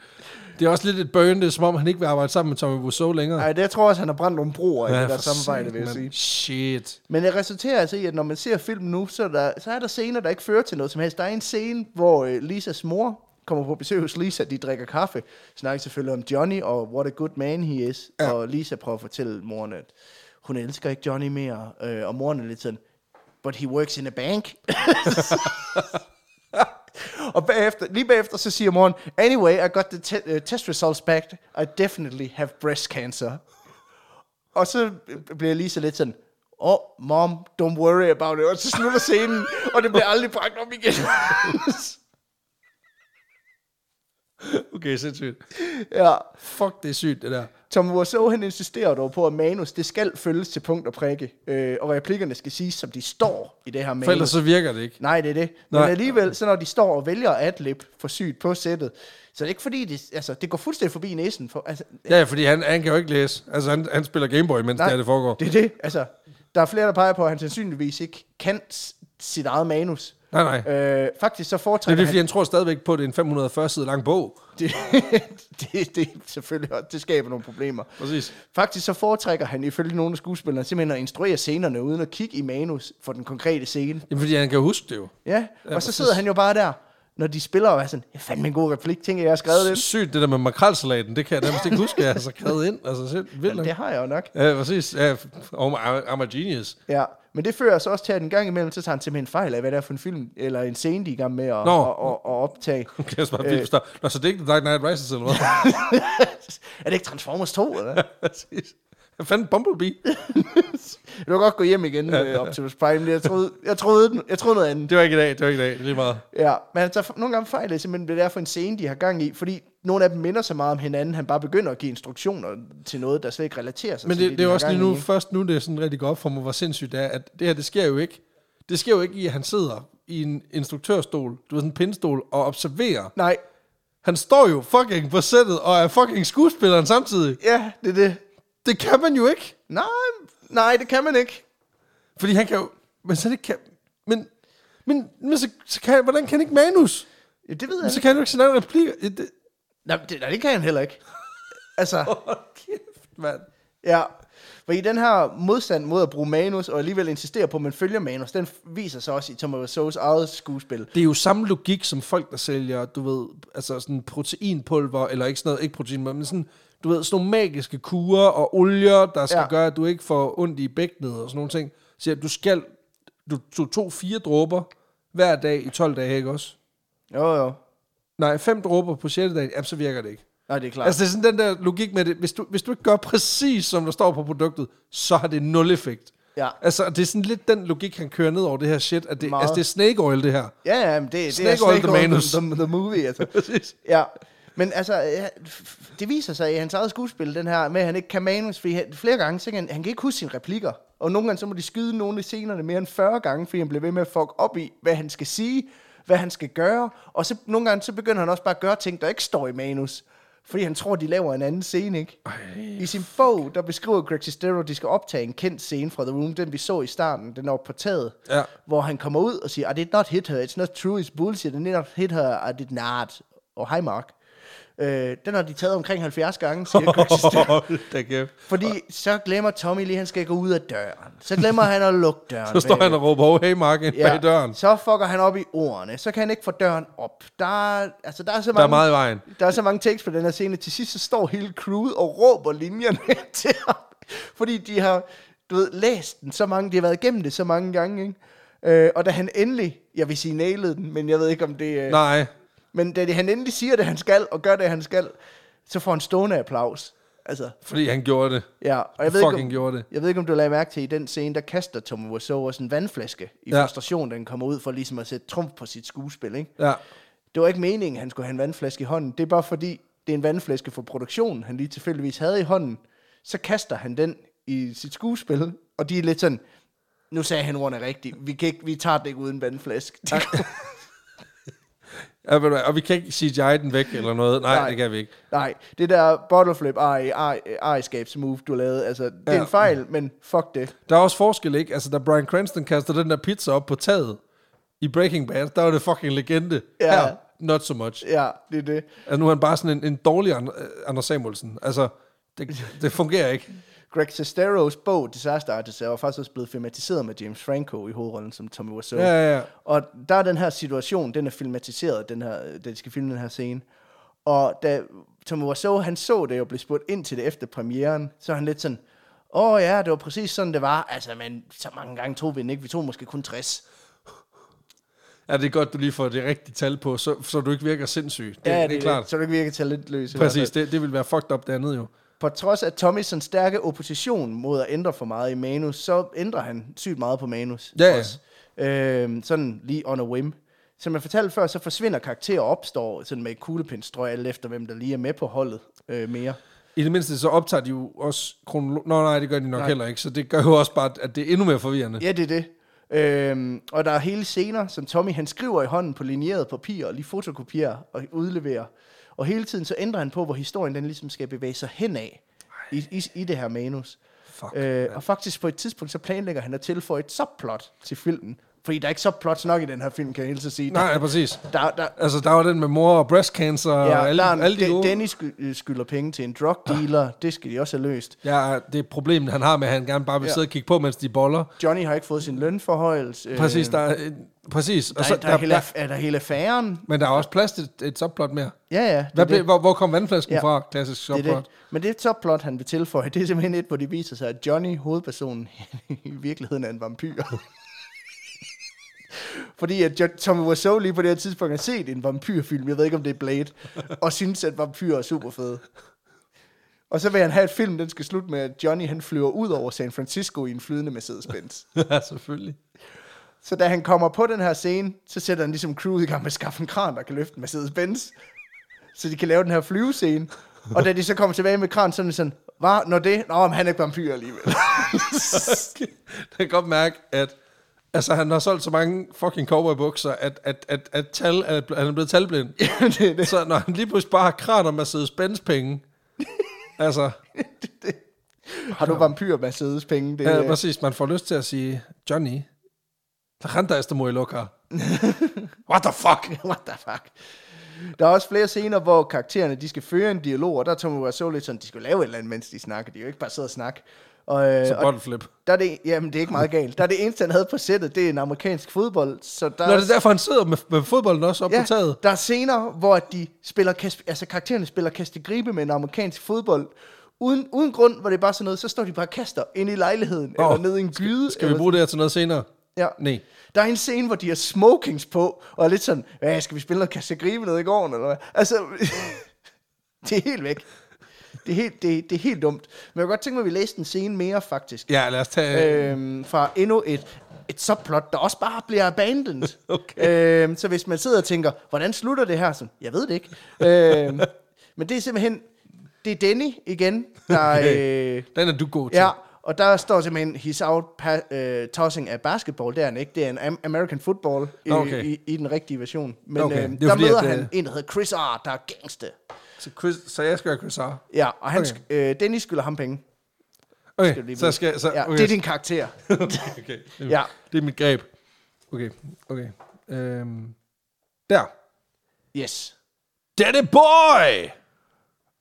S1: Det er også lidt et burn, det er som om, han ikke vil arbejde sammen med Tommy Wiseau længere.
S2: Nej, det jeg tror også, han har brændt nogle broer i det der samarbejde, vil jeg sige.
S1: Shit.
S2: Men det resulterer altså i, at når man ser filmen nu, så er, der, så er der scener, der ikke fører til noget som helst. Der er en scene, hvor øh, Lisas mor kommer på besøg hos Lisa, de drikker kaffe, snakker selvfølgelig om Johnny, og what a good man he is,
S1: Ja.
S2: ja. og Lisa prøver at fortælle moren, at hun elsker ikke Johnny mere, øh, og moren er lidt sådan, but he works in a bank. og bagefter, lige bagefter, så siger moren, anyway, I got the te- uh, test results back, I definitely have breast cancer. Og så bliver jeg lige så lidt sådan, oh, mom, don't worry about it. Og så slutter scenen, og det bliver aldrig bragt op igen.
S1: Okay, sindssygt.
S2: ja.
S1: Fuck, det er sygt, det der.
S2: Tom Wiseau, han insisterer dog på, at manus, det skal følges til punkt og prikke. Øh, og replikkerne skal siges, som de står i det her manus.
S1: For ellers så virker det ikke.
S2: Nej, det er det. Men
S1: Nej.
S2: alligevel, så når de står og vælger adlib for sygt på sættet, så det er ikke fordi, det, altså, det går fuldstændig forbi næsen. For, altså,
S1: Ja, fordi han, han kan jo ikke læse. Altså, han, han spiller Gameboy, mens det, her, det foregår.
S2: det er det. Altså, der er flere, der peger på, at han sandsynligvis ikke kan sit eget manus.
S1: Nej, nej.
S2: Øh, faktisk så
S1: er
S2: foretrækker
S1: det,
S2: han...
S1: fordi han tror stadigvæk på, at det er en 540 side lang bog.
S2: det, det, det, selvfølgelig, det skaber nogle problemer.
S1: Præcis.
S2: Faktisk så foretrækker han ifølge nogle af skuespillerne simpelthen at instruere scenerne uden at kigge i manus for den konkrete scene.
S1: Jamen, fordi han kan huske det jo.
S2: Ja, og så
S1: præcis.
S2: sidder han jo bare der, når de spiller og er sådan, jeg fandt en god replik, tænker jeg, jeg har skrevet det.
S1: Sygt, det der med makrelsalaten, det kan jeg nærmest ikke huske, jeg har så skrevet ind. Altså, selv, vildt
S2: det har jeg jo nok.
S1: Ja, præcis. Ja, oh, I'm a genius.
S2: Ja, men det fører så også til, at en gang imellem, så tager han simpelthen fejl af, hvad det er for en film, eller en scene, de er i gang med at,
S1: Nå.
S2: at, at, at optage.
S1: Okay, jeg bare forstå. Nå, så det er ikke The Dark Knight Rises, eller hvad?
S2: er det ikke Transformers 2, eller hvad?
S1: præcis. Jeg fandt Bumblebee.
S2: Du kan godt gå hjem igen, øh, Optimus Prime. Jeg troede, jeg, troede, den- jeg troede noget andet.
S1: Det var ikke i dag, det var ikke i dag. Det er lige meget.
S2: Ja, men han tager nogle gange fejl af simpelthen, hvad det er for en scene, de har gang i, fordi nogle af dem minder så meget om hinanden, han bare begynder at give instruktioner til noget, der slet ikke relaterer sig
S1: Men
S2: til
S1: det,
S2: de
S1: det er
S2: har
S1: også lige nu,
S2: i.
S1: først nu, det er sådan rigtig godt op for mig, hvor sindssygt det er, at det her, det sker jo ikke. Det sker jo ikke i, at han sidder i en instruktørstol, du ved, sådan en pindstol, og observerer.
S2: Nej,
S1: Han står jo fucking på sættet, og er fucking skuespilleren samtidig.
S2: ja, det er det.
S1: Det kan man jo ikke.
S2: Nej, nej, det kan man ikke.
S1: Fordi han kan jo... Men så det kan... Men, men, men så, så kan, hvordan kan han ikke manus?
S2: Ja, det ved
S1: Men
S2: jeg
S1: så
S2: ikke.
S1: kan han jo ikke sin egen replikker. Ja, Det,
S2: Nej, det, nej, det kan han heller ikke. altså,
S1: Hold kæft, mand.
S2: ja. For i den her modstand mod at bruge manus, og alligevel insistere på, at man følger manus, den viser sig også i Thomas Wiseau's eget skuespil.
S1: Det er jo samme logik som folk, der sælger, du ved, altså sådan proteinpulver, eller ikke sådan noget, ikke protein, men sådan, du ved, sådan nogle magiske kurer og olier, der skal
S2: Ja.
S1: gøre, at du ikke får ondt i bækkenet og sådan nogle ting. Så du skal, du, du tog fire dråber hver dag i 12 dage, ikke også?
S2: Jo, jo.
S1: Nej, fem dråber på 6. dag, jamen, så virker det ikke.
S2: Nej, det er klart.
S1: Altså, det er sådan den der logik med det. Hvis du, hvis du ikke gør præcis, som der står på produktet, så har det nul effekt.
S2: Ja.
S1: Altså, det er sådan lidt den logik, han kører ned over det her shit. At det,
S2: Meget.
S1: altså, det er snake oil, det her.
S2: Ja, ja, men det, det er
S1: Snake Oil the Manus.
S2: the, the movie, altså.
S1: Præcis.
S2: Ja, men altså, det viser sig i hans eget skuespil, den her med, at han ikke kan manus, fordi han, flere gange, så kan han, han kan ikke huske sine replikker. Og nogle gange, så må de skyde nogle af scenerne mere end 40 gange, fordi han bliver ved med at fuck op i, hvad han skal sige, hvad han skal gøre. Og så nogle gange, så begynder han også bare at gøre ting, der ikke står i manus. Fordi han tror, de laver en anden scene, ikke? Ej, I sin bog, der beskriver Greg Sestero, at de skal optage en kendt scene fra The Room, den vi så i starten, den oppe på taget,
S1: Ja.
S2: hvor han kommer ud og siger, I did not hit her, it's not true, it's bullshit, I did not hit her, I did not. Og hej Mark. Øh, den har de taget omkring 70 gange, siger
S1: kæft.
S2: Fordi så glemmer Tommy lige, at han skal gå ud af døren. Så glemmer han at lukke døren.
S1: Så står
S2: bagved.
S1: han og råber, oh, hey Mark, ind bag døren.
S2: Så fucker han op i ordene. Så kan han ikke få døren op. Der er, altså, der er så
S1: Der er
S2: mange,
S1: meget i vejen.
S2: der er så mange tekst på den her scene. Til sidst så står hele crewet og råber linjerne til ham. Fordi de har, du ved, læst den så mange, de har været igennem det så mange gange, ikke? Øh, og da han endelig, jeg vil sige nailede den, men jeg ved ikke om det... Øh,
S1: Nej.
S2: Men da det, han endelig siger det, han skal, og gør det, han skal, så får han stående applaus. Altså,
S1: Fordi han gjorde det.
S2: ja. Og jeg ved, ikke, om,
S1: gjorde det.
S2: jeg ved ikke, om du lagde mærke til, i den scene, der kaster Tommy Wiseau også en vandflaske i
S1: Ja.
S2: frustration, den kommer ud for ligesom at sætte trumf på sit skuespil, ikke?
S1: Ja.
S2: Det var ikke meningen, at han skulle have en vandflaske i hånden. Det er bare fordi, det er en vandflaske for produktionen, han lige tilfældigvis havde i hånden. Så kaster han den i sit skuespil, og de er lidt sådan, nu sagde han ordene rigtigt, vi, kan ikke, vi tager det ikke uden vandflaske. De
S1: ja ved du hvad, og vi kan ikke CGI den væk eller noget. Nej,
S2: Nej.
S1: Det kan vi ikke.
S2: Nej, det der bottle flip ejerskabsmove, du lavede, altså, det er
S1: Ja.
S2: en fejl, men fuck det.
S1: Der er også forskel, ikke? Altså, da Brian Cranston kaster den der pizza op på taget i Breaking Bad, der var det fucking legende.
S2: Ja.
S1: Her, not so much.
S2: Ja, det er det.
S1: Altså, nu er han bare sådan en, en dårlig An- Anders Samuelsen. Altså, det, det fungerer ikke.
S2: Greg Sesteros bog, Disaster Artist, er faktisk også blevet filmatiseret med James Franco i hovedrollen som Tommy Wiseau.
S1: Ja, ja, ja.
S2: Og der er den her situation, den er filmatiseret, den her, da de skal filme den her scene. Og da Tommy Wiseau, han så det og blev spurgt ind til det efter premieren, så han lidt sådan, åh oh, ja, det var præcis sådan, det var. Altså, men så mange gange tog vi den ikke. Vi tog måske kun 60.
S1: Ja, det er godt, du lige får det rigtige tal på, så, så du ikke virker sindssyg. Det,
S2: ja,
S1: det, er klart.
S2: Så du ikke virker talentløs.
S1: Præcis, det, det vil være fucked up det andet jo.
S2: På trods af Tommys stærke opposition mod at ændre for meget i manus, så ændrer han sygt meget på manus.
S1: Ja, ja.
S2: også. Øhm, sådan lige on a whim. Som jeg fortalte før, så forsvinder karakterer og opstår sådan med kuglepindstrøg, alt efter hvem der lige er med på holdet øh, mere.
S1: I det mindste så optager de jo også kronolog... Nå nej, det gør de nok
S2: nej.
S1: heller ikke, så det gør jo også bare, at det er endnu mere forvirrende.
S2: Ja, det er det. Øhm, og der er hele scener, som Tommy han skriver i hånden på linjeret papir, og lige fotokopierer og udleverer. Og hele tiden så ændrer han på, hvor historien den ligesom skal bevæge sig henad i, i, i det her manus.
S1: Fuck,
S2: Øh, og faktisk på et tidspunkt, så planlægger han at tilføje et subplot til filmen. Fordi der er ikke subplots nok i den her film, kan jeg hilse at sige.
S1: Nej, ja, præcis.
S2: Der, der,
S1: Altså, der var den med mor og breast cancer
S2: ja,
S1: og alle,
S2: der er
S1: alle de
S2: De-
S1: gode...
S2: Dennis øh, skylder penge til en drug dealer. Det skal de også have løst.
S1: Ja, det er problemet, han har med, at han gerne bare vil
S2: Ja.
S1: ja. sidde og kigge på, mens de boller.
S2: Johnny har ikke fået sin lønforhøjelse. Øh,
S1: Præcis, der er, præcis.
S2: der,
S1: Og så,
S2: der, der, er hele, er der hele affæren.
S1: men der er også plads til et, subplot mere.
S2: Ja, ja. det
S1: Hvad
S2: det.
S1: hvor, hvor kom vandflasken
S2: Ja.
S1: ja. fra? Klassisk
S2: Det
S1: subplot.
S2: det. Men det subplot, han vil tilføje, det er simpelthen et, hvor det viser sig, at Johnny, hovedpersonen, i virkeligheden er en vampyr. Fordi at Tommy Wiseau lige på det her tidspunkt har set en vampyrfilm, jeg ved ikke om det er Blade, og synes, at vampyrer er super fede. Og så vil han have et film, den skal slutte med, at Johnny han flyver ud over San Francisco i en flydende Mercedes-Benz.
S1: ja, selvfølgelig.
S2: Så da han kommer på den her scene, så sætter han ligesom crewet i gang med at skaffe en kran, der kan løfte en Mercedes-Benz. Så de kan lave den her flyvescene. Og da de så kommer tilbage med kran, så er det sådan, hvad, når det? Nå, men han er ikke vampyr alligevel.
S1: Jeg kan godt mærke, at altså, han har solgt så mange fucking cowboybukser, at, at, at, at tal, at han er blevet talblind.
S2: det er det.
S1: Så når han lige pludselig bare har kran og Mercedes Benz penge, altså,
S2: Har du vampyr Mercedes penge? Det,
S1: ja,
S2: er-
S1: præcis, man får lyst til at sige, Johnny, la renta esta muy loca. What the fuck?
S2: What the fuck? Der er også flere scener, hvor karaktererne de skal føre en dialog, og der er Tommy Wiseau lidt sådan, de skal lave et eller andet, mens de snakker. De er jo ikke bare sidde og snakke. Og, øh,
S1: Så bottle flip.
S2: der er det, jamen, det er ikke meget galt. Der er det eneste, han havde på sættet, det er en amerikansk fodbold. Så der
S1: Nå,
S2: er
S1: det er derfor, han sidder med, med fodbolden også op ja. på taget.
S2: Der er scener, hvor de spiller altså karaktererne spiller kaste gribe med en amerikansk fodbold. Uden, uden grund, hvor det er bare sådan noget, så står de bare og kaster ind i lejligheden, oh, eller ned i en gyde.
S1: Skal vi
S2: eller
S1: bruge det her til noget senere?
S2: Ja.
S1: Nej.
S2: Der er en scene, hvor de har smokings på, og er lidt sådan, ja, skal vi spille noget kaste gribe ned i gården, eller hvad? Altså, det er helt væk. Det er helt, det, det er helt dumt. Men jeg kunne godt tænke mig, at vi læste en scene mere, faktisk.
S1: Ja, lad os tage... Øh,
S2: Øhm, fra endnu et, et subplot, der også bare bliver abandoned.
S1: Okay.
S2: Øhm, så hvis man sidder og tænker, hvordan slutter det her? Så, jeg ved det ikke. øhm, men det er simpelthen, det er Denny igen, der... Øh,
S1: den er du god til.
S2: ja, og der står simpelthen, he's out pa- øh, tossing af basketball, det er han ikke. Det er en am- American football i,
S1: Okay.
S2: i, i den rigtige version. Men
S1: Okay,
S2: øh,
S1: er
S2: der
S1: fordi,
S2: møder
S1: at,
S2: han
S1: øh,
S2: en, der hedder Chris R., der er gangster.
S1: Så, Chris, så jeg skal gøre Chris R.
S2: Ja, og han,
S1: Okay.
S2: sk- øh, Dennis skylder ham penge.
S1: Okay,
S2: Skal
S1: så skal jeg... Så,
S2: Ja,
S1: okay.
S2: det er din karakter.
S1: okay.
S2: Ja.
S1: Det er mit greb. Okay, okay. Øhm, der.
S2: Yes.
S1: Daddy boy!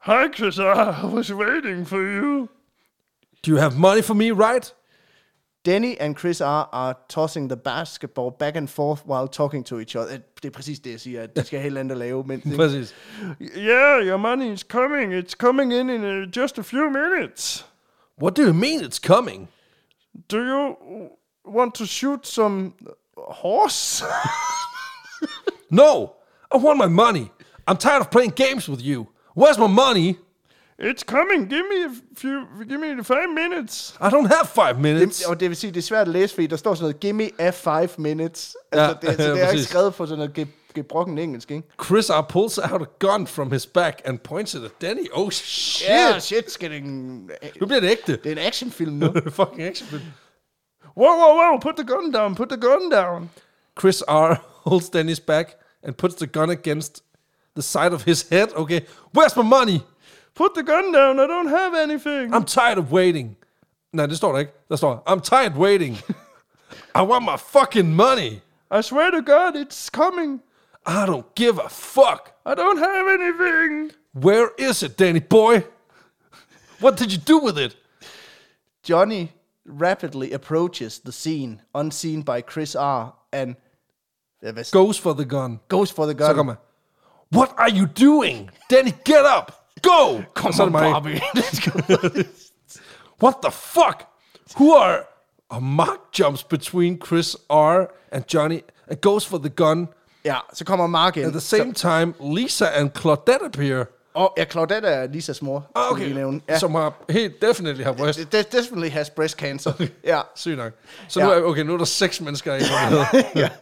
S4: Hi, Chris. I was waiting for you.
S1: Do you have money for me, right?
S2: Denny and Chris R. are tossing the basketball back and forth while talking to each other. Det er præcis det, jeg siger, at de skal helt andet at lave. Men,
S1: Præcis.
S4: Yeah, your money is coming. It's coming in in uh, just a few minutes.
S1: What do you mean it's coming?
S4: Do you want to shoot some horse?
S1: No! I want my money. I'm tired of playing games with you. Where's my money?
S4: It's coming. Give me a few. Give me five minutes.
S1: I don't have five minutes.
S2: Det, og det vil sige, det er svært at læse, fordi der står sådan noget, give me a five minutes. Altså,
S1: Ja,
S2: ja, det, altså,
S1: ja,
S2: det er ikke skrevet på sådan noget ge- gebrokken engelsk, ikke?
S1: Chris R. pulls out a gun from his back and points it at Danny. Oh shit.
S2: Yeah, shit, skal det en,
S1: Nu bliver det ægte.
S2: det er en actionfilm nu.
S1: Fucking actionfilm.
S4: Whoa, whoa, whoa! Put the gun down. Put the gun down.
S1: Chris R. holds Danny's back and puts the gun against the side of his head. Okay. Where's my money?
S4: Put the gun down. I don't have anything.
S1: I'm tired of waiting. Nej, det står der ikke. Der står, I'm tired waiting. I want my fucking money.
S4: I swear to God, it's coming.
S1: I don't give a fuck.
S4: I don't have anything.
S1: Where is it, Danny boy? What did you do with it?
S2: Johnny rapidly approaches the scene, unseen by Chris R. and ja, hvad,
S1: Goes for the gun.
S2: goes for the gun.
S1: Så kommer What are you doing? Danny, get up! Go!
S2: Come
S1: så er
S2: on,
S1: det mig. What the fuck? Who are... Og Mark jumps between Chris R. and Johnny and goes for the gun.
S2: ja, så kommer Mark ind.
S1: At the same time, Lisa and Claudette appear.
S2: Og ja, Claudette er Lisas mor.
S1: Ah, okay.
S2: nævne. Ja.
S1: Som har helt definitely har breast.
S2: Det definitely has breast cancer. ja.
S1: Sygt nok. Så nu er, okay, nu er der seks mennesker i involveret.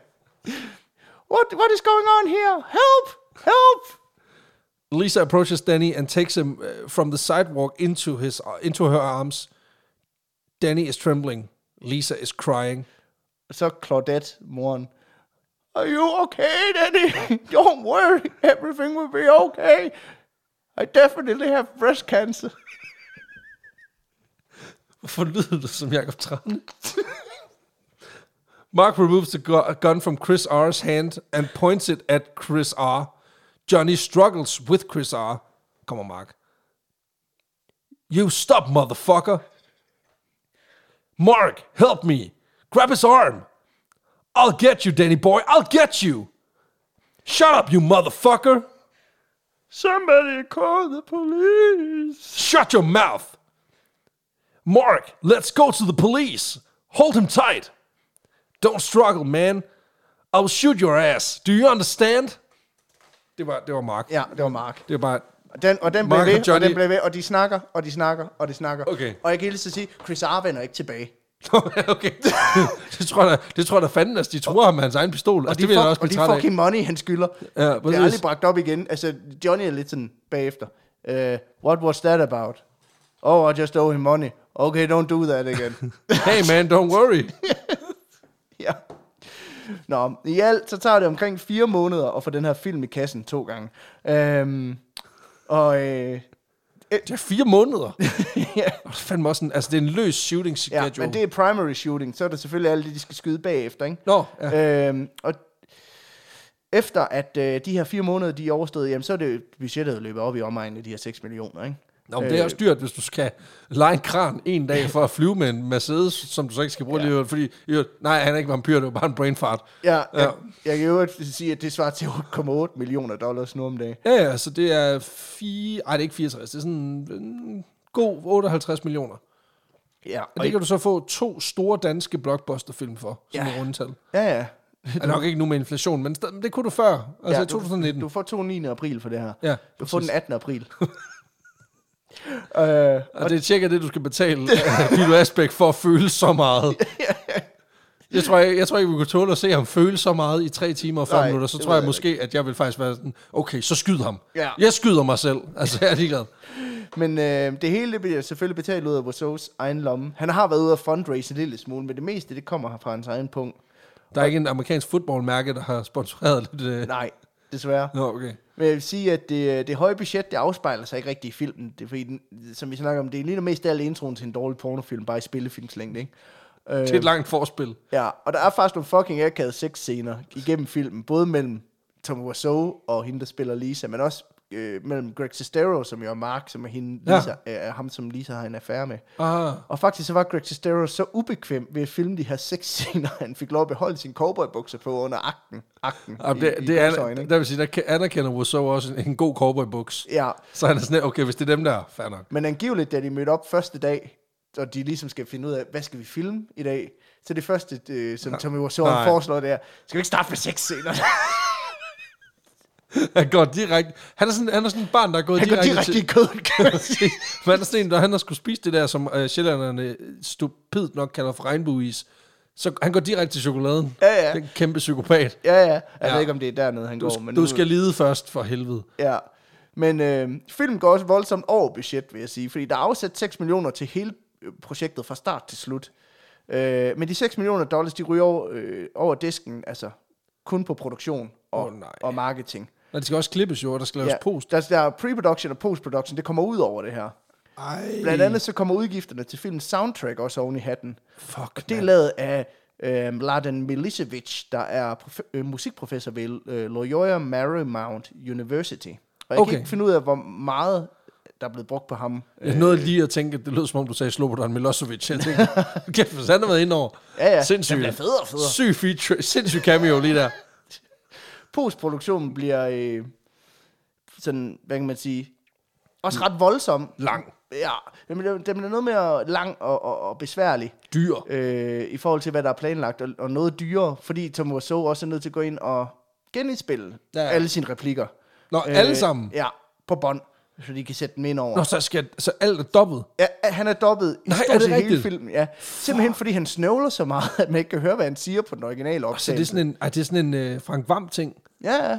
S2: What, what is going on here? Help! Help!
S1: Lisa approaches Danny and takes him uh, from the sidewalk into his uh, into her arms. Danny is trembling. Lisa is crying.
S2: Så Claudette, moren. Are you okay, Daddy? Don't worry. Everything will be okay. I definitely have breast cancer.
S1: Hvorfor lyder det som Jacob Trane? Mark removes the gu- gun from Chris R's hand and points it at Chris R. Johnny struggles with Chris R. Come on, Mark. You stop, motherfucker. Mark, help me. Grab his arm. I'll get you, Danny boy. I'll get you. Shut up, you motherfucker.
S4: Somebody call the police.
S1: Shut your mouth. Mark, let's go to the police. Hold him tight. Don't struggle, man. I'll shoot your ass. Do you understand? Det var, det var Mark.
S2: Ja, det var Mark.
S1: Det var bare...
S2: Og den, og den blev
S1: Mark og
S2: ved, og
S1: Johnny-
S2: den blev ved, og de snakker, og de snakker, og de snakker.
S1: Okay.
S2: Og jeg kan lige så sige, Chris R. vender ikke tilbage.
S1: okay. det tror jeg, det tror jeg fanden, at de tror ham med hans egen pistol.
S2: Og
S1: Altså,
S2: de,
S1: det vil
S2: fuck,
S1: også
S2: og de
S1: træt af.
S2: fucking money, han skylder.
S1: Ja,
S2: det er aldrig bragt op igen. Altså, Johnny er lidt sådan bagefter. Uh, what was that about? Oh, I just owe him money. Okay, don't do that again.
S1: Hey man, don't worry.
S2: ja. Nå, i alt, så tager det omkring fire måneder at få den her film i kassen to gange. Um, og øh,
S1: Det er fire måneder.
S2: ja,
S1: Og fandme også en, altså, det er en løs shooting
S2: ja,
S1: schedule.
S2: men det er primary shooting, så er det selvfølgelig alt det, de skal skyde bagefter, ikke?
S1: Nå, ja.
S2: Øhm, og efter at øh, de her fire måneder, de er overstået, jamen, så er det budgettet løbet op i omegnen af de her 6 millioner, ikke?
S1: Nå, men det er
S2: Øh.
S1: også dyrt, hvis du skal lege en kran en dag for at flyve med en Mercedes, som du så ikke skal bruge ja. lige fordi, jo, nej, han er ikke vampyr, det var bare en brain fart.
S2: Ja,
S1: Ja.
S2: Jeg, jeg kan jo sige, at det svarer til 8,8 millioner dollars nu om dagen.
S1: Ja, ja, så det er fire, ej, det er ikke 64, det er sådan en god 58 millioner.
S2: Ja,
S1: Og det kan du så få to store danske blockbusterfilm for, som
S2: Ja.
S1: er rundetal.
S2: ja, ja.
S1: Er nok ikke nu med inflation, men det kunne du før, altså
S2: ja,
S1: i 2019.
S2: Du, du får to 9. april for det her.
S1: ja,
S2: Du får den
S1: præcis.
S2: 18. april. øh,
S1: Og det er cirka det, du skal betale Pilo Asbæk for at føle så meget. Jeg tror, jeg, jeg tror ikke, vi kunne tåle at se ham føle så meget i 3 timer og 40
S2: Nej,
S1: minutter. Så tror jeg
S2: jeg
S1: måske, at jeg vil faktisk være sådan, okay, så skyd ham.
S2: Ja.
S1: Jeg skyder mig selv. Altså, jeg er ligeglad.
S2: Men øh, det hele det bliver selvfølgelig betalt ud af Wasos egen lomme. Han har været ude at fundraise en lille smule, men det meste det kommer fra hans egen punkt.
S1: Der er ikke en amerikansk fodboldmærke, der har sponsoreret lidt... Øh...
S2: Nej, desværre.
S1: Nå, okay.
S2: Men jeg vil sige, at det, det høje budget, det afspejler sig ikke rigtig i filmen. Det er fordi, den, som vi snakker om, det ligner mest af alt introen til en dårlig pornofilm, bare i spillefilmslængde, ikke? Øh,
S1: Det er et langt forspil.
S2: Ja, og der er faktisk nogle fucking akavede sexscener igennem filmen, både mellem Tom Wiseau og hende, der spiller Lisa, men også øh, mellem Greg Sestero, som jo er Mark, som er hende,
S1: Ja.
S2: Lisa, øh, ham, som Lisa har en affære med.
S1: Ah.
S2: Og faktisk så var Greg Sestero så ubekvem ved at filme de her sexscener, at han fik lov at beholde sin cowboybukser på under akten. akten
S1: Og det,
S2: i, i
S1: det er,
S2: ikke?
S1: der vil sige, der ke- anerkender Rousseau også en, en god cowboy-buks.
S2: Ja,
S1: Så han er sådan, okay, hvis det er dem der, fair nok.
S2: Men angiveligt, da de mødte op første dag, og de ligesom skal finde ud af, hvad skal vi filme i dag? Så det første, det, som Tommy Wiseau foreslår, det er, skal vi ikke starte med sexscener?
S1: Han går direkte... Han er sådan, han er sådan en barn, der er gået
S2: Han går
S1: direkte,
S2: direkte i køden, kan man sige.
S1: Han er sådan en, når han har skulle spise det der, som uh, sjællanderne stupidt nok kalder for regnbueis, så han går direkte til chokoladen.
S2: Ja, ja.
S1: Det er en kæmpe psykopat.
S2: Ja, ja. Jeg
S1: Ja.
S2: ved ikke, om det er dernede, han
S1: Du,
S2: går. Men
S1: du
S2: nu-
S1: skal lide først, for helvede.
S2: Ja. Men øh, filmen går også voldsomt over budget, vil jeg sige. Fordi der er afsat 6 millioner til hele øh, projektet fra start til slut. Øh, men de 6 millioner dollars, de ryger over, øh, over disken, altså kun på produktion og,
S1: Åh, nej.
S2: og marketing.
S1: Og det skal også klippes jo, og der skal laves
S2: Ja,
S1: post.
S2: der, der er pre-production og post-production, det kommer ud over det her.
S1: Ej,
S2: Blandt andet så kommer udgifterne til filmens soundtrack også oven i hatten.
S1: Fuck,
S2: Det er lavet af øh, Mladen Milicevic, der er prof- øh, musikprofessor ved øh, Loyola Marymount University. Og jeg
S1: Okay.
S2: kan ikke finde ud af, hvor meget der er blevet brugt på ham.
S1: Jeg nåede lige at tænke, at det lød som om, du sagde Slobodan Milosevic. Jeg tænkte, kæft, hvis han har været inde over.
S2: Ja, ja.
S1: Sindssygt.
S2: Den bliver federe og federe.
S1: Syg feature, sindssyg cameo lige der.
S2: Postproduktionen bliver øh, sådan, hvad kan man sige, også ret voldsom.
S1: Lang.
S2: Ja, den bliver, den bliver noget mere lang og, og, og besværlig.
S1: Dyr.
S2: øh, i forhold til, hvad der er planlagt, og, og noget dyrere, fordi Tom Wiseau også er nødt til at gå ind og genindspille
S1: Ja.
S2: alle sine replikker.
S1: Nå, alle sammen?
S2: Ja, på bånd, så de kan sætte dem ind over.
S1: Nå, så, skal, så alt er dobbelt.
S2: Ja, han er dobbet i
S1: Nej,
S2: stort
S1: er
S2: set hele filmen. Ja. Simpelthen fordi han snøvler så meget, at man ikke kan høre, hvad han siger på den originale
S1: Så det er
S2: optagelse.
S1: sådan en, ej, det er sådan en uh, Frank Vam-ting.
S2: Ja, ja.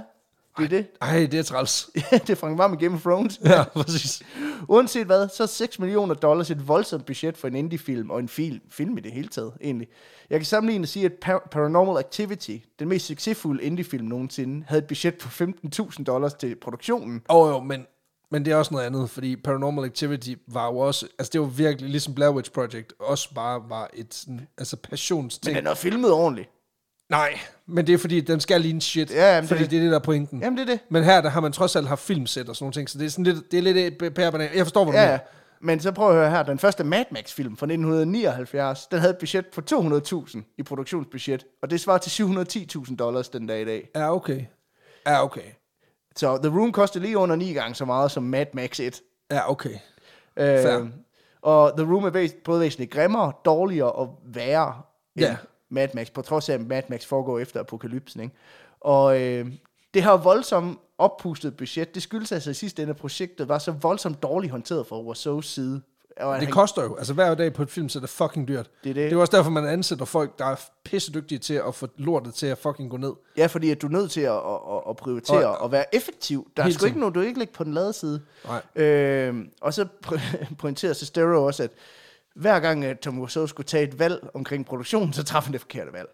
S2: Det er det.
S1: Ej, det er træls.
S2: det er Frank Vam i Game of Thrones.
S1: Ja, præcis.
S2: Uanset hvad, så er 6 millioner dollars et voldsomt budget for en indie-film, og en film, film i det hele taget, egentlig. Jeg kan sammenligne og sige, at Par- Paranormal Activity, den mest succesfulde indie-film nogensinde, havde et budget på 15.000 dollars til produktionen.
S1: Åh oh, jo, men, men det er også noget andet, fordi Paranormal Activity var jo også, altså det var virkelig, ligesom Blair Witch Project, også bare var et sådan, altså
S2: Men
S1: passionsting.
S2: den er filmet ordentligt.
S1: Nej, men det er fordi, den skal ligne shit,
S2: Ja,
S1: fordi
S2: det-
S1: det, er det, der er pointen.
S2: Jamen, det er det.
S1: Men her, der har man trods alt haft filmsæt og sådan nogle ting, så det er sådan lidt, det er lidt et pære banan. Jeg forstår, hvad du
S2: Ja,
S1: mener.
S2: Men så prøv at høre her, den første Mad Max-film fra 1979, den havde et budget på 200.000 i produktionsbudget, og det svarer til 710.000 dollars den dag i dag.
S1: Ja, okay. Ja, okay.
S2: Så The Room kostede lige under 9 gange så meget som Mad Max 1.
S1: Ja, okay.
S2: Øh,
S1: Fair.
S2: og The Room er væs- både væsentligt grimmere, dårligere og værre end
S1: Ja.
S2: Mad Max, på trods af, at Mad Max foregår efter apokalypsen. Ikke? Og øh, det her voldsomt oppustet budget, det skyldes altså i sidste ende, at projektet var så voldsomt dårligt håndteret fra USO's side. Og
S1: Det
S2: han-
S1: koster jo. Altså hver dag på et film, så er det fucking dyrt.
S2: Det er det.
S1: Det er også derfor, man ansætter folk, der er pissedygtige til at få lortet til at fucking gå ned.
S2: Ja, fordi at du er nødt til at, at, at, prioritere
S1: Og-
S2: og, være effektiv. Der er sgu ikke nogen, du ikke ligge på den lade side.
S1: Nej.
S2: Øh, og så pointerer Sestero også, at hver gang at Tom Wiseau skulle tage et valg omkring produktionen, så træffer han det forkerte valg.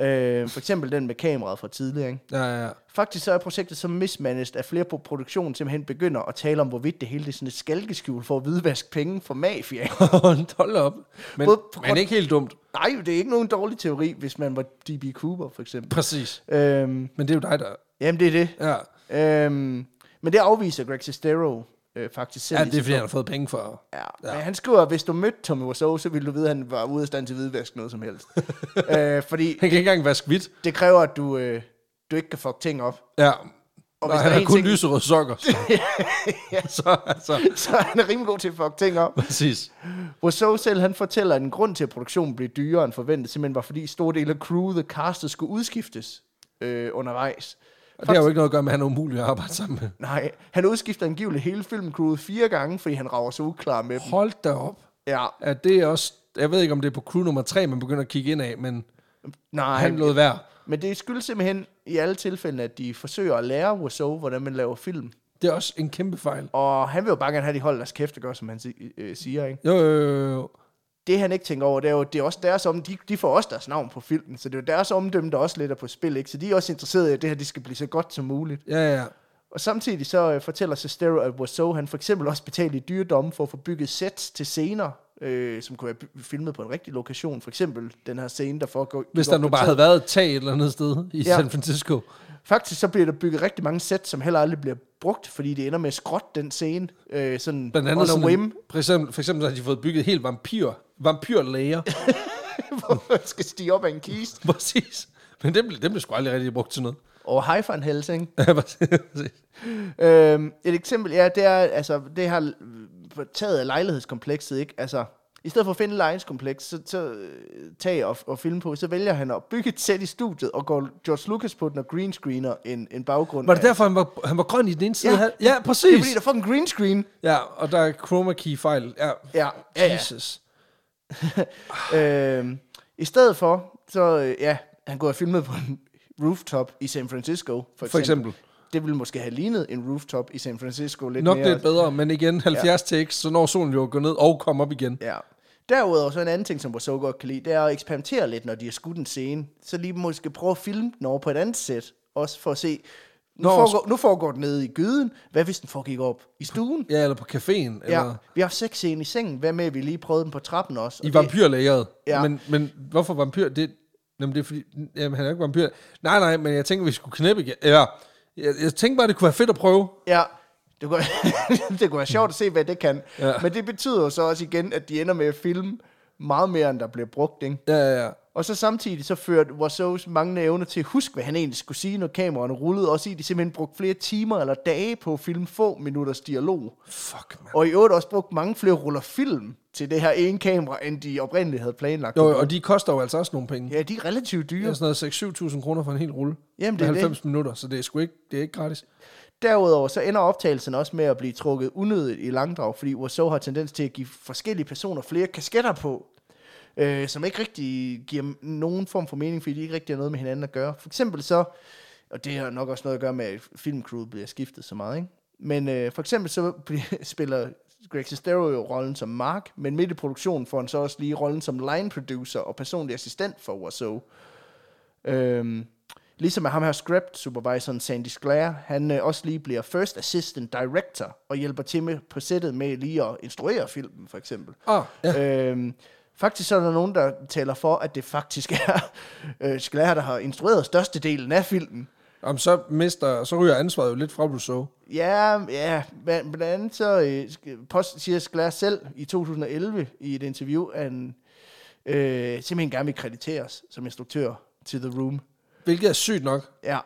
S2: Øh, for eksempel den med kameraet fra tidligere. Ikke?
S1: Ja, ja, ja.
S2: Faktisk så er projektet så mismanaged, at flere på produktionen simpelthen begynder at tale om, hvorvidt det hele det er sådan et skalkeskjul for at hvidvaske penge for mafia.
S1: Hold op. Men,
S2: Både
S1: men ikke helt dumt.
S2: Nej, det er ikke nogen dårlig teori, hvis man var D.B. Cooper, for eksempel.
S1: Præcis.
S2: Øhm,
S1: Men det er jo dig, der...
S2: jamen, det er det.
S1: Ja,
S2: Øhm, men det afviser Greg Sestero øh, faktisk selv.
S1: ja det er fordi, han har fået penge for...
S2: Ja,
S1: Ja.
S2: ja. Men han skriver, at hvis du mødte Tommy Wiseau, så ville du vide, at han var ude af stand til at hvidvaske noget som helst. øh, fordi
S1: Han kan ikke engang vaske hvidt.
S2: det kræver, at du, øh, du ikke kan fuck ting op.
S1: Ja.
S2: Og hvis
S1: han
S2: der er
S1: har kun
S2: ting-
S1: lyserøde sokker. Så, så altså...
S2: Så han er rimelig god til at fuck ting op.
S1: Præcis.
S2: Wiseau selv, han fortæller, at en grund til, at produktionen blev dyrere end forventet, simpelthen var, fordi store dele af crew, the castet, skulle udskiftes øh, undervejs.
S1: Og det har jo ikke noget at gøre med, at han er umulig at arbejde sammen med.
S2: Nej, han udskifter angiveligt hele filmcrewet fire gange, fordi han rager så uklar med dem.
S1: Hold da op.
S2: Ja,
S1: Ja, det er også... Jeg ved ikke, om det er på crew nummer 3, man begynder at kigge ind af, men
S2: nej,
S1: han lod være.
S2: men det skyldes simpelthen i alle tilfælde, at de forsøger at lære Wiseau, hvordan man laver film.
S1: Det er også en kæmpe fejl.
S2: Og han vil jo bare gerne have, de holder deres kæft og gør, som han øh, siger. Ikke?
S1: Jo, jo, jo, jo.
S2: Det han ikke tænker over, det er jo, det er også deres om, de, de får også deres navn på filmen, så det er jo deres omdømme, der også lidt er på spil. Ikke? Så de er også interesserede i, at det her det skal blive så godt som muligt.
S1: Ja, ja.
S2: Og samtidig så øh, fortæller Sestero, at Wiseau, han for eksempel også betalte i dyre domme for at få bygget sets til scener, øh, som kunne være filmet på en rigtig lokation. For eksempel den her scene, der foregår...
S1: Hvis der nu bare havde været et tag et eller andet sted i
S2: Ja.
S1: San Francisco.
S2: Faktisk så bliver der bygget rigtig mange sets, som heller aldrig bliver brugt, fordi det ender med at skrotte den scene, øh, sådan
S1: Blandt andet sådan
S2: whim,
S1: en, for, eksempel, for eksempel så har de fået bygget helt vampyr, vampyrlæger.
S2: hvor man skal stige op af en kiste.
S1: Præcis. Men den blev, den blev sgu aldrig rigtig brugt til noget.
S2: Og Haifan Helsing.
S1: Ja, præcis.
S2: Øhm, et eksempel, ja, det er, altså, det har taget af lejlighedskomplekset, ikke? Altså, I stedet for at finde et lejenskompleks, så, så øh, tag og, og filme på, så vælger han at bygge et sæt i studiet, og går George Lucas på den og green screener en, en baggrund.
S1: Var det
S2: af-
S1: derfor, han var, han var grøn i den ene side?
S2: Ja.
S1: Ja, ja
S2: Det er
S1: præcis.
S2: fordi, der er fucking green screen.
S1: Ja, og der er chroma key fejl. Ja,
S2: Ja, ja, ja.
S1: Jesus.
S2: Øh, I stedet for, så øh, ja, han går og filmet på en rooftop i San Francisco, for eksempel.
S1: For eksempel.
S2: Det ville måske have lignet en rooftop i San Francisco lidt
S1: Nok
S2: mere.
S1: lidt bedre, men igen 70 takes, så når solen jo går ned og kommer op igen.
S2: Ja. Derudover så en anden ting, som Wiseau godt kan lide, det er at eksperimentere lidt, når de har skudt en scene. Så lige måske prøve at filme den over på et andet sæt, også for at se, nu,
S1: Nå,
S2: foregår, nu foregår den nede i gyden, hvad hvis den foregik op i stuen?
S1: Ja, eller på caféen.
S2: Ja,
S1: Eller
S2: vi har seks scene i sengen, hvad med, at vi lige prøvede den på trappen også?
S1: I vampyrlægeret.
S2: Ja.
S1: Men, men hvorfor vampyr? Det, jamen, det er fordi, jamen, han er ikke vampyr. Nej, nej, men jeg tænker, vi skulle knæppe igen. Ja, jeg, jeg tænkte bare, det kunne være fedt at prøve.
S2: Ja, det kunne, det kunne være sjovt at se, hvad det kan.
S1: Ja.
S2: Men det betyder jo så også igen, at de ender med at filme meget mere, end der bliver brugt, ikke?
S1: Ja, ja, ja.
S2: Og så samtidig så førte Warsau's manglende evne til at huske, hvad han egentlig skulle sige, når kameraerne rullede. Også i, at de simpelthen brugte flere timer eller dage på at filme få minutters dialog.
S1: Fuck, man.
S2: Og i øvrigt også brugt mange flere ruller film til det her ene kamera, end de oprindeligt havde planlagt.
S1: Jo, og de koster jo altså også nogle penge.
S2: Ja, de er relativt dyre.
S1: Det er sådan noget 6-7.000 kroner for en hel rulle.
S2: Jamen, det er
S1: 90 minutter, så det er sgu ikke, det er ikke gratis.
S2: Derudover så ender optagelsen også med at blive trukket unødigt i langdrag, fordi Wiseau har tendens til at give forskellige personer flere kasketter på, øh, som ikke rigtig giver nogen form for mening, fordi de ikke rigtig har noget med hinanden at gøre. For eksempel så, og det har nok også noget at gøre med, at filmcrewet bliver skiftet så meget, ikke? Men øh, for eksempel så spiller Greg Sestero jo rollen som Mark, men midt i produktionen får han så også lige rollen som line producer og personlig assistent for Wiseau. Øhm, ligesom at ham her script supervisoren Sandy Sclair, han øh, også lige bliver first assistant director og hjælper til med på sættet med lige at instruere filmen, for eksempel.
S1: Ah, ja.
S2: Øhm, faktisk så er der nogen, der taler for, at det faktisk er øh, Sclair, der har instrueret størstedelen af filmen.
S1: Jamen, så, mister, så ryger ansvaret jo lidt fra Rousseau.
S2: Ja, ja, men blandt andet så øh, post, siger Sclair selv i 2011 i et interview, at han øh, simpelthen gerne vil krediteres som instruktør til The Room.
S1: Hvilket er sygt nok.
S2: Ja.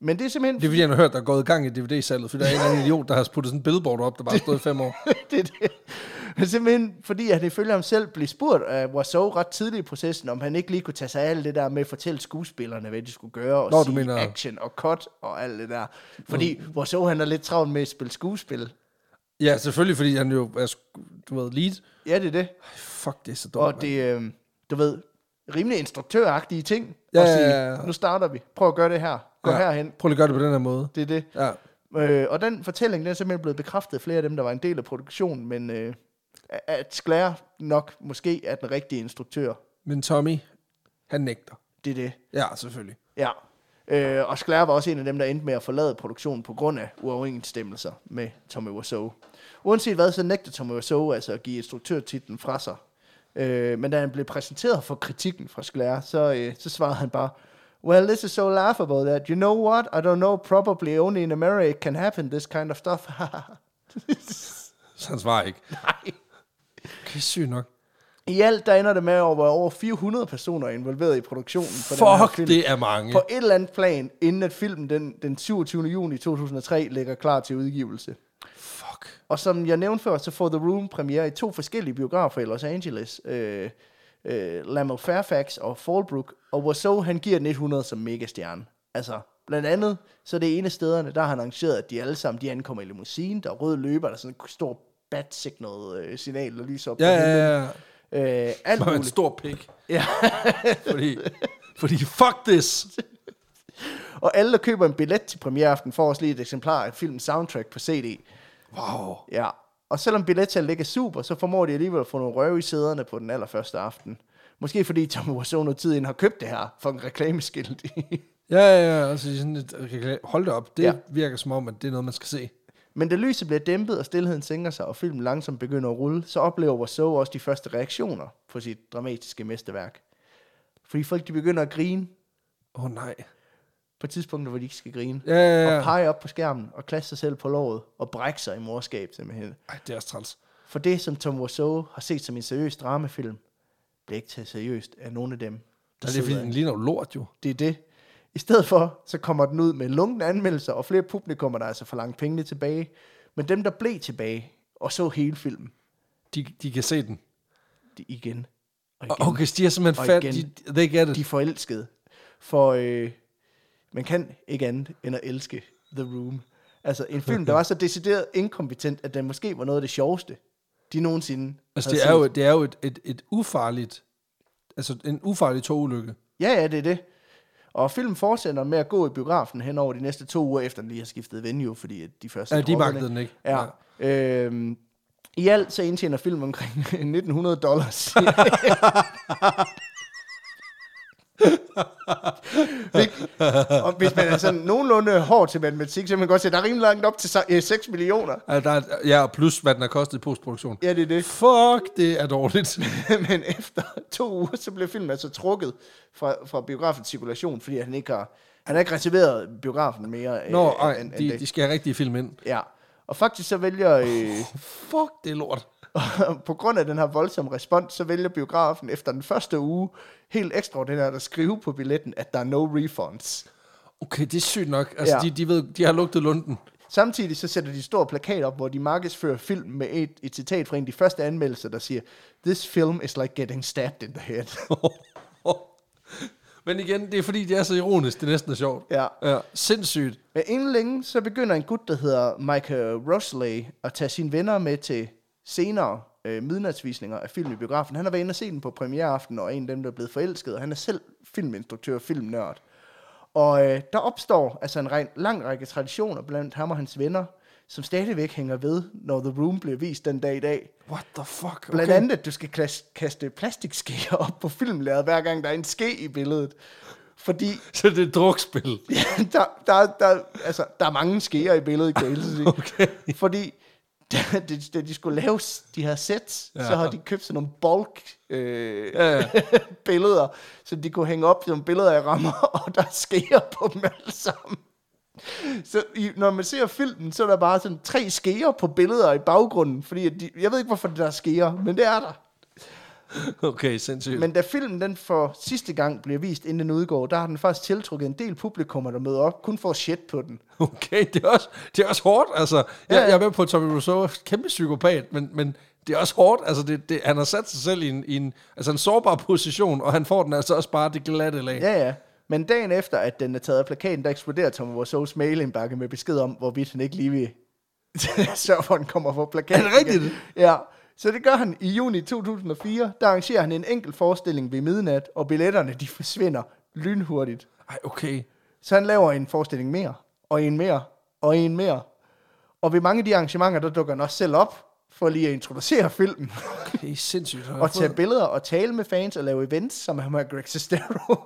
S2: Men det er simpelthen...
S1: Det er fordi, han har hørt, der er gået i gang i DVD-salget, for der er en eller anden idiot, der har puttet sådan en billboard op, der bare har stået i fem år.
S2: det er det. Men simpelthen fordi, at det ifølge ham selv blev spurgt af Wiseau ret tidligt i processen, om han ikke lige kunne tage sig af alt det der med at fortælle skuespillerne, hvad de skulle gøre, og
S1: Nå,
S2: sige
S1: mener-
S2: action og cut og alt det der. Fordi Wiseau, han er lidt travlt med at spille skuespil.
S1: Ja, selvfølgelig, fordi han jo er, du ved, lead.
S2: Ja, det er det.
S1: Fuck, det er så dumt.
S2: Og det, øh, du ved, rimelig instruktøragtige ting.
S1: Ja,
S2: at sige,
S1: ja, ja.
S2: nu starter vi. Prøv at gøre det her. Gå
S1: ja.
S2: herhen.
S1: Prøv lige at gøre det på den her måde.
S2: Det er det.
S1: Ja.
S2: Øh, og den fortælling, den er simpelthen blevet bekræftet flere af dem, der var en del af produktionen, men øh, at Sclair nok måske er den rigtige instruktør.
S1: Men Tommy, han nægter.
S2: Det er det.
S1: Ja, selvfølgelig.
S2: Ja. Øh, og Sclair var også en af dem, der endte med at forlade produktionen på grund af uoverensstemmelser med Tommy Wiseau. Uanset hvad, så nægter Tommy Wiseau altså at give instruktørtitlen fra sig. Øh, men da han blev præsenteret for kritikken fra Sclair, så, øh, så svarede han bare, Well, this is so laughable that, you know what, I don't know, probably only in America can happen this kind of stuff.
S1: Så han svarer ikke.
S2: Nej.
S1: Okay, sygt nok.
S2: I alt, der ender det med at over, over 400 personer involveret i produktionen. For den her
S1: Fuck,
S2: film.
S1: det er mange.
S2: På et eller andet plan, inden at filmen den, den 27. juni 2003 ligger klar til udgivelse.
S1: Fuck.
S2: Og som jeg nævnte før, så får The Room premiere i to forskellige biografer i Los Angeles. Øh, øh, Lamo Fairfax og Fallbrook. Og Wiseau, han giver den 100 som megastjerne. Altså, blandt andet, så det ene af stederne, der har han arrangeret, at de alle sammen, de ankommer i limousine. Der er røde løber, der er sådan en stor bat signal øh, signal, der lyser op.
S1: Ja,
S2: på himlen.
S1: ja, ja.
S2: Øh, alt
S1: er en
S2: muligt.
S1: stor pik.
S2: Ja.
S1: Fordi, fordi fuck this.
S2: Og alle, der køber en billet til premiereaften, får også lige et eksemplar af filmens soundtrack på CD.
S1: Wow.
S2: Ja. Og selvom billettallet ikke er super, så formår de alligevel at få nogle røve i sæderne på den allerførste aften. Måske fordi Tom Wiseau noget tid inden har købt det her for en reklameskilt.
S1: Ja, ja, ja. Altså, sådan et, hold det op. Det
S2: Ja.
S1: ja. virker som om, at det er noget, man skal se.
S2: Men da lyset bliver dæmpet, og stillheden sænker sig, og filmen langsomt begynder at rulle, så oplever Wiseau også de første reaktioner på sit dramatiske mesterværk. Fordi folk de begynder at grine
S1: Åh oh, nej.
S2: på tidspunkter, hvor de ikke skal grine.
S1: Ja, ja,
S2: Og
S1: ja.
S2: pege op på skærmen, og klasse sig selv på låret, og brække sig i morskab simpelthen.
S1: Ej, det er også træls.
S2: For det, som Tom Wiseau har set som en seriøs dramafilm, bliver ikke taget seriøst af nogen af dem, der
S1: Det er fordi, den ligner jo lort jo.
S2: Det er det. I stedet for, så kommer den ud med lunkende anmeldelser, og flere publikummer, der altså forlangt pengene tilbage. Men dem, der blev tilbage og så hele filmen,
S1: De, de kan se den.
S2: de igen og igen.
S1: Okay, de er simpelthen fat.
S2: igen.
S1: De, they get it.
S2: De er forelskede. For øh, man kan ikke andet end at elske The Room. Altså en film, der var så decideret inkompetent, at den måske var noget af det sjoveste, de nogensinde
S1: altså, det er jo, det er jo et, et, et ufarligt, altså en ufarlig togulykke.
S2: Ja, ja, det er det. Og filmen fortsætter med at gå i biografen hen over de næste to uger, efter den lige har skiftet venue, fordi de første
S1: Ja, de magtede den ikke.
S2: Ja. ja. Øhm, I alt så indtjener filmen omkring 1900 dollars. Og hvis man er sådan nogenlunde hård til matematik, så kan man godt se, at der er rimelig langt op til se- øh, 6 millioner.
S1: Ja, der er, ja, plus hvad den har kostet i postproduktion.
S2: Ja, det er det.
S1: Fuck, det er dårligt.
S2: Men efter to uger, så blev filmen altså trukket fra, fra biografens cirkulation, fordi han ikke har, han har ikke reserveret biografen mere. øh,
S1: Nå,
S2: end-
S1: ej,
S2: end
S1: de,
S2: det.
S1: de skal have rigtige film ind.
S2: Ja, og faktisk så vælger, øh,
S1: Fuck, det er lort.
S2: på grund af den her voldsomme respons, så vælger biografen efter den første uge helt ekstraordinært at skrive på billetten, at der er no refunds.
S1: Okay, det er sygt nok. Altså,
S2: Ja.
S1: de, de, ved, de har lugtet lunden.
S2: Samtidig så sætter de store plakat op, hvor de markedsfører film med et, et citat fra en af de første anmeldelser, der siger, This film is like getting stabbed in the head.
S1: Men igen, det er fordi, det er så ironisk, det næsten er sjovt.
S2: ja.
S1: Ja, sindssygt.
S2: Men inden længe, så begynder en gut, der hedder Michael Rosley, at tage sine venner med til senere øh, midnatsvisninger af film i biografen. Han har været inde og se den på premiereaften, og en af dem, der er blevet forelsket, og han er selv filminstruktør og filmnørd. Og øh, der opstår altså en ren, lang række traditioner blandt ham og hans venner, som stadigvæk hænger ved, når The Room bliver vist den dag i dag.
S1: What the fuck? Okay.
S2: Blandt andet, at du skal kaste plastikskeer op på filmlæret, hver gang der er en ske i billedet. Fordi
S1: Så det er et drukspil.
S2: der, der, der, altså, der er mange skeer i billedet, kan jeg.
S1: Okay.
S2: Fordi da de, da de skulle lave de her sets, ja. Så har de købt sådan nogle bulk øh,
S1: Ja, ja.
S2: billeder, så de kunne hænge op som billeder af rammer, og der er skeer på dem alle sammen. Så i, når man ser filmen, så er der bare sådan tre skeer på billeder i baggrunden, fordi de, jeg ved ikke, hvorfor der er skeer, men det er der.
S1: Okay, sindssygt.
S2: Men da filmen den for sidste gang bliver vist, inden den udgår, der har den faktisk tiltrukket en del publikummer, der møder op, kun for at shit på den.
S1: Okay, det er også, det er også hårdt. Altså, jeg,
S2: Ja,
S1: ja, jeg er med på, at Tommy Wiseau er kæmpe psykopat, men, men det er også hårdt. Altså, det, det, han har sat sig selv i en, i en, altså en sårbar position, og han får den altså også bare det glatte lag.
S2: Ja, ja. Men dagen efter, at den er taget af plakaten, der eksploderer Tommy Wiseau's mailindbakke med besked om, hvorvidt han ikke lige vil sørge for, at den kommer på plakaten.
S1: Er det rigtigt?
S2: Ja. Så det gør han i juni 2004. Der arrangerer han en enkelt forestilling ved midnat, og billetterne de forsvinder lynhurtigt.
S1: Ej, okay.
S2: Så han laver en forestilling mere, og en mere, og en mere. Og ved mange af de arrangementer, der dukker han også selv op, for lige at introducere filmen,
S1: er sindssygt. Han
S2: og tage billeder og tale med fans og lave events, som er med Greg Sestero.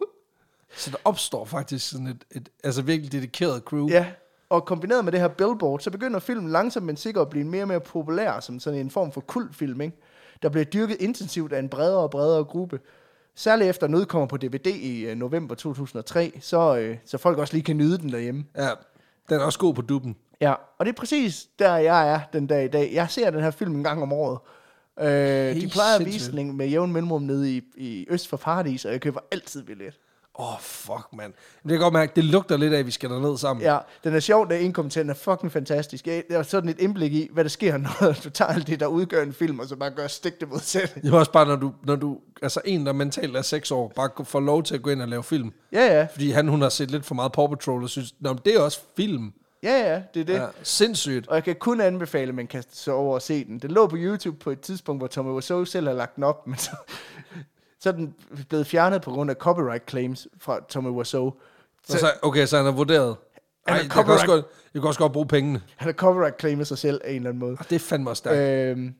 S1: Så der opstår faktisk sådan et, et altså virkelig dedikeret crew.
S2: Ja, og kombineret med det her billboard, så begynder filmen langsomt men sikkert at blive mere og mere populær som sådan en form for kultfilm, ikke? der bliver dyrket intensivt af en bredere og bredere gruppe. Særligt efter den udkommer på DVD i øh, november 2003, så, øh, så folk også lige kan nyde den derhjemme.
S1: ja. Den er også god på dubben.
S2: Ja, og det er præcis der, jeg er den dag i dag. Jeg ser den her film en gang om året. Øh, de plejer at vise den med jævn mellemrum nede i, i Øst for Paradis, og jeg køber altid billet.
S1: Åh, oh, fuck, mand. Det kan godt mærke, det lugter lidt af, at vi skal derned sammen.
S2: Ja, den er sjov, den inkompetent er fucking fantastisk. Det er sådan et indblik i, hvad der sker, når du tager alt det, der udgør en film, og så bare gør stik det modsatte.
S1: Det er også bare, når du, når du, altså en, der mentalt er 6 år, bare får lov til at gå ind og lave film.
S2: Ja, ja,
S1: Fordi han, hun har set lidt for meget Paw Patrol, og synes, Nå, det er også film.
S2: ja, ja, det er det.
S1: Ja, sindssygt.
S2: Og jeg kan kun anbefale, at man kaster sig over og se den. Den lå på YouTube på et tidspunkt, hvor Tommy Wiseau selv har lagt den op, men så, så er den blevet fjernet på grund af copyright claims fra Tommy Wiseau.
S1: Så, så, okay, så han har vurderet.
S2: Han
S1: Ej,
S2: er
S1: jeg, kan også
S2: copyright-
S1: godt, jeg kan også godt bruge pengene.
S2: Han har copyright claimet sig selv af en eller anden måde.
S1: Og det er fandme også stærkt.
S2: Øhm,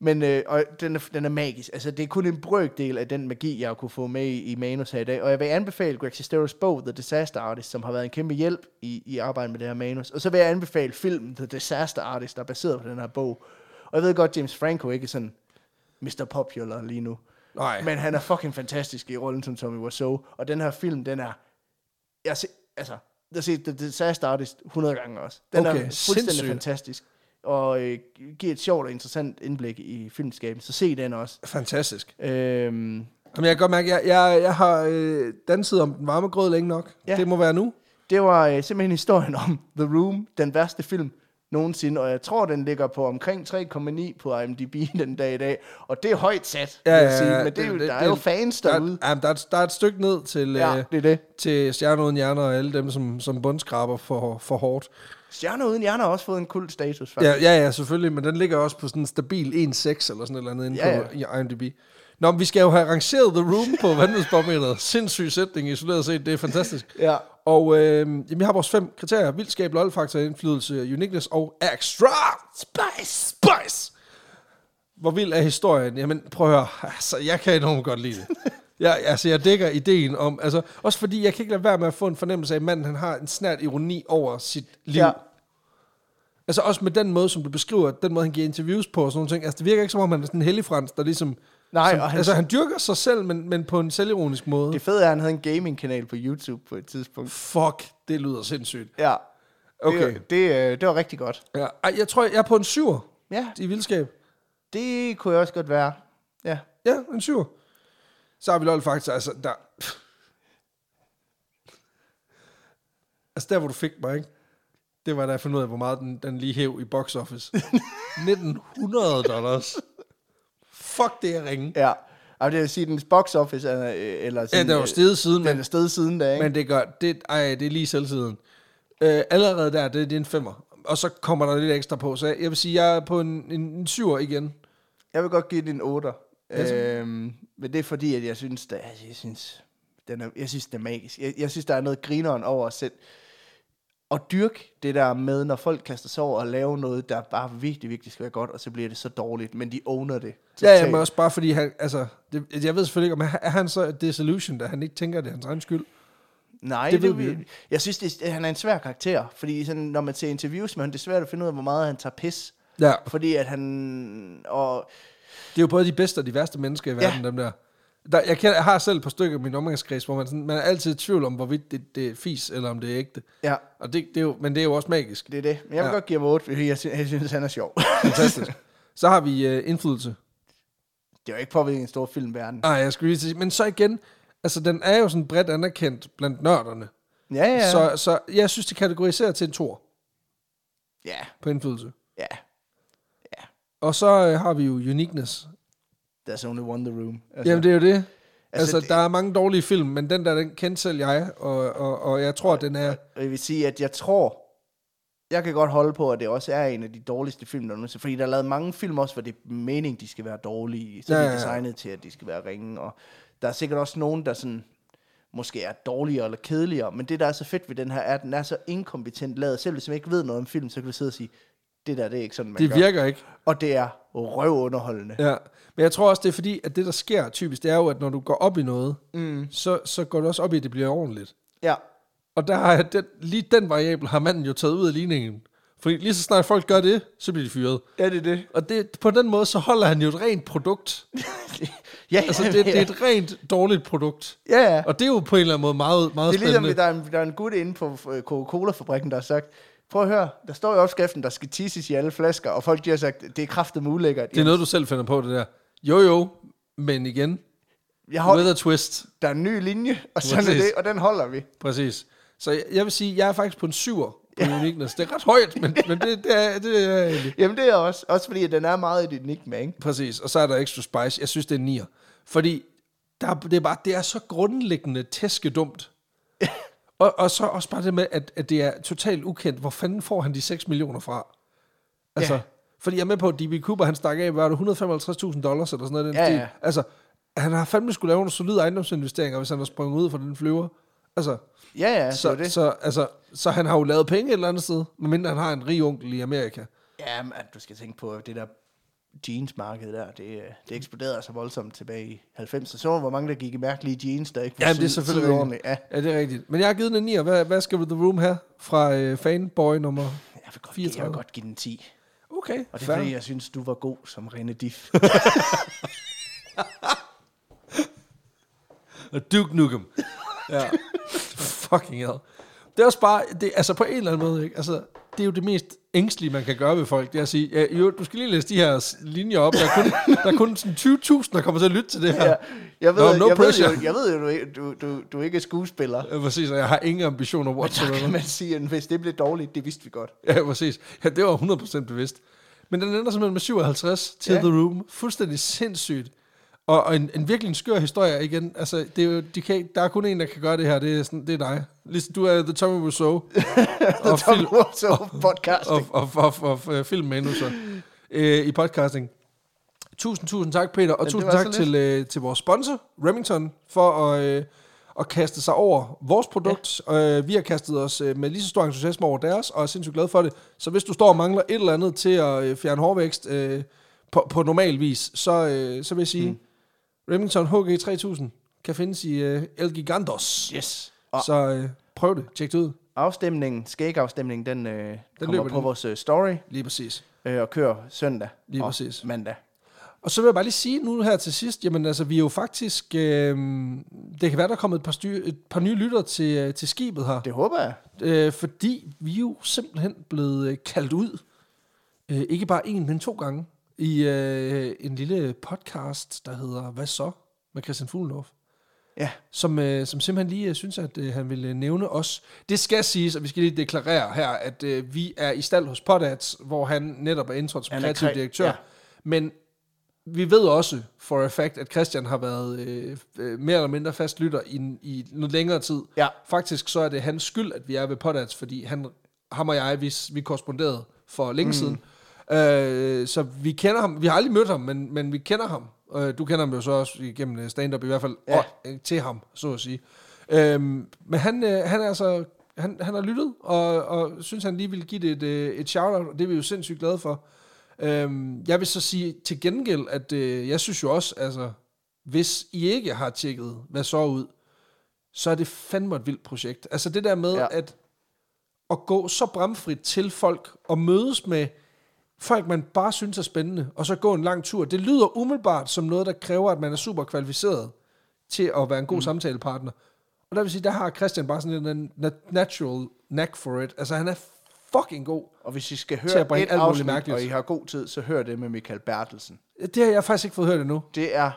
S2: men øh, og den, er, den er magisk. Altså, det er kun en brøkdel af den magi, jeg kunne få med i, i manus her i dag. Og jeg vil anbefale Greg Sesteros bog, The Disaster Artist, som har været en kæmpe hjælp i, i arbejdet med det her manus. Og så vil jeg anbefale filmen The Disaster Artist, der er baseret på den her bog. Og jeg ved godt, James Franco ikke er sådan Mr. Popular lige nu.
S1: Nej.
S2: Men han er fucking fantastisk i rollen som Tommy Wiseau. Og den her film, den er... Jeg se, altså, jeg har set The Disaster Artist 100 gange også. Den
S1: Okay,
S2: er fuldstændig
S1: sindssygt.
S2: fantastisk. Og øh, giver et sjovt og interessant indblik i filmskabet. Så se den også.
S1: Fantastisk.
S2: Øhm,
S1: Jamen, jeg kan godt mærke, jeg, jeg, jeg har øh, danset om den varme grød længe nok.
S2: Ja.
S1: Det må være nu.
S2: det var øh, simpelthen historien om The Room, den værste film nogensinde, og jeg tror, den ligger på omkring 3,9 på IMDb den dag i dag, og det er højt sat,
S1: Ja,
S2: vil jeg
S1: ja,
S2: sige,
S1: ja,
S2: men det, er jo,
S1: det-
S2: der er
S1: det-
S2: jo fans
S1: Der,
S2: derude.
S1: er- jamen, der, er, et- der er et stykke ned til,
S2: Ja,
S1: øh,
S2: det er det.
S1: til Stjerner uden hjerner og alle dem, som, som bundskraber for, for hårdt.
S2: Stjerner uden hjerner har også fået en kult status, faktisk.
S1: Ja, ja, ja, selvfølgelig, men den ligger også på sådan en stabil 1,6 eller sådan et eller andet inde
S2: Ja,
S1: på i IMDb. Nå, men vi skal jo have rangeret The Room på vanvidsbarometeret. Sindssyg sætning isoleret set, det er fantastisk.
S2: Ja.
S1: Og øh, jamen, vi har vores fem kriterier. Vildskab, lol-faktor, indflydelse, uniqueness og extra spice. Spice! Hvor vild er historien? Jamen, prøv at høre. Altså, jeg kan enormt godt lide det. Jeg, altså, jeg dækker ideen om... Altså, også fordi jeg kan ikke lade være med at få en fornemmelse af, at manden han har en snært ironi over sit liv.
S2: Ja.
S1: Altså også med den måde, som du beskriver, den måde, han giver interviews på og sådan nogle ting. Altså, det virker ikke som om, han er sådan en hellig frans, der ligesom...
S2: Nej,
S1: som,
S2: og han-
S1: Altså, han dyrker sig selv, men, men på en selvironisk måde.
S2: Det fede er, at han havde en gaming-kanal på YouTube på et tidspunkt.
S1: Fuck, det lyder sindssygt.
S2: Ja.
S1: Okay.
S2: Det, det, øh, det var rigtig godt.
S1: Ja. Ej, jeg tror, jeg er på en syver
S2: Ja,
S1: i vildskab.
S2: det kunne jeg også godt være. Ja.
S1: Ja, en syver. Så har vi lol faktisk, altså, der... altså, der hvor du fik mig, ikke? Det var da jeg fandt ud af, hvor meget den, den lige hæv i box office. 1900 dollars. Fuck, det er ringe.
S2: Ja. Altså, det vil sige, dens box office er, øh, eller
S1: Ja,
S2: sådan,
S1: den er jo steget siden,
S2: Den er sted siden da, ikke?
S1: men det gør, det, ej, det er lige selvsiden. Øh, allerede der, det, det er en femmer. Og så kommer der lidt ekstra på, så jeg, jeg vil sige, jeg er på en, en, en syver igen.
S2: Jeg vil godt give den en 8.
S1: Ja, så-
S2: Øhm, men det er fordi, at jeg synes, der, jeg synes, den er, jeg synes, det er magisk. Jeg, jeg synes, der er noget grineren over at sætte og dyrke det der med, når folk kaster sig over og lave noget, der bare virkelig, virkelig skal være godt, og så bliver det så dårligt, men de owner det.
S1: Ja, ja, men også bare fordi, han, altså, det, jeg ved selvfølgelig ikke, om han- er han så disillusion, da han ikke tænker, det er hans egen skyld?
S2: Nej,
S1: Det
S2: det,
S1: ved vi
S2: det,
S1: ikke.
S2: jeg synes, det, han er en svær karakter, fordi sådan, når man ser interviews med ham, det er svært at finde ud af, hvor meget han tager pis.
S1: Ja,
S2: Fordi at han... Og,
S1: det er jo både de bedste og de værste mennesker i verden, dem der. Der jeg, kender, jeg har selv et par stykker i min omgangskreds, hvor man, sådan, man er altid i tvivl om, hvorvidt det, det er fis, eller om det er ægte.
S2: ja,
S1: Og det, det er jo, men det er jo også magisk.
S2: det er det. Men jeg vil
S1: Ja.
S2: ja. godt give ham 8, fordi jeg, sy- jeg synes, han er sjov.
S1: Fantastisk. Så har vi uh, indflydelse.
S2: det er jo ikke påvirket en stor filmverden.
S1: Nej, jeg skulle lige sige, men så igen, altså den er jo sådan bredt anerkendt blandt nørderne.
S2: Ja, ja.
S1: Så, så jeg synes, det kategoriserer til en tor
S2: Ja,
S1: på indflydelse.
S2: ja.
S1: Og så øh, har vi jo uniqueness.
S2: There's only one the room.
S1: Altså, Jamen, det er jo det. Altså, altså
S2: det-
S1: der er mange dårlige film, men den der, den kendte selv jeg, og, og, og jeg tror, at den er...
S2: Og jeg vil sige, at jeg tror, jeg kan godt holde på, at det også er en af de dårligste film, der nogensinde- fordi der er lavet mange film også, hvor det er meningen, de skal være dårlige, så
S1: Ja,
S2: de er designet til, at de skal være ringe, og der er sikkert også nogen, der sådan, måske er dårligere eller kedeligere, men det, der er så fedt ved den her, er, at den er så inkompetent lavet. Selv hvis man ikke ved noget om film, så kan du sidde og sige, det der, det er ikke sådan, man
S1: Det
S2: gør.
S1: virker ikke.
S2: Og det er røvunderholdende.
S1: Ja. Men jeg tror også, det er fordi, at det, der sker typisk, det er jo, at når du går op i noget, mm. så, så går du også op i, at det bliver ordentligt.
S2: Ja,
S1: Og der har den, lige den variabel har manden jo taget ud af ligningen. Fordi lige så snart folk gør det, så bliver de fyret.
S2: ja det er det.
S1: Og det, på den måde, så holder han jo et rent produkt.
S2: ja,
S1: Altså, det, det er et rent dårligt produkt.
S2: ja, ja.
S1: Og det er jo på en eller anden måde meget, meget
S2: Det er ligesom,
S1: spændende.
S2: der er, en, der er en gut inde på øh, Coca-Cola-fabrikken, der har sagt, prøv at høre, der står i opskriften, der skal tisses i alle flasker, og folk de har sagt, det er kraftet ulækkert.
S1: Det er noget, du selv finder på, det der. Jo, jo, men igen,
S2: jeg har,
S1: with a twist.
S2: der er en ny linje, og sådan er
S1: Præcis.
S2: det, og den holder vi.
S1: Præcis. Så jeg, jeg vil sige, jeg er faktisk på en syver på uniqueness. Det er ret højt, men, men det, det, er, det er egentlig.
S2: Jamen det er også, også fordi at den er meget et enigma, ikke?
S1: Præcis. Og så er der extra spice. Jeg synes, det er nier. Fordi der, det, er bare, det er så grundlæggende tæskedumt. Og, og så også bare det med, at, at det er totalt ukendt. Hvor fanden får han de 6 millioner fra? Altså,
S2: Ja.
S1: fordi jeg er med på, at D.B. Cooper, han stak af, var det 155.000 dollars eller sådan noget den
S2: Ja,
S1: stil.
S2: ja.
S1: Altså, han har fandme skulle lave nogle solide ejendomsinvesteringer, hvis han har sprunget ud fra den flyver. Altså,
S2: Ja, ja,
S1: så,
S2: det det.
S1: så, altså, så han har jo lavet penge et eller andet sted, medmindre han har en rig onkel i Amerika.
S2: Ja, men du skal tænke på det der jeansmarked der, det, det eksploderede så voldsomt tilbage i 90'erne. Så hvor mange, der gik i mærkelige jeans, der ikke
S1: Ja, det er selvfølgelig
S2: ordentligt. Ja,
S1: Ja, det er rigtigt. Men jeg har givet den en 9, hvad, hvad skal The Room have fra øh, fanboy nummer...
S2: jeg vil, godt, give, jeg
S1: 34.
S2: vil godt give den 10.
S1: Okay,
S2: Og det er
S1: fair.
S2: fordi, jeg synes, du var god som René Diff.
S1: Og Duke Nukem. ja. Fucking hell. Det er også bare, det, altså på en eller anden måde, ikke? Altså, det er jo det mest ængstlige, man kan gøre ved folk, det er at sige, ja, jo, du skal lige læse de her linjer op. Der er kun, der er kun sådan 20.000, der kommer til at lytte til det her.
S2: Ja, jeg ved,
S1: No, no
S2: jeg, ved
S1: pressure.
S2: jo, jeg ved jo, du, ikke- du, du, du ikke er skuespiller.
S1: Ja, præcis, og jeg har ingen ambitioner
S2: Så kan
S1: whatsoever.
S2: man sige, at hvis det blev dårligt, det vidste vi godt.
S1: Ja, præcis. Ja, det var 100% bevidst. Men den ender simpelthen med 57 til
S2: Ja.
S1: The Room. Fuldstændig sindssygt. Og, og en, en virkelig en skør historie igen. Altså, det er jo, de kan, der er kun en, der kan gøre det her. Det er, sådan, det er dig. Ligesom du er The Tommy Wiseau. og,
S2: Tom
S1: film,
S2: Wiseau podcasting.
S1: og, og, og, og filmmanuser øh, i podcasting. Tusind, tusind tak, Peter. Og
S2: det
S1: tusind tak til, øh, til vores sponsor, Remington, for at, øh, at kaste sig over vores produkt. Ja. Øh, vi har kastet os øh, med lige så stor entusiasme over deres, og er sindssygt glade for det. Så hvis du står og mangler et eller andet til at øh, fjerne hårvækst øh, på, på normal vis, så, øh, så vil jeg sige, mm. Remington HG3000 kan findes i øh, El Gigantos.
S2: Yes. Og
S1: Så øh, prøv det. Tjek det ud.
S2: afstemningen, skægafstemningen, den, øh, den kommer
S1: løber
S2: på
S1: den.
S2: vores øh, story
S1: Lige præcis.
S2: øh, og kører søndag
S1: Lige
S2: og
S1: præcis.
S2: mandag.
S1: Og så vil jeg bare lige sige nu her til sidst, jamen altså, vi er jo faktisk, øh, det kan være, der er kommet et par, styr, et par nye lytter til, øh, til skibet her,
S2: Det håber jeg.
S1: øh, fordi vi er jo simpelthen blevet øh, kaldt ud, øh, ikke bare en, men to gange, i øh, en lille podcast, der hedder Hvad så? med Christian Fuglendorf.
S2: Ja.
S1: Som, øh, som simpelthen lige øh, synes, at øh, han ville nævne os. Det skal siges, og vi skal lige deklarere her, at øh, vi er i stald hos Podats, hvor han netop er indtrådt som kreativ
S2: kre-
S1: direktør.
S2: ja.
S1: Men vi ved også for a fact, at Christian har været øh, øh, mere eller mindre fast lytter i, i noget længere tid.
S2: Ja.
S1: Faktisk så er det hans skyld, at vi er ved Podats, fordi han, ham og jeg, vi, vi korresponderede for længe mm. siden. Øh, så vi kender ham. Vi har aldrig mødt ham, men, men vi kender ham. Øh, du kender ham jo så også igennem øh, stand-up i hvert fald,
S2: Ja.
S1: og, øh, til ham, så at sige. Øhm, men han, øh, han er altså, han, han har lyttet, og, og synes han lige vil give det et, øh, et shout-out, og det er vi jo sindssygt glade for. Øhm, jeg vil så sige til gengæld, at øh, jeg synes jo også, altså, hvis I ikke har tjekket, hvad så ud, så er det fandme et vildt projekt. Altså det der med,
S2: ja.
S1: at, at gå så bramfrit til folk, og mødes med folk, man bare synes er spændende, og så gå en lang tur. Det lyder umiddelbart som noget, der kræver, at man er super kvalificeret til at være en god mm. samtalepartner. Og der vil sige, der har Christian bare sådan en nat- natural knack for it. Altså han er fucking god.
S2: Og hvis I skal høre et afsnit,
S1: mærkeligt.
S2: og I har god tid, så hør det med Michael Bertelsen.
S1: Det har jeg faktisk ikke fået hørt endnu.
S2: Det er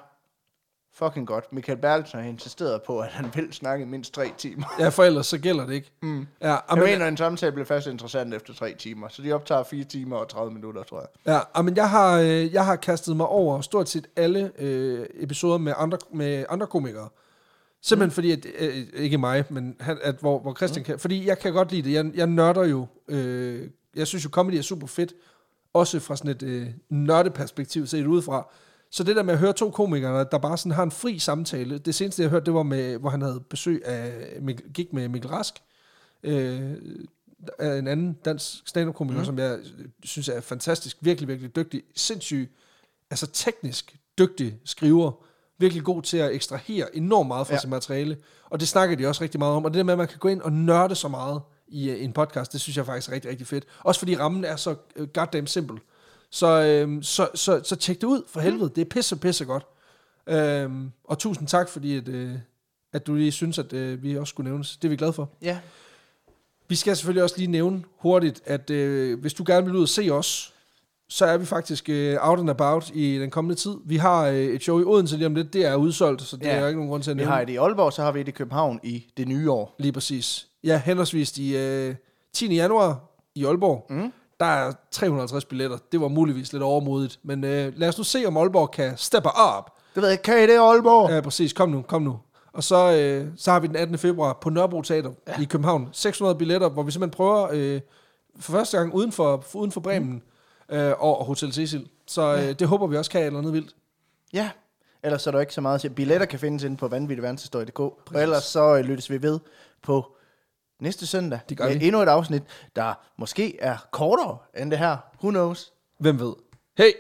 S2: fucking godt. Michael Bertelsen har insisteret på, at han vil snakke i mindst tre timer.
S1: Ja, for ellers så gælder det ikke. Mm. Ja,
S2: Jeg
S1: amen,
S2: mener, en samtale bliver først interessant efter tre timer, så de optager fire timer og 30 minutter, tror jeg.
S1: Ja, amen, jeg, har, øh, jeg har kastet mig over stort set alle øh, episoder med andre, med andre komikere. Simpelthen mm. fordi, at, øh, ikke mig, men han, at, hvor, hvor Christian mm. kan, fordi jeg kan godt lide det. Jeg, jeg nørder jo, øh, jeg synes jo, comedy er super fedt, også fra sådan et øh, nørdeperspektiv set udefra. Så det der med at høre to komikere, der bare sådan har en fri samtale, det seneste jeg hørte, det var med, hvor han havde besøg af, Mikkel, gik med Mikkel Rask, øh, af en anden dansk stand-up-komiker, mm. som jeg synes er fantastisk, virkelig, virkelig dygtig, sindssyg, altså teknisk dygtig skriver, virkelig god til at ekstrahere enormt meget fra
S2: Ja.
S1: ja. sit materiale, og det snakker de også rigtig meget om, og det der med, at man kan gå ind og nørde så meget i øh, en podcast, det synes jeg faktisk er rigtig, rigtig fedt. Også fordi rammen er så øh, goddamn simpel. Så, øh, så, så, så tjek det ud for helvede, det er pisse, pisse godt. Øhm, og tusind tak, fordi at, øh, at du lige synes, at øh, vi også skulle nævnes. Det er vi glade for.
S2: Ja.
S1: Vi skal selvfølgelig også lige nævne hurtigt, at øh, hvis du gerne vil ud og se os, så er vi faktisk øh, out and about i den kommende tid. Vi har øh, et show i Odense lige om lidt. Det er udsolgt, så det
S2: Ja.
S1: er jo ikke nogen grund til at
S2: Vi
S1: nævne.
S2: har et i Aalborg, så har vi et i København i det nye år.
S1: Lige præcis. Ja, henholdsvis i øh, 10. januar i Aalborg. Mm. Der er 350 billetter. Det var muligvis lidt overmodigt. Men øh, lad os nu se, om Aalborg kan steppe op.
S2: Det ved jeg ikke, kan I det, Aalborg?
S1: Ja, præcis. Kom nu, kom nu. Og så, øh, så har vi den 18. februar på Nørrebro Teater ja. i København. 600 billetter, hvor vi simpelthen prøver øh, for første gang uden for, uden for Bremen mm. øh, og Hotel Cecil. Så øh, det håber vi også kan et eller andet vildt.
S2: Ja. Ellers er der ikke så meget at sige. Billetter kan findes inde på vanvittigverdenshistorie.dk. Og ellers så øh, lyttes vi ved på næste søndag.
S1: Det gør
S2: med
S1: vi.
S2: endnu et afsnit, der måske er kortere end det her. Who knows?
S1: Hvem ved? Hey!